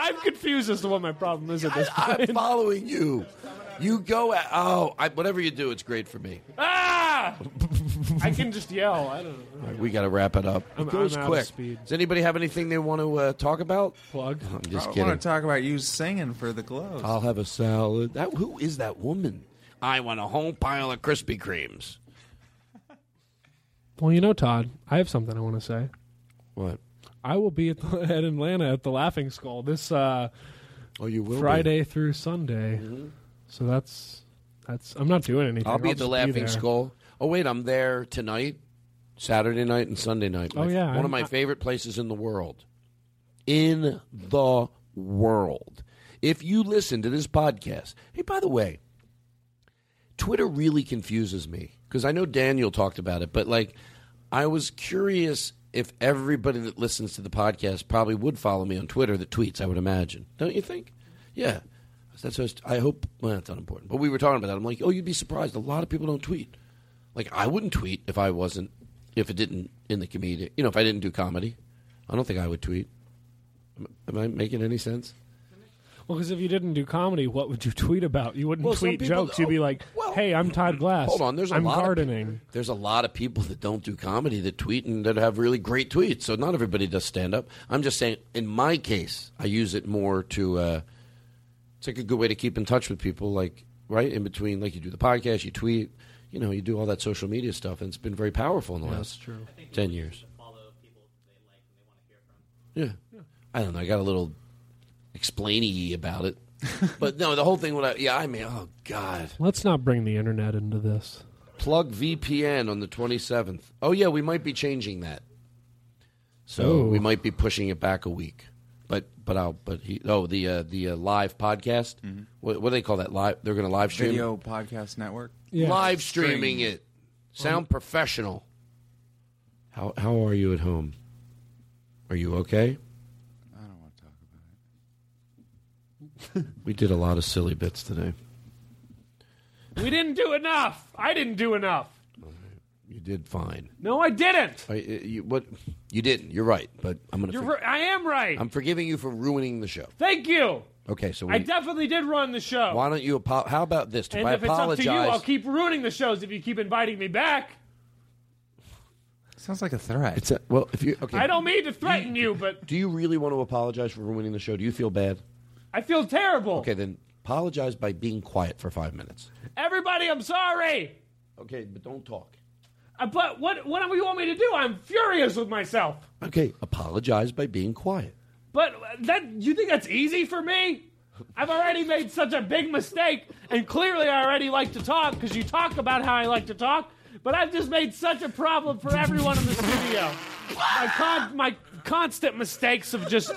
I'm confused as to what my problem is at this I'm following you. You go at oh, I, whatever you do, it's great for me. ah! I can just yell. I don't know. All right, we got to wrap it up. I'm- it goes I'm quick. Does anybody have anything they want to uh, talk about? Plug. I'm just I kidding. want to talk about you singing for the Globes. I'll have a salad. That who is that woman? I want a whole pile of Krispy Kremes. Well, you know, Todd, I have something I want to say. What? I will be at, the, at Atlanta at the Laughing Skull this uh, oh, you will be. Friday through Sunday. So that's that's. I'm not doing anything. I'll be at the Laughing there. Skull. Oh wait, I'm there tonight, Saturday night and Sunday night. Oh, My- yeah, one I'm- of my I- favorite places in the world. In the world. If you listen to this podcast, hey, by the way, Twitter really confuses me because I know Daniel talked about it, but like, I was curious if everybody that listens to the podcast probably would follow me on Twitter that tweets. I would imagine, don't you think? Yeah, that's just. I hope. Well, that's not important. But we were talking about that. I'm like, oh, you'd be surprised. A lot of people don't tweet. Like, I wouldn't tweet if I wasn't, if it didn't in the comedy. You know, if I didn't do comedy, I don't think I would tweet. Am, I making any sense? Well, because if you didn't do comedy, what would you tweet about? You wouldn't Well, some tweet people- jokes. You'd be like, "Hey, I'm Todd Glass. Hold on, there's a I'm lot gardening." Of, there's a lot of people that don't do comedy that tweet and that have really great tweets. So not everybody does stand up. I'm just saying, in my case, I use it more to. Uh, it's like a good way to keep in touch with people. Like right in between, like you do the podcast, you tweet, you know, you do all that social media stuff, and it's been very powerful in the Yeah, last that's true. ten years. Yeah. I don't know. I got a little explainy about it, but no, the whole thing. What I, yeah, I mean, oh god. Let's not bring the internet into this. Plug VPN on the 27th. Oh, yeah, we might be changing that. So Oh. we might be pushing it back a week. But but I'll but he oh the uh, the uh, live podcast. What, what do they call that? Live? They're going to live stream Video Podcast Network. live streaming it. Sound professional. How how are you at home? Are you okay? I don't want to talk about it. We did a lot of silly bits today. We didn't do enough. I didn't do enough. You did fine. No, I didn't. I, uh, you, what you didn't. You're right. But I'm going You're. to. I am right. I'm forgiving you for ruining the show. Thank you. Okay, so we, I definitely did run the show. Why don't you apo- How about this? and I if apologize. it's up to you, I'll keep ruining the shows if you keep inviting me back. Sounds like a threat. It's a, well, if you okay. I don't mean to threaten you, but Do you really want to apologize for ruining the show? Do you feel bad? I feel terrible. Okay, then apologize by being quiet for five minutes. Everybody, I'm sorry. Okay, but don't talk. Uh, but what what do you want me to do? I'm furious with myself. Okay, apologize by being quiet. But that you think that's easy for me? I've already made such a big mistake, and clearly I already like to talk because you talk about how I like to talk. But I've just made such a problem for everyone in the studio. My, con- my constant mistakes have just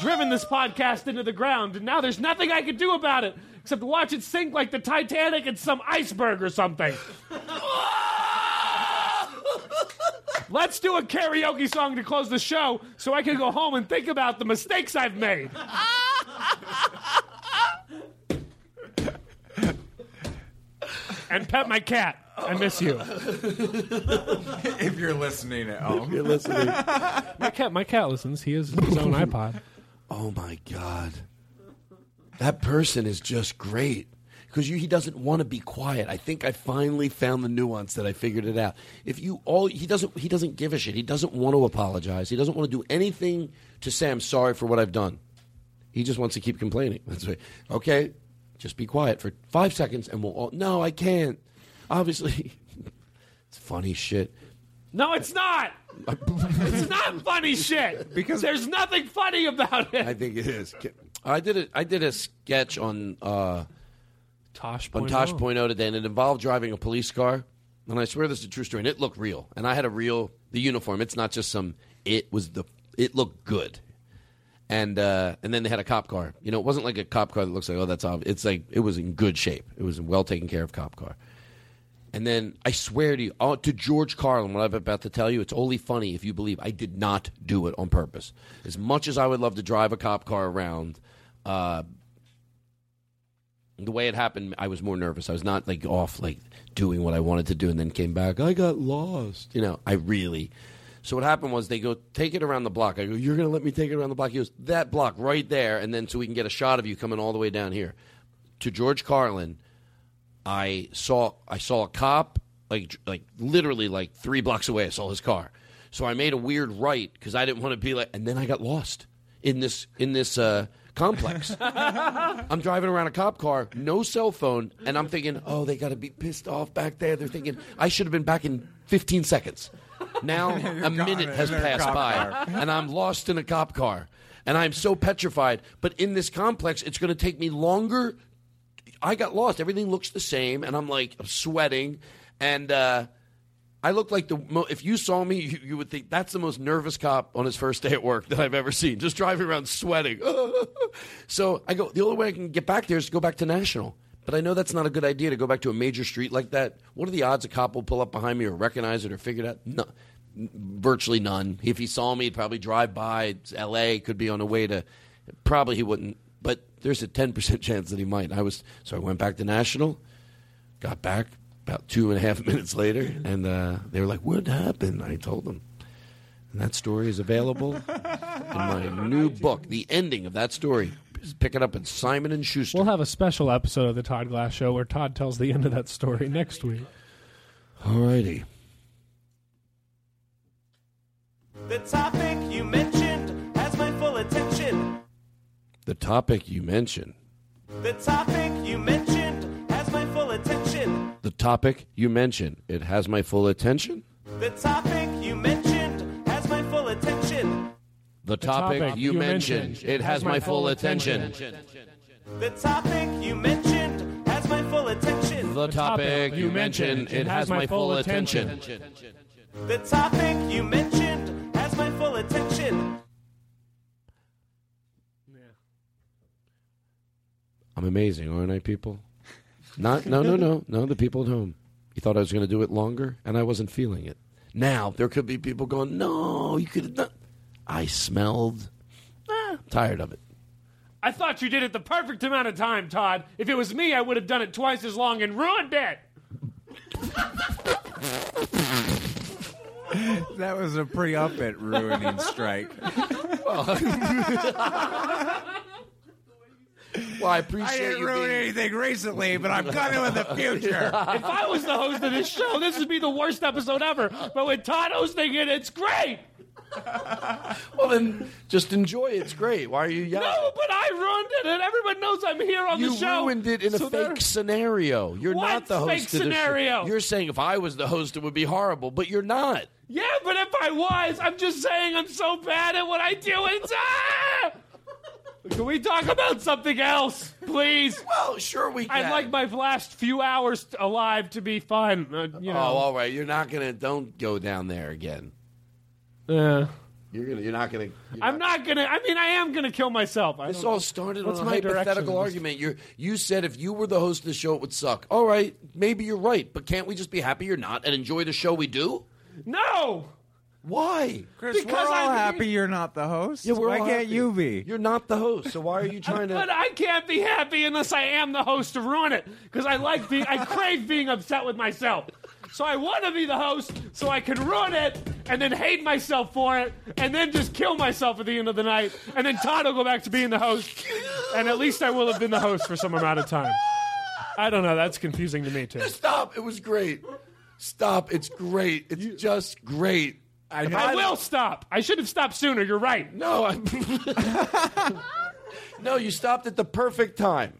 driven this podcast into the ground, and now there's nothing I can do about it except watch it sink like the Titanic in some iceberg or something. Let's do a karaoke song to close the show so I can go home and think about the mistakes I've made. and pet my cat. I miss you. if you're listening at home. You're listening. My cat, my cat listens. He has his own iPod. Oh my god, that person is just great because he doesn't want to be quiet. I think I finally found the nuance that I figured it out. If you all he doesn't he doesn't give a shit. He doesn't want to apologize. He doesn't want to do anything to say I'm sorry for what I've done. He just wants to keep complaining. That's right. Okay, just be quiet for five seconds and we'll all. No, I can't. Obviously, it's funny shit. No, it's not. it's not funny shit. Because there's nothing funny about it. I think it is. I did a I did a sketch on uh, Tosh on Tosh Oh. Point oh today, and it involved driving a police car. And I swear this is a true story. And it looked real, and I had a real the uniform. It's not just some. It was the. It looked good. And uh, and then they had a cop car. You know, it wasn't like a cop car that looks like oh that's obvious. It's like it was in good shape. It was a well taken care of cop car. And then I swear to you, oh, to George Carlin, what I'm about to tell you, it's only funny if you believe I did not do it on purpose. As much as I would love to drive a cop car around, uh, the way it happened, I was more nervous. I was not like off, like doing what I wanted to do, and then came back. I got lost. You know, I really. So what happened was they go take it around the block. I go, you're going to let me take it around the block? He goes, that block right there, and then so we can get a shot of you coming all the way down here to George Carlin. I saw I saw a cop like like literally like three blocks away. I saw his car, so I made a weird right because I didn't want to be like, and then I got lost in this in this uh, complex. I'm driving around a cop car, no cell phone, and I'm thinking, oh, they got to be pissed off back there. They're thinking I should have been back in 15 seconds. Now a minute has passed by, and I'm lost in a cop car, and I'm so petrified. But in this complex, it's going to take me longer I got lost. Everything looks the same, and I'm like I'm sweating, and uh, I look like the. Mo- if you saw me, you, you would think that's the most nervous cop on his first day at work that I've ever seen. Just driving around sweating. so I go. The only way I can get back there is to go back to National. But I know that's not a good idea to go back to a major street like that. What are the odds a cop will pull up behind me or recognize it or figure it out? No, virtually none. If he saw me, he'd probably drive by. It's L.A. Could be on the way to. Probably he wouldn't. But there's a ten percent chance that he might. I was so I went back to National, got back about two and a half minutes later, and uh, they were like, "What happened?" I told them, and that story is available in my new book. The ending of that story. Just Pick it up at Simon and Schuster. We'll have a special episode of the Todd Glass Show where Todd tells the end of that story next week. All righty. The topic you mentioned has my full attention. The topic you mentioned. The topic you mentioned topic you mentioned. It has my full attention. The topic you mentioned has my full attention. The topic, you, mentioned. It has my full attention. The topic you mentioned has my full attention. The topic you mentioned. It has my full attention. The topic you mentioned has my full attention. I'm amazing, aren't I, people? Not, no, no, no, no. The people at home. You thought I was going to do it longer, and I wasn't feeling it. Now there could be people going, "No, you could have done." I smelled. Eh, tired of it. I thought you did it the perfect amount of time, Todd. If it was me, I would have done it twice as long and ruined it. that was a pretty up at ruining strike. Well, I appreciate I didn't you ruin being- anything recently, but I'm gonna in the future. if I was the host of this show, this would be the worst episode ever. But with Todd hosting it, it's great. Well, then just enjoy it. It's great. Why are you yelling? No, but I ruined it, and everyone knows I'm here on you the show. You ruined it in a So they're- fake scenario. You're What not the host fake of the show. scenario? You're saying if I was the host, it would be horrible, but you're not. Yeah, but if I was, I'm just saying I'm so bad at what I do. It's ah! Can we talk about something else, please? Well, sure we can. I'd like my last few hours alive to be fun. Uh, you know. Oh, all right. You're not gonna. Don't go down there again. Yeah. You're gonna. You're not gonna. I'm not gonna. I mean, I am gonna kill myself. I This don't all started What's on a my hypothetical direction? argument. You you said if you were the host of the show, it would suck. All right, maybe you're right, but can't we just be happy you're not and enjoy the show we do? No. Why? Chris, Because we're all I'm- happy you're not the host. Yeah, we're Why can't happy. you be? You're not the host, so why are you trying to? But I can't be happy unless I am the host to ruin it. Because I like being, I crave being upset with myself. So I want to be the host so I can ruin it and then hate myself for it and then just kill myself at the end of the night. And then Todd will go back to being the host. And at least I will have been the host for some amount of time. I don't know. That's confusing to me, too. Stop! It was great. Stop! It's great. It's just great. I will stop. I should have stopped sooner. You're right. No, I, no, you stopped at the perfect time.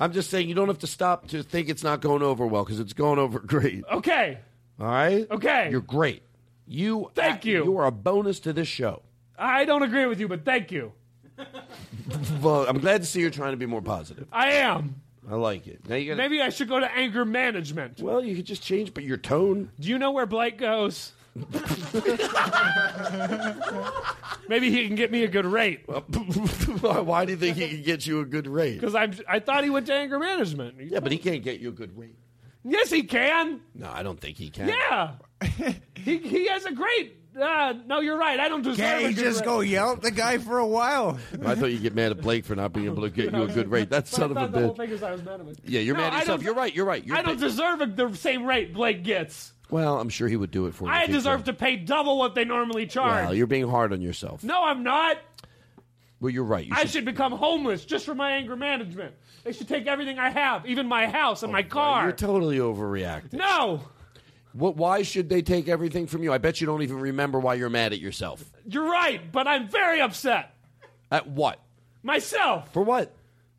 I'm just saying you don't have to stop to think it's not going over well because it's going over great. Okay. All right. Okay. You're great. You. Thank you. You are a bonus to this show. I don't agree with you, but thank you. Well, I'm glad to see you're trying to be more positive. I am. I like it. Now you got. Maybe I should go to anger management. Well, you could just change, but your tone. Do you know where Blake goes? Maybe he can get me a good rate. Why do you think he can get you a good rate? Because I I thought he went to anger management. Yeah, but he can't get you a good rate. Yes, he can. No, I don't think he can. Yeah, he he has a great. Uh, no, you're right. I don't deserve. Can't a you good just rate. go yell at the guy for a while? I thought you'd get mad at Blake for not being able to get you a good rate. That But son I of a the whole bitch. thing is I was mad at him. Yeah, you're No, mad at yourself. don't- You're right. You're right. You're I don't big- deserve a, the same rate Blake gets. Well, I'm sure he would do it for you. I if he deserve could. to pay double what they normally charge. Well, you're being hard on yourself. no, I'm not. Well, you're right. You I should- should become homeless just for my anger management. They should take everything I have, even my house and oh, my car. You're totally overreacting. no, What? Why should they take everything from you? I bet you don't even remember why you're mad at yourself. you're right, but I'm very upset. At what? Myself. For what?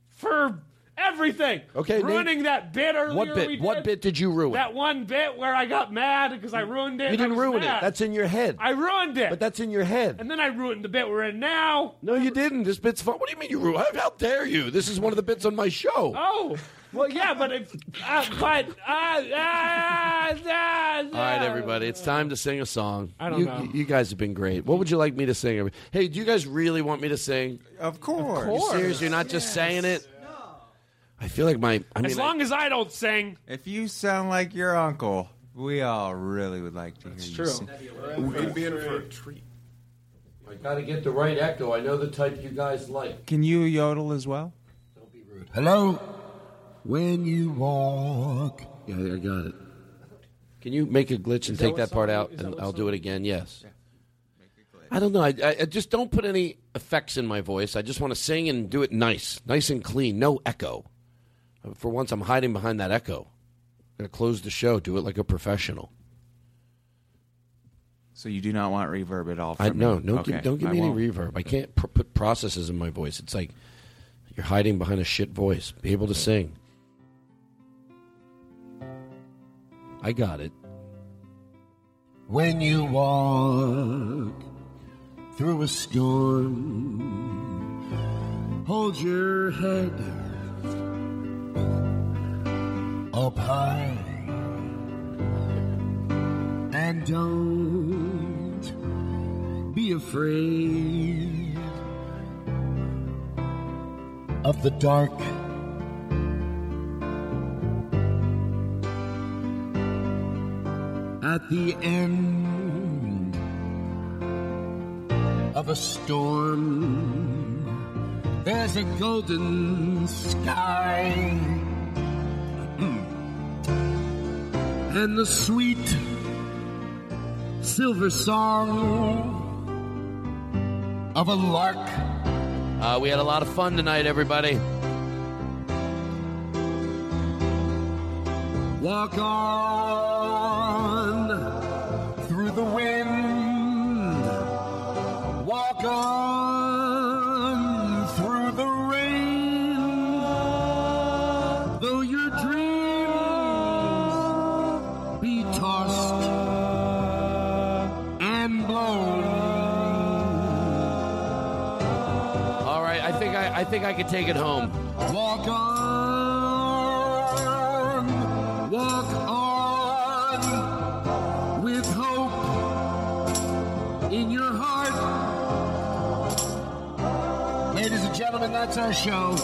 For everything. Okay, name- Ruining that bit earlier. What we bit? What bit did you ruin? That one bit where I got mad because I ruined it. you didn't ruin mad. it. That's in your head. I ruined it. But that's in your head. and then I ruined the bit we're in now. No, you didn't. This bit's fun. What do you mean you ruined? How, how dare you? This is one of the bits on my show. Oh, well, yeah, but if, uh, but uh, uh, uh, uh, All right, everybody, it's time to sing a song. I don't you, know. You guys have been great. What would you like me to sing? Hey, do you guys really want me to sing? Of course. You serious? You're not just saying it? I feel like my. I mean, as long as I don't sing. If you sound like your uncle, we all really would like to hear you true. sing. We'd be in for a treat. I got to get the right echo. I know the type you guys like. Can you yodel as well? Don't be rude. Hello? When you walk. Yeah, I got it. Can you make a glitch and that take what that part out, and I'll do it again? Yes. I don't know. I, I, I just don't put any effects in my voice. I just want to sing and do it nice, nice and clean, no echo. For once, I'm hiding behind that echo. I'm gonna close the show. Do it like a professional. So you do not want reverb at all? I from no, no, Okay, give, don't give I me any won't. reverb. I can't pr- put processes in my voice. It's like you're hiding behind a shit voice. Be able to sing. I got it. When you walk through a storm, hold your head up high and don't be afraid of the dark. At the end of a storm, there's a golden sky. And the sweet silver song of a lark. Uh, we had a lot of fun tonight, everybody. Walk on I think I, can take it home. Walk on, walk on with hope in your heart. Ladies and gentlemen, that's our show.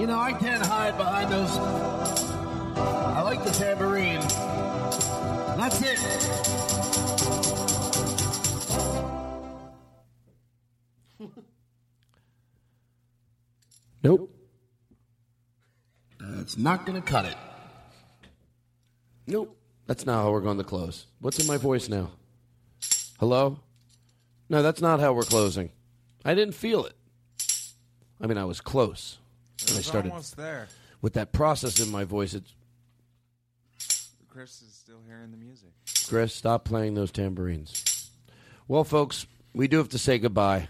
You know, I can't hide behind those. I like the tambourine. That's it. That's not going to cut it. Nope. That's not how we're going to close. What's in my voice now? Hello? No, that's not how we're closing. I didn't feel it. I mean, I was close. It And I started almost there. with that process in my voice. It's Chris is still hearing the music. Chris, stop playing those tambourines. Well, folks, we do have to say goodbye.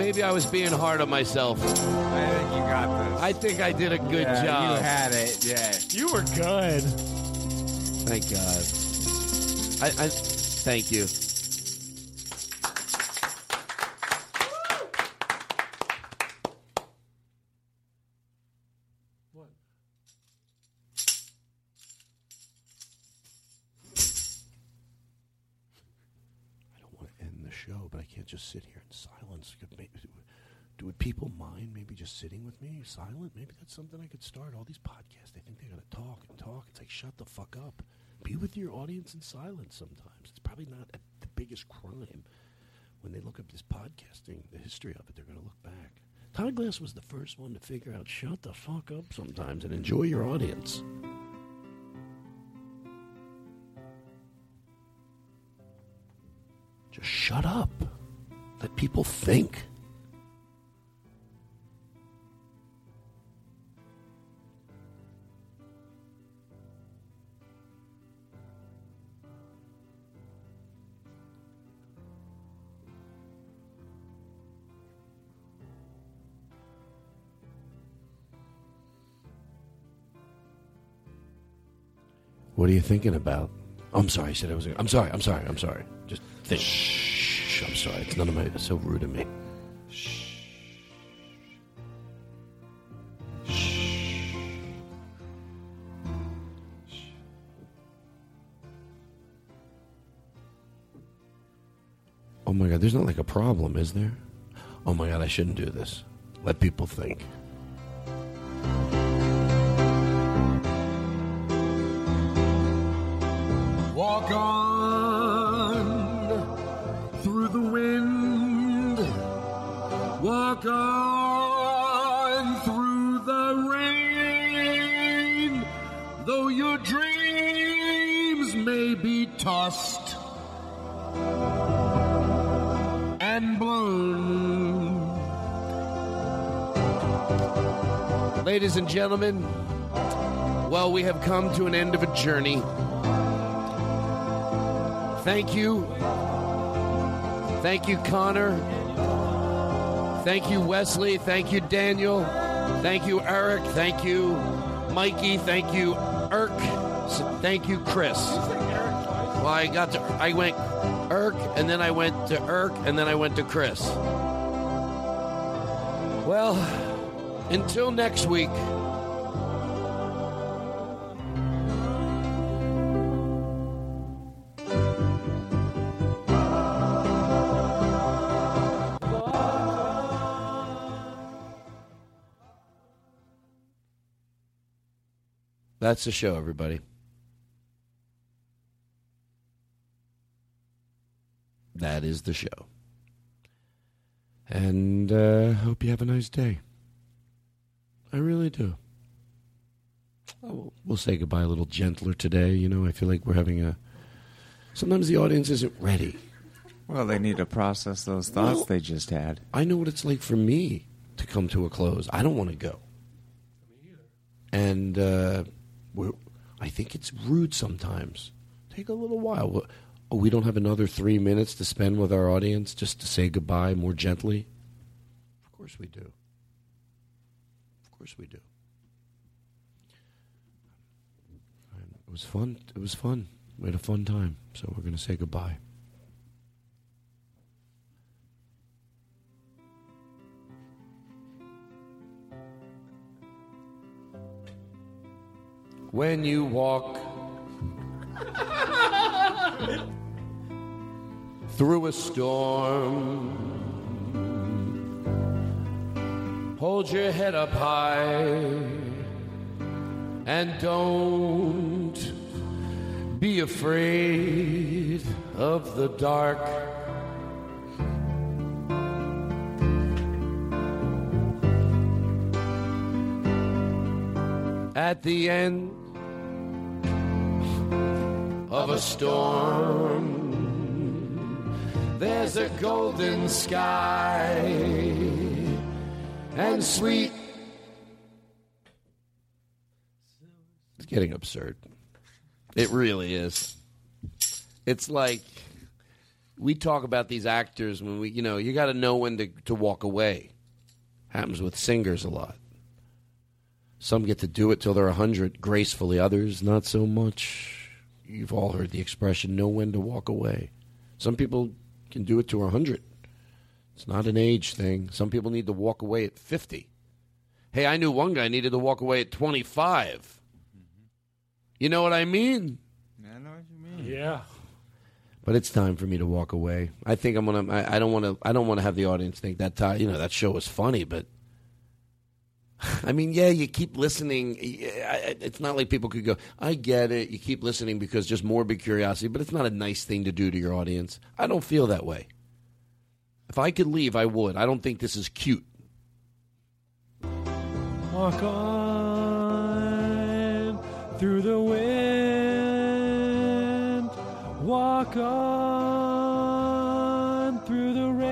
Maybe I was being hard on myself. I think you got this. I think I did a good Yeah, job. You had it. Yeah. You were good. Thank God. I, I thank you. Silent? Maybe that's something I could start. All these podcasts, they think they're going to talk and talk. It's like shut the fuck up. Be with your audience in silence. Sometimes it's probably not a, the biggest crime. When they look up this podcasting, the history of it, they're going to look back. Todd Glass was the first one to figure out shut the fuck up sometimes and enjoy your audience. Just shut up. Let people think. What are you thinking about? I'm sorry. I said I was. I'm sorry. I'm sorry. I'm sorry. Just think. Shh. I'm sorry. It's none of my. It's so rude of me. Oh my god, there's not like a problem, is there? Oh my god, I shouldn't do this. Let people think. Tossed and blown. Ladies and gentlemen, well, we have come to an end of a journey. Thank you. Thank you, Connor. Thank you, Wesley. Thank you, Daniel. Thank you, Eric. Thank you, Mikey. Thank you, Erc. Thank you, Chris. Well, I got to, I went Erc, and then I went to Erc, and then I went to Chris. Well, until next week. That's the show, everybody. That is the show. And uh, hope you have a nice day. I really do. Oh, we'll say goodbye a little gentler today. You know, I feel like we're having a. Sometimes the audience isn't ready. Well, they need to process those thoughts Well- they just had. I know what it's like for me to come to a close. I don't want to go. And uh, we're, I think it's rude sometimes. Take a little while. Wha- Oh, we don't have another three minutes to spend with our audience just to say goodbye more gently? Of course we do. Of course we do. And it was fun. It was fun. We had a fun time. So we're going to say goodbye. When you walk through a storm, hold your head up high and don't be afraid of the dark. At the end of a storm, there's a golden sky and sweet. It's getting absurd. It really is. It's like we talk about these actors when we, you know, you got to know when to, to walk away. Happens with singers a lot. Some get to do it till they're 100 gracefully, others not so much. You've all heard the expression, know when to walk away. Some people can do it to 100. It's not an age thing. Some people need to walk away at 50. Hey, I knew one guy needed to walk away at 25. You know what I mean? I know what you mean. Yeah. But it's time for me to walk away. I think I'm gonna. I, I don't want to. I don't want to have the audience think that. ti- You know that show was funny, but I mean, yeah, you keep listening. It's not like people could go. I get it. You keep listening because just morbid curiosity, but it's not a nice thing to do to your audience. I don't feel that way. If I could leave, I would. I don't think this is cute. Walk on through the wind. Walk on through the rain.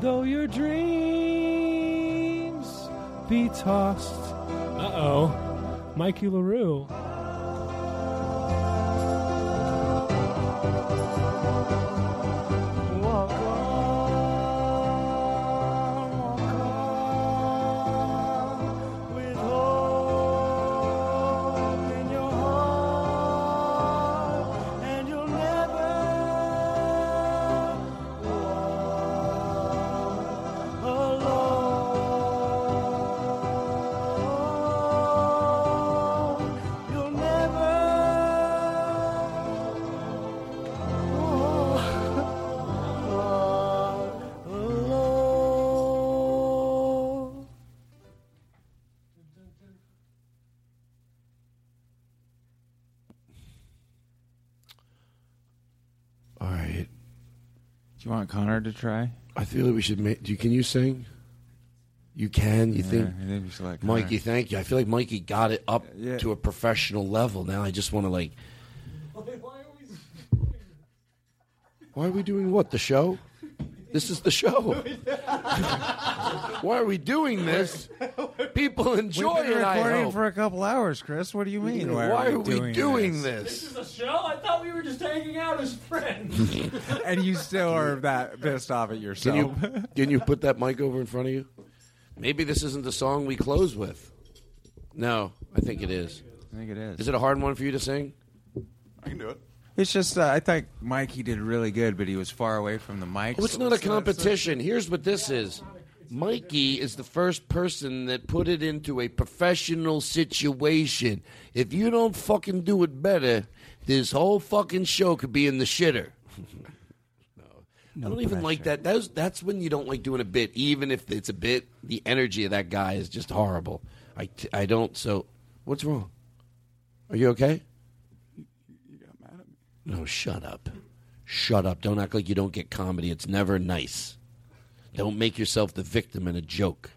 Though your dreams be tossed. Uh oh. Mikey LaRue. You want Connor to try? I feel like we should make. Do you, can you sing? You can. You Yeah, think? I think we should let Mikey, thank you. I feel like Mikey got it up Yeah. to a professional level. Now I just want to like. Why are we doing what? The show? This is the show. Why are we doing this? People enjoy We've been it. I recording hope. for a couple hours, Chris. What do you mean? Why, Why, are we doing, this? This is a show? I thought we were just hanging out as friends. and you still are that pissed off at Can yourself. you can you put that mic over in front of you? Maybe this isn't the song we close with. No, I think it is. I think it is. Is it a hard one for you to sing? I can do it. It's just uh, I thought Mikey did really good, but he was far away from the mic. Well, it's so not a so- so- competition. Here's what this is. Mikey is the first person that put it into a professional situation. If you don't fucking do it better, this whole fucking show could be in the shitter. no, I don't even like that. That's that's when you don't like doing a bit, even if it's a bit. The energy of that guy is just horrible. I, I don't. So, what's wrong? Are you okay? No, shut up. Shut up. Don't act like you don't get comedy. It's never nice. Don't make yourself the victim in a joke.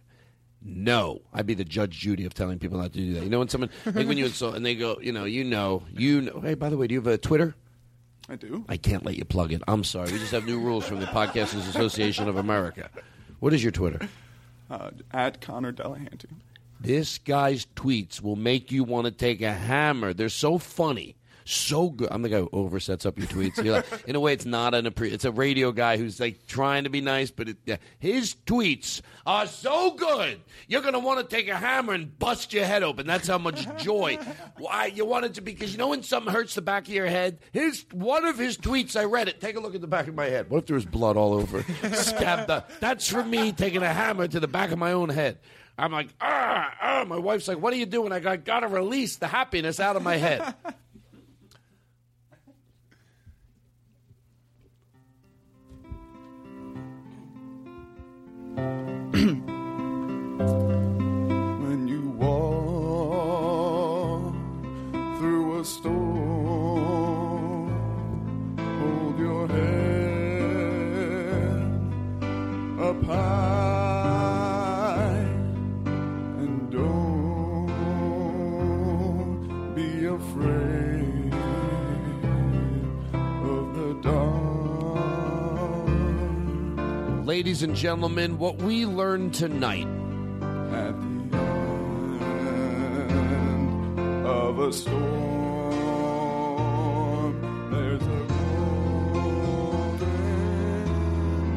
No, I'd be the Judge Judy of telling people not to do that. You know when someone like when you insult and they go, you know, you know, you know. Hey, by the way, do you have a Twitter? I do. I can't let you plug it. I'm sorry. We just have new rules from the Podcasters Association of America. What is your Twitter? Uh, at Connor Delahanty. This guy's tweets will make you want to take a hammer. They're so funny, so good. I'm the guy who oversets up your tweets. Like- in a way, it's not an it's a radio guy who's like trying to be nice, but it, yeah, his tweets are so good. You're gonna want to take a hammer and bust your head open. That's how much joy. Why you want it to be. because you know when something hurts the back of your head. His one of his tweets, I read it. Take a look at the back of my head. What if there was blood all over? Stabbed. The, that's for me taking a hammer to the back of my own head. I'm like, ah, ah. My wife's like, what are you doing? I got, got to release the happiness out of my head. When you walk through a storm, hold your head up high Ladies and gentlemen, what we learned tonight at the end of a storm. There's a golden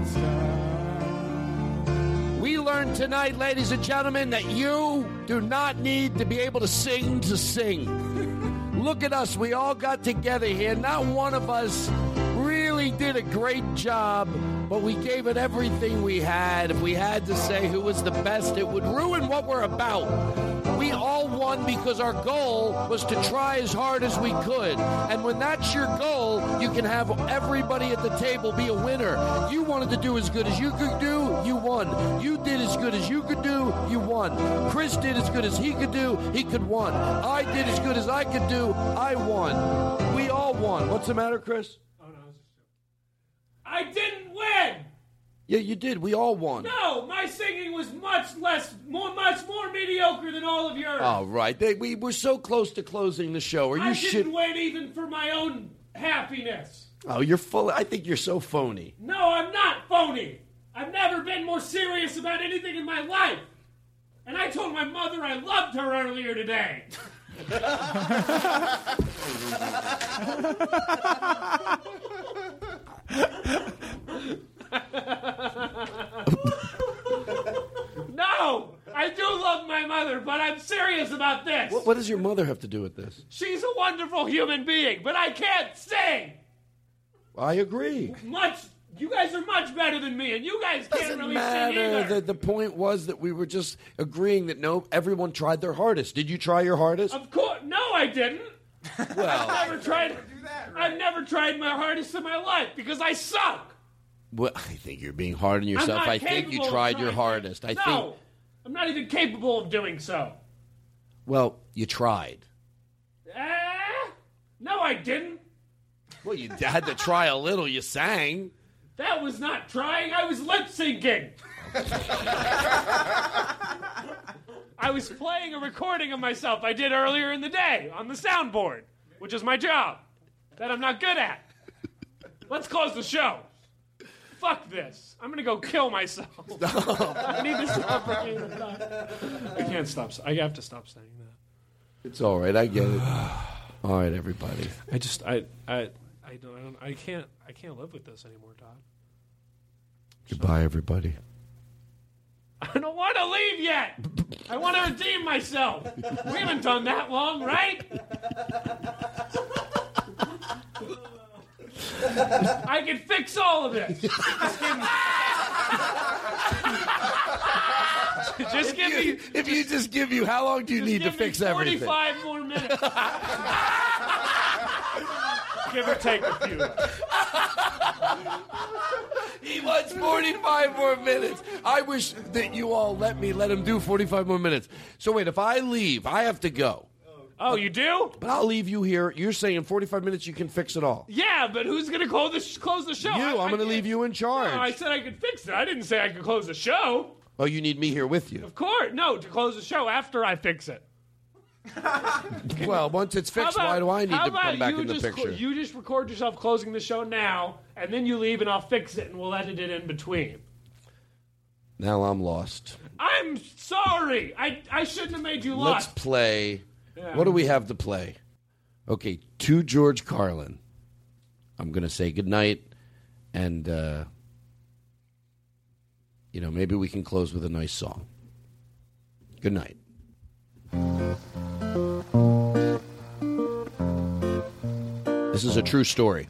sky. We learned tonight, ladies and gentlemen, that you do not need to be able to sing to sing. Look at us. We all got together here. Not one of us really did a great job, but we gave it everything we had. If we had to say who was the best, it would ruin what we're about. We all won because our goal was to try as hard as we could. And when that's your goal, you can have everybody at the table be a winner. You wanted to do as good as you could do, you won. You did as good as you could do, you won. Chris did as good as he could do, he could won. I did as good as I could do, I won. We all won. What's the matter, Chris? Oh, no, I was just joking. I didn't! Yeah, you did. We all won. No, my singing was was much less, more, much more mediocre than all of yours. All right, they, we were so close to closing the show. Are you I shit? didn't wait even for my own happiness. Oh, you're full. I think you're so phony. No, I'm not phony. I've never been more serious about anything in my life. And I told my mother I loved her earlier today. no, I do love my mother, but I'm serious about this. What, what does your mother have to do with this? She's a wonderful human being, but I can't sing. I agree. Much. You guys are much better than me, and you guys can't Doesn't really sing matter. either. The, the point was that we were just agreeing that no, everyone tried their hardest. Did you try your hardest? Of course, no, I didn't. Well, I've never tried. I've never tried my hardest in my life because I suck. Well, I think you're being hard on yourself. I think you tried your hardest. I no, think. I'm not even capable of doing so. Well, you tried. Eh? No, I didn't. Well, you had to try a little. You sang. That was not trying. I was lip syncing. I was playing a recording of myself I did earlier in the day on the soundboard, which is my job that I'm not good at. Let's close the show. Fuck this. I'm gonna go kill myself. I need to stop bringing up. I can't stop. I have to stop saying that. It's all right. I get it. All right, everybody. I just I I I don't I, don't, I can't I can't live with this anymore, Todd. Goodbye, everybody. I don't want to leave yet. I want to redeem myself. We haven't done that long, right? I can fix all of it. Just give me, just give me If you just give you, how long do you need to fix everything? 45 more minutes. give or take a few. He wants 45 more minutes. I wish that you all let me let him do 45 more minutes. So wait, if I leave, I have to go. Oh, you do? But I'll leave you here. You're saying in 45 minutes you can fix it all. Yeah, but who's going to close the, close the show? You, I- I'm going to leave you in charge. No, I said I could fix it. I didn't say I could close the show. Oh, you need me here with you. Of course, no, to close the show after I fix it. Well, once it's fixed, How why do I need to come about back in the picture? cl- you just record yourself closing the show now, and then you leave, and I'll fix it, and we'll edit it in between. now I'm lost. I'm sorry. I I shouldn't have made you lost. Let's play. Yeah. What do we have to play? Okay, to George Carlin. I'm going to say goodnight, and, uh, you know, maybe we can close with a nice song. Good night. This is a true story.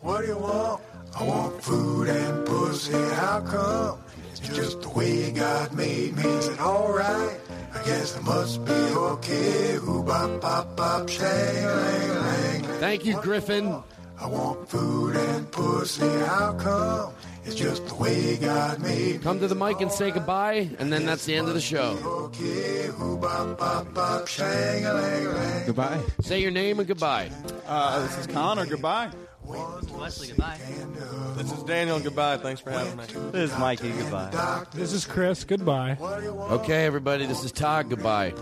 What do you want? I want food and pussy. How come? It's just the way God made me. Is it alright? I guess it must be okay. Ooh, bop, bop, bop, shang, lang, lang. Thank you, Griffin. I want food and pussy. How come? It's just the way God made me. Come to the mic and say goodbye, and then that's the end of the show. Okay, ooh, bop, bop, bop, shang, lang, lang. Goodbye. Say your name and goodbye. Uh, this is Connor. Goodbye. Wesley, goodbye. This is Daniel. Goodbye. Thanks for having me. This is Mikey. Goodbye. This is Chris. Goodbye. Okay, everybody, this is Todd. Goodbye.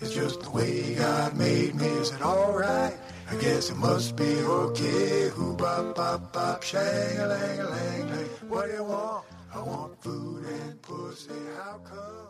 It's just the way God made me. Is it alright? I guess it must be okay. Who bop bop bop shang a lang a lang lang. What do you want? I want food and pussy. How come?